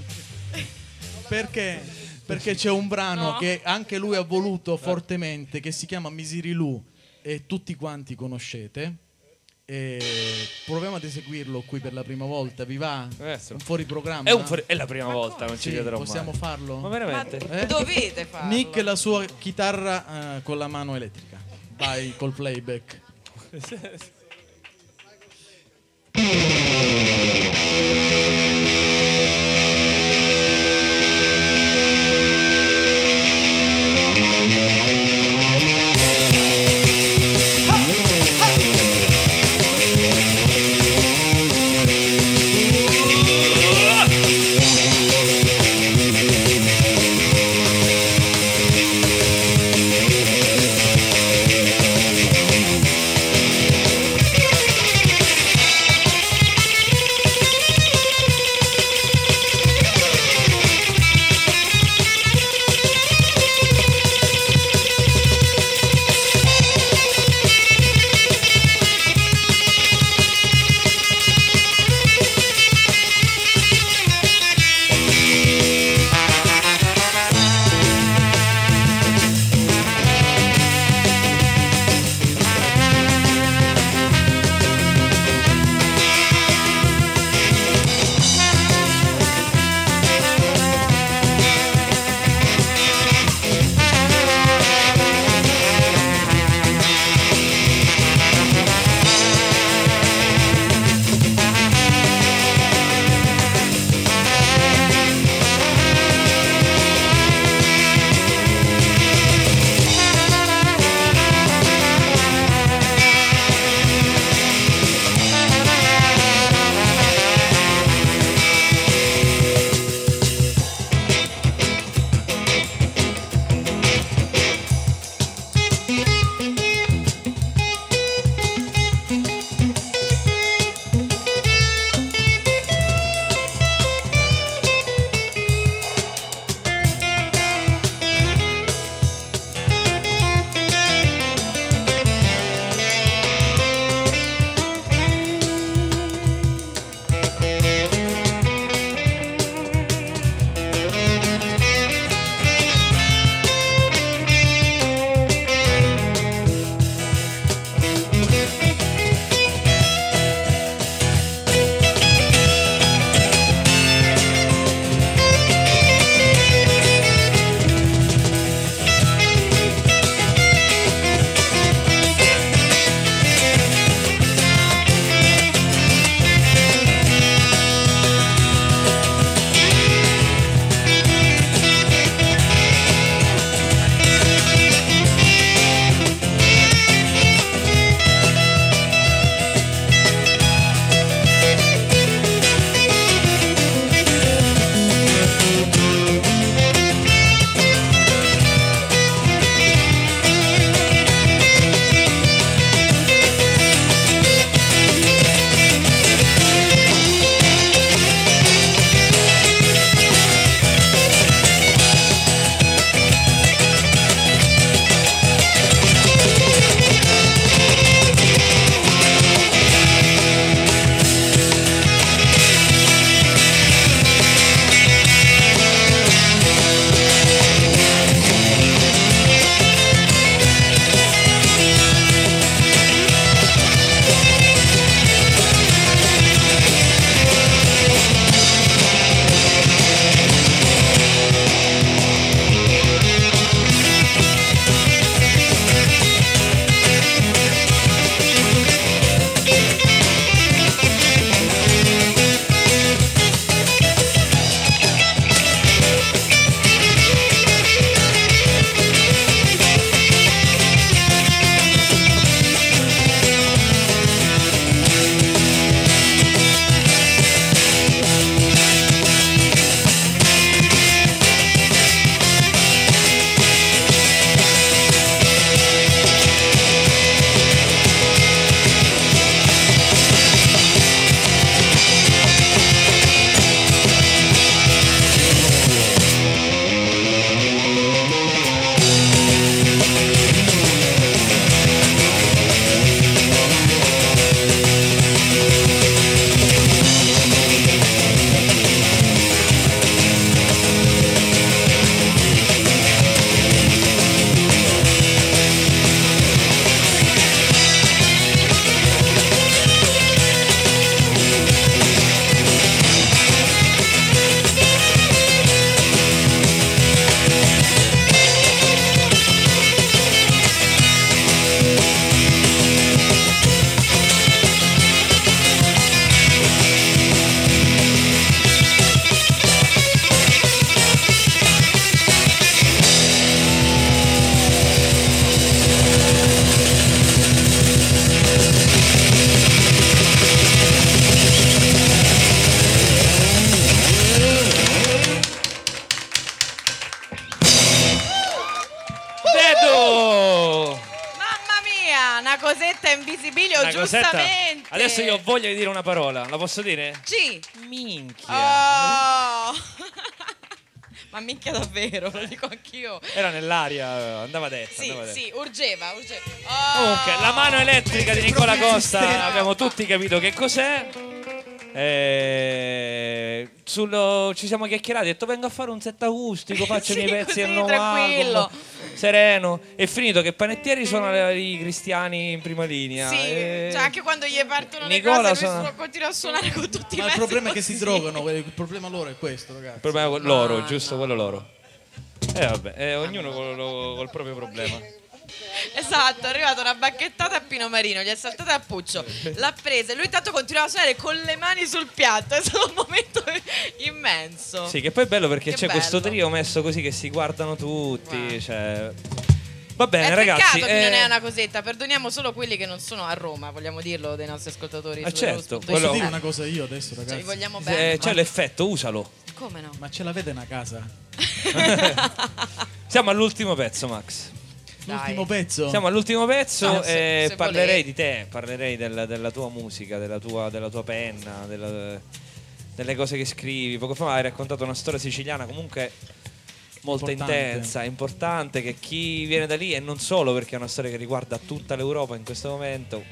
Perché? Perché c'è un brano No. che anche lui ha voluto fortemente, che si chiama Misirilu e tutti quanti conoscete. E proviamo ad eseguirlo qui per la prima volta. Vi va? Un fuori programma? È, un fuori- è la prima volta, non ci Sì, crederò possiamo mai. farlo? Ma veramente? Eh? dovete farlo. Nick e la sua chitarra eh, con la mano elettrica. Vai col playback. [laughs] cosetta invisibilio, Una cosetta- giustamente. Adesso io ho voglia di dire una parola, la posso dire? Sì. Minchia. Oh. [laughs] Ma minchia davvero, lo dico anch'io. Era nell'aria, andava detta. Sì, andava detta. sì, urgeva, urgeva. Oh. Comunque, la mano elettrica di Nicola Costa, abbiamo tutti capito che cos'è. Eh, sullo- ci siamo chiacchierati, ho detto vengo a fare un set acustico, faccio Sì, i miei pezzi al nuovo tranquillo. album, sereno. È finito che Panettieri sono i cristiani in prima linea. Sì, e- cioè anche quando gli partono Nicola le cose, suona- continua a suonare con tutti i Ma il problema è che si drogano, il problema loro è questo, ragazzi. Il problema è loro, giusto? Quello loro. Eh vabbè, eh, ognuno col, col proprio problema. [laughs] Esatto, è arrivata una bacchettata a Pino Marino, gli è saltata a Puccio, l'ha presa e lui intanto continuava a suonare con le mani sul piatto, [laughs] è stato un momento immenso. Sì, che poi è bello perché Che c'è questo bello. trio messo così che si guardano tutti. Cioè... Va bene, è ragazzi. peccato che eh, non è una cosetta, perdoniamo solo quelli che non sono a Roma, vogliamo dirlo dei nostri ascoltatori. Ah, certo. Posso dire una cosa io adesso, ragazzi? Cioè, vogliamo se- bene. c'è l'effetto, usalo. Come no? Ma ce l'avete una casa? [laughs] Siamo all'ultimo pezzo, Max. L'ultimo pezzo? Siamo all'ultimo pezzo Ah, e se- se parlerei volevi. di te, parlerei del- della tua musica, della tua, della tua penna, della- delle cose che scrivi. Poco fa hai raccontato una storia siciliana comunque molto Importante. intensa, importante, che chi viene da lì e non solo perché è una storia che riguarda tutta l'Europa in questo momento.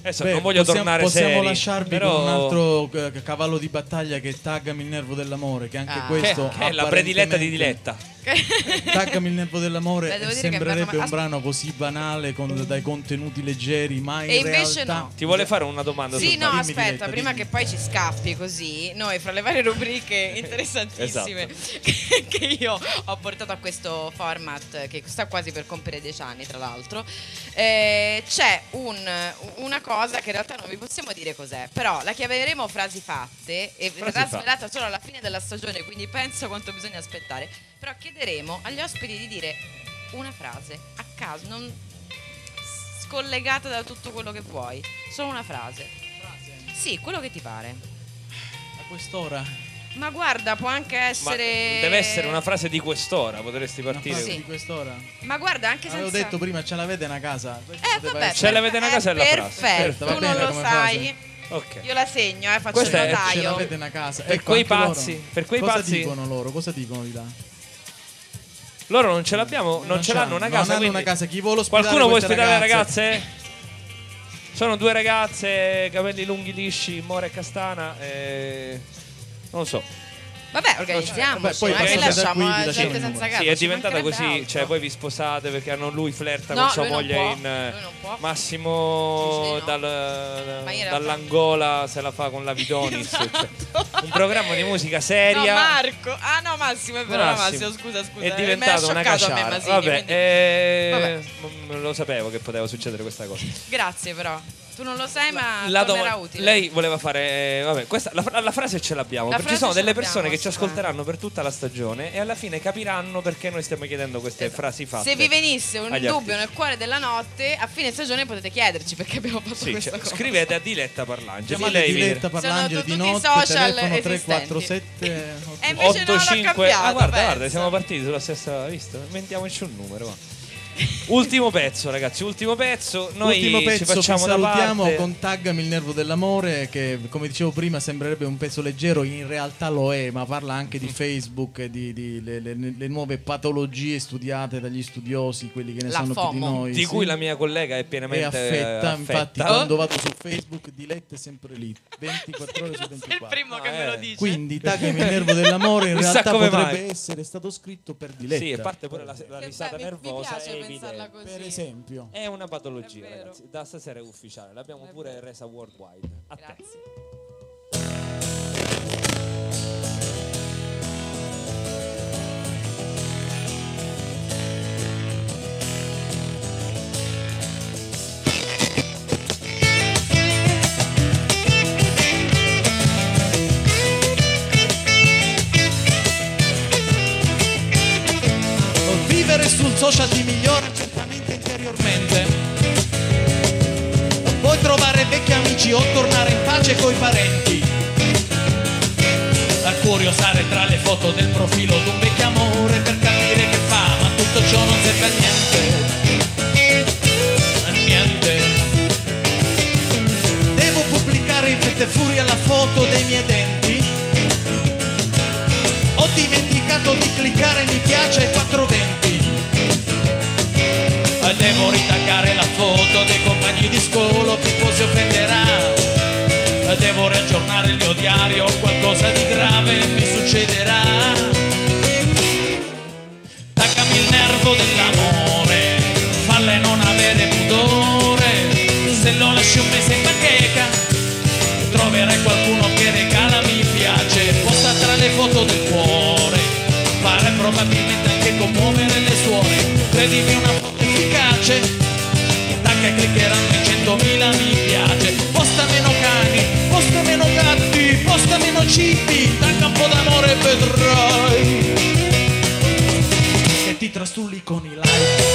Adesso Beh, non voglio possiamo, tornare possiamo seri, lasciarvi però... con un altro eh, cavallo di battaglia che è Taggami il nervo dell'amore, che anche Ah. questo Che- che è la prediletta di Diletta. [laughs] Taggami il nervo dell'amore Beh, sembrerebbe un brano così banale con dai contenuti leggeri, ma in E invece realtà no. Ti vuole fare una domanda Sì, no, Dimmi, aspetta, Diletta, prima dimmi. che poi ci scappi così, noi fra le varie rubriche [laughs] interessantissime che, [laughs] che io ho portato a questo format che sta quasi per compiere dieci anni, tra l'altro, eh, c'è un- una cosa che in realtà non vi possiamo dire cos'è, però la chiameremo frasi fatte e verrà fatte. svelata solo alla fine della stagione, quindi penso quanto bisogna aspettare, però chiederemo agli ospiti di dire una frase a caso, non scollegata da tutto quello che vuoi, solo una frase. Sì, quello che ti pare. a quest'ora Ma guarda, può anche Ma essere. deve essere una frase di quest'ora, potresti partire. Sì. di quest'ora. Ma guarda, anche senza. Avevo detto prima, ce l'avete una casa. Eh, vabbè, Ce l'avete una casa è la frase. Perfetto, tu non lo sai. Ok. Io la segno, eh, faccio Questa il è- Ce notaio. l'avete una casa. Per Ecco, quei anche loro. pazzi, per quei Cosa pazzi- dicono loro? Cosa dicono di là? Loro non ce l'abbiamo, non, Non ce l'hanno una non casa. hanno quindi- una casa. Chi vuole ospitare Qualcuno vuole ospitare le ragazze? ragazze? Sono due ragazze, capelli lunghi lisci, Mora e Castana. e- Non lo so. Vabbè, organizziamoci. Vabbè, poi non è che passate da lasciamo qui, vi la gente senza casa. sì, è ci diventata mancherebbe così. altro. Cioè, poi vi sposate perché hanno lui flirta No, con sua lui non moglie può, in eh, lui non può. Massimo no. dal- Ma dall'Angola se la fa con la [laughs] Vidonis. cioè, un programma di musica No, seria. Marco. Ah, no, Massimo, è vero, Massimo. Massimo, scusa, scusa. È Mi ha diventato una scioccato a me caciara. Masini, Vabbè, quindi- eh, Vabbè. non lo sapevo che poteva succedere questa cosa. Grazie, però. Tu non lo sai, ma La doma- utile. lei voleva fare. Vabbè, questa, la, la frase ce l'abbiamo. La perché ci sono delle persone che ci ascolteranno per tutta la stagione e alla fine capiranno perché noi stiamo chiedendo queste frasi fatte. Se vi venisse un dubbio artisti. nel cuore della notte, a fine stagione potete chiederci perché abbiamo fatto Sì, questa cioè, cosa. scrivete a Diletta Parlangeli. Chiamate Lei Diletta Parlangeli di tutti i notte, social telefono esistenti. 347 E invece no, l'ho 85 cambiato, ah, guarda, guarda, siamo partiti sulla stessa vista. Inventiamoci un numero. Ultimo pezzo, ragazzi. Ultimo pezzo. Noi Ultimo ci pezzo, vi facciamo da salutiamo parte. con Taggami il nervo dell'amore che come dicevo prima sembrerebbe un pezzo leggero, in realtà lo è, ma parla anche Mm. di Facebook e di, di- le, le- le nuove patologie studiate dagli studiosi, quelli che ne La sanno più di FOMO. noi. Di sì. cui la mia collega è e pienamente affetta, eh, infatti affetta. quando vado su Facebook Diletta è sempre lì, 24 ore su Sei il 24. primo che Ah, me lo eh. dice. Quindi Taggami il nervo dell'amore in realtà potrebbe mai. essere stato scritto per Diletta. Sì, e parte pure la, la risata nervosa. Mi piace è pensarla evidente. così. Per esempio. È una patologia, È vero. ragazzi. Da stasera è ufficiale. L'abbiamo pure resa worldwide. A te. social ti migliora certamente interiormente. Non puoi trovare vecchi amici o tornare in pace coi parenti. Da curiosare tra le foto del profilo d'un vecchio amore per capire che fa, ma tutto ciò non serve a niente. A niente. Devo pubblicare in fretta furia la foto dei miei denti giudiziario qualcosa di grave mi succederà. Attaccami il nervo dell'amore, falle non avere pudore, se lo lasci un mese in bacheca, troverai qualcuno che regala mi piace, posta tra le foto del cuore, fare probabilmente anche commuovere le suore, credimi una foto posta meno cibi, tacca un po' d'amore vedrai che ti trastulli con i like.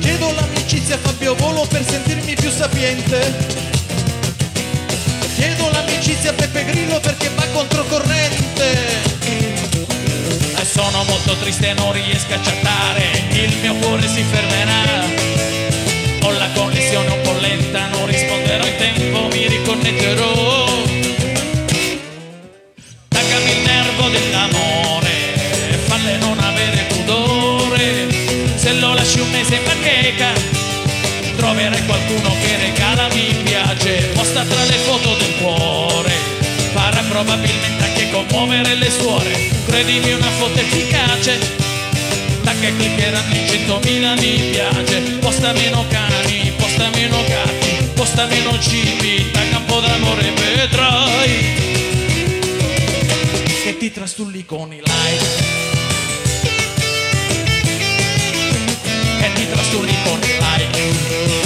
Chiedo l'amicizia a Fabio Volo per sentirmi più sapiente. Chiedo l'amicizia a Peppe Grillo perché va controcorrente. Sono molto triste e non riesco a chattare, il mio cuore si fermerà. Ho la connessione un po' lenta, non risponderò in tempo, mi riconnetterò. Attaccami il nervo dell'amore, falle non avere pudore. Se lo lasci un mese in bacheca, troverai qualcuno che regala mi piace. Posta tra le foto del probabilmente anche commuovere le suore. Credimi una foto efficace che cliccheranno in 100.000 mi piace. Posta meno cani, posta meno gatti Posta meno cibi, tagga un po' d'amore vedrai. Che ti trastulli con i like. Che ti trastulli con i like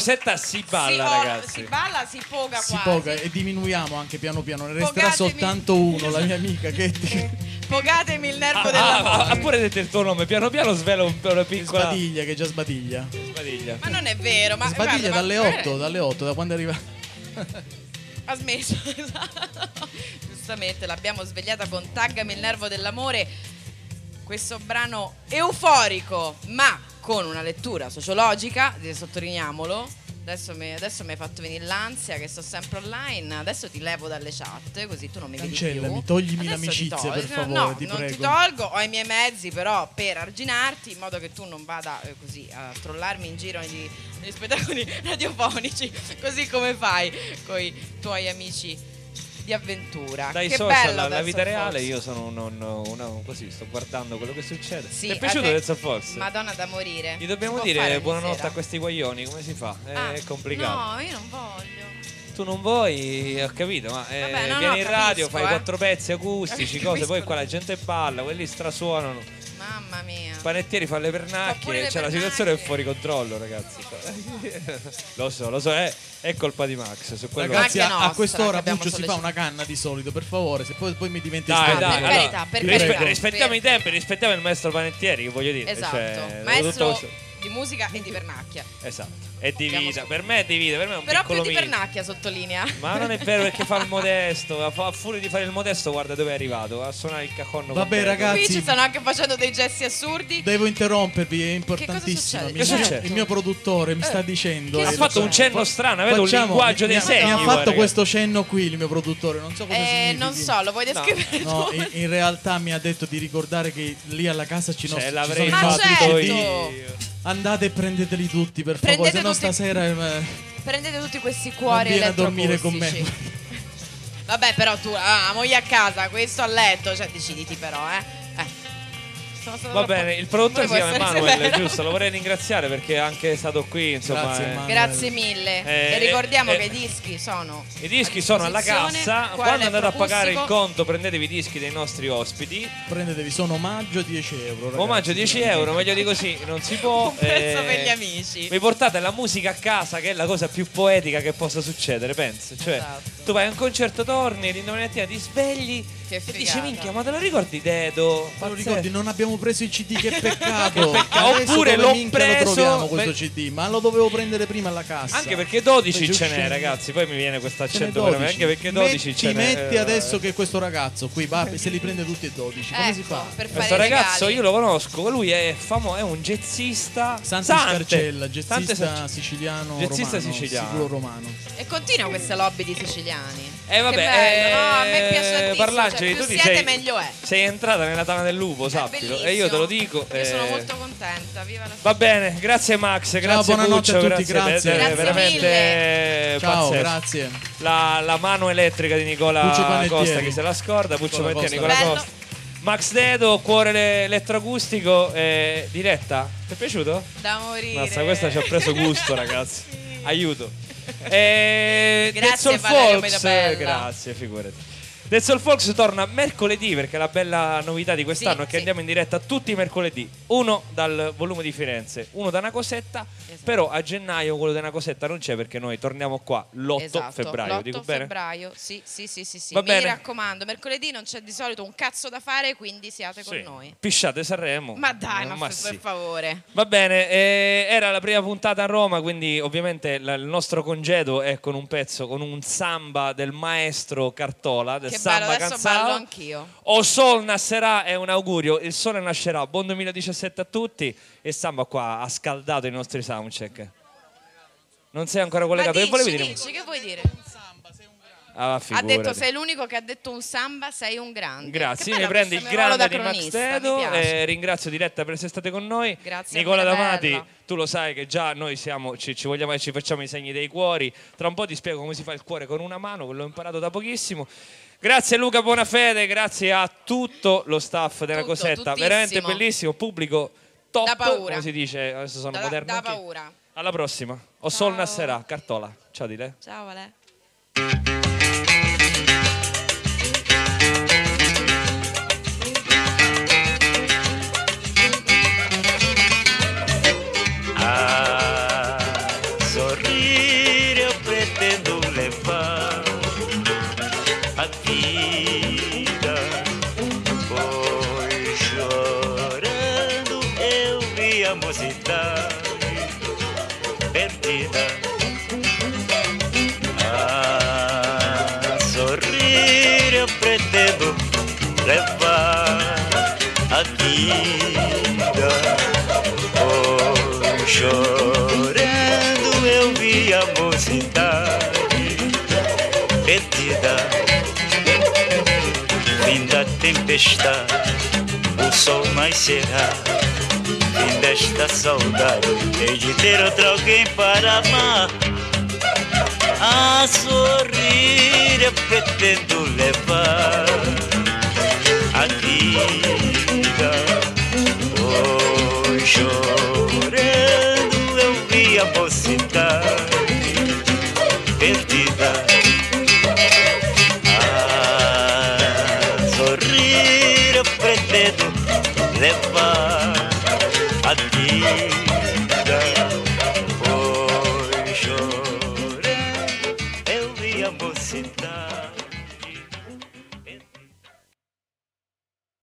pogano. A una cosetta si balla, Si- oh, ragazzi. Si balla, si poga Si quasi. poga e diminuiamo anche piano piano, ne resterà Pogatemi. soltanto uno, la mia amica Ketty. Pogatemi il nervo Ah, dell'amore. ha pure detto il tuo nome, piano piano svela un po' una piccola Sbadiglia che già sbadiglia. sbadiglia. Ma non è vero, ma Sbadiglia guarda, dalle ma- 8, dalle 8, da quando è arriva. Ha smesso. [laughs] Giustamente l'abbiamo svegliata con Taggami il nervo dell'amore. Questo brano euforico, ma con una lettura sociologica, sottolineiamolo. Adesso mi, adesso mi hai fatto venire l'ansia che sto sempre online. Adesso ti levo dalle chat, così tu non mi vedi più. Cancellami, toglimi Adesso l'amicizia, per favore, no, ti non prego. ti tolgo, ho i miei mezzi però per arginarti in modo che tu non vada eh, così a trollarmi in giro negli, negli spettacoli [laughs] radiofonici, così come fai con i tuoi amici di avventura. Dai che social alla vita reale io sono un, un- un- così, sto guardando quello che succede. Sì, Ti è piaciuto te- Dance of Force? Madonna da morire. Gli dobbiamo Si dire buonanotte sera? a questi guaglioni, come si fa? È Ah, complicato. No, io non voglio. Tu non vuoi, ho capito, ma eh, Vabbè, no, no, vieni in radio, capisco, fai eh. quattro pezzi acustici, [laughs] cose, poi qua la gente balla, quelli strasuonano. Mamma mia. Panettieri fa le pernacchie, cioè la situazione è fuori controllo, ragazzi. [laughs] lo so, lo so, è, è colpa di Max. Su quello Ragazzi, a, a nostra, che quest'ora Buccio si fa una canna di solito, per favore, se poi, poi mi diventi Dai, dai, per allora, carità, per rispe- carità. rispettiamo Per- i tempi, rispettiamo il maestro Panettieri, che voglio dire. Esatto, cioè, maestro di musica e di pernacchia. Esatto, è di so- Per me è di vita, per me è un Però più piccolo di mito. pernacchia sottolinea. Ma non è vero perché fa il [laughs] modesto, a, furia di fare il modesto, guarda dove è arrivato, a suonare il caconno. Vabbè, completo. ragazzi. Qui ci stanno anche facendo dei gesti assurdi. Devo interrompervi, è importantissimo. succede? Mi- Che succede? Il mio produttore mi sta dicendo. eh, Ha fatto un cenno strano, vedo un facciamo- linguaggio mi- dei mi- segni. Mi ha guarda, fatto che- questo cenno qui il mio produttore, non so cosa Eh, non so, lo vuoi descrivere No, tu? in, in realtà mi ha detto di ricordare che lì alla casa ci, Cioè, nos- ci sono i Ma nostri certo. io. Andate e prendeteli tutti, per favore, Prendete se no tutti- stasera eh, Prendete tutti questi non cuori viene a dormire con me. [laughs] Vabbè, però tu, ah, moglie a casa, questo a letto, cioè deciditi però, eh. Eh. Va bene, il produttore si chiama Emanuele, giusto? Lo vorrei ringraziare perché è anche stato qui, insomma. Grazie, eh. Grazie mille. Eh, e ricordiamo eh, che i dischi sono. I dischi sono alla cassa, quando andate a pagare il conto prendetevi i dischi dei nostri ospiti. Prendetevi, sono omaggio 10 euro. ragazzi. Omaggio 10 euro, meglio di così, non si può. [laughs] Un prezzo eh, per gli amici. Vi portate la musica a casa, che è la cosa più poetica che possa succedere, penso. Cioè, Esatto. tu vai a un concerto, torni, l'indomani mattina ti svegli Che e dici, figata. minchia, ma te lo ricordi Dedo? Ma lo Pazzesco." ricordi, non abbiamo preso il CD, [laughs] che peccato. peccato. Adesso Oppure l'ho minchia preso- lo troviamo questo beh- CD, ma lo dovevo prendere prima alla cassa. Anche perché 12 Sei ce n'è, ragazzi. Poi mi viene questo accento veramente. 12. Anche perché 12 Metti- ce n'è. metti eh, adesso che questo ragazzo qui va, se li prende tutti e 12. Come si Ecco, fa? per fare Questo ragazzo io lo conosco, lui è famoso, è un jazzista. Santi Sante. Scarcella, Sante jazzista Scarcella. siciliano Jazzista romano, siciliano. sicuro romano. E continua questa lobby di siciliani. Eh vabbè, che eh, no, a me piace tantissimo. Parlangeli, cioè, più tu ti siete sei, meglio è. sei entrata nella tana del lupo, sappilo. E io te lo dico. Io sono eh, molto contenta. Viva la Va bene, grazie Max, grazie buonanotte Puccio, a tutti, grazie. eh, Grazie veramente Ciao, pazzesco. grazie. La, la mano elettrica di Nicola. Costa, chi se la scorda, Puccio Panettieri. Nicola Bello. Costa. Max Dedo, cuore le- elettroacustico, eh, diretta. Ti è piaciuto? Da morire. Mazza, questa ci ha preso gusto, ragazzi. [laughs] Aiuto. Eh, Grazie, Valerio Folks, Mirabella. grazie, figurati. Dead Soul Folks torna mercoledì perché la bella novità di quest'anno Sì, è che sì. andiamo in diretta tutti i mercoledì. Uno dal volume di Firenze, uno da una cosetta. Esatto. Però a gennaio quello di una cosetta non c'è perché noi torniamo qua l'8 Esatto, febbraio. l'8 dico bene? febbraio, sì, sì, sì, sì, sì. Va Mi bene. raccomando, mercoledì non c'è di solito un cazzo da fare, quindi siate con Sì. noi. Pisciate Sanremo. Ma dai, ma, Ma per sì. favore. Va bene, eh, era la prima puntata a Roma, quindi ovviamente la- il nostro congedo è con un pezzo, con un samba del maestro Cartola, del samba Canzao. O Sol nascerà è un augurio, il sole nascerà. Buon 2017 a tutti e Samba qua ha scaldato i nostri soundcheck. Non sei ancora collegato, Ma che volevi dici, dire? dici, che vuoi dire? Ah, Ha detto sei l'unico che ha detto un samba, sei un grande. Grazie, mi prendi il grande di Max piace. eh, ringrazio Diretta per essere state con noi. Grazie Nicola Damati, bella. tu lo sai che già noi siamo, ci, ci vogliamo, ci facciamo i segni dei cuori. Tra un po' ti spiego come si fa il cuore con una mano, l'ho imparato da pochissimo. Grazie Luca Bonafede, grazie a tutto lo staff della Tutto, Cosetta, tuttissimo. veramente bellissimo, pubblico top, Da paura. come si dice, adesso sono Da, moderno da paura. Alla prossima. O Sol Nasserà, Cartola. Ciao di lei. Ciao Ale. A vida. Pois chorando eu vi a mocidade perdida. Fim da tempestade, o sol nascerá. Fim desta saudade, hei de ter outro alguém para amar. A sorrir eu pretendo levar a show.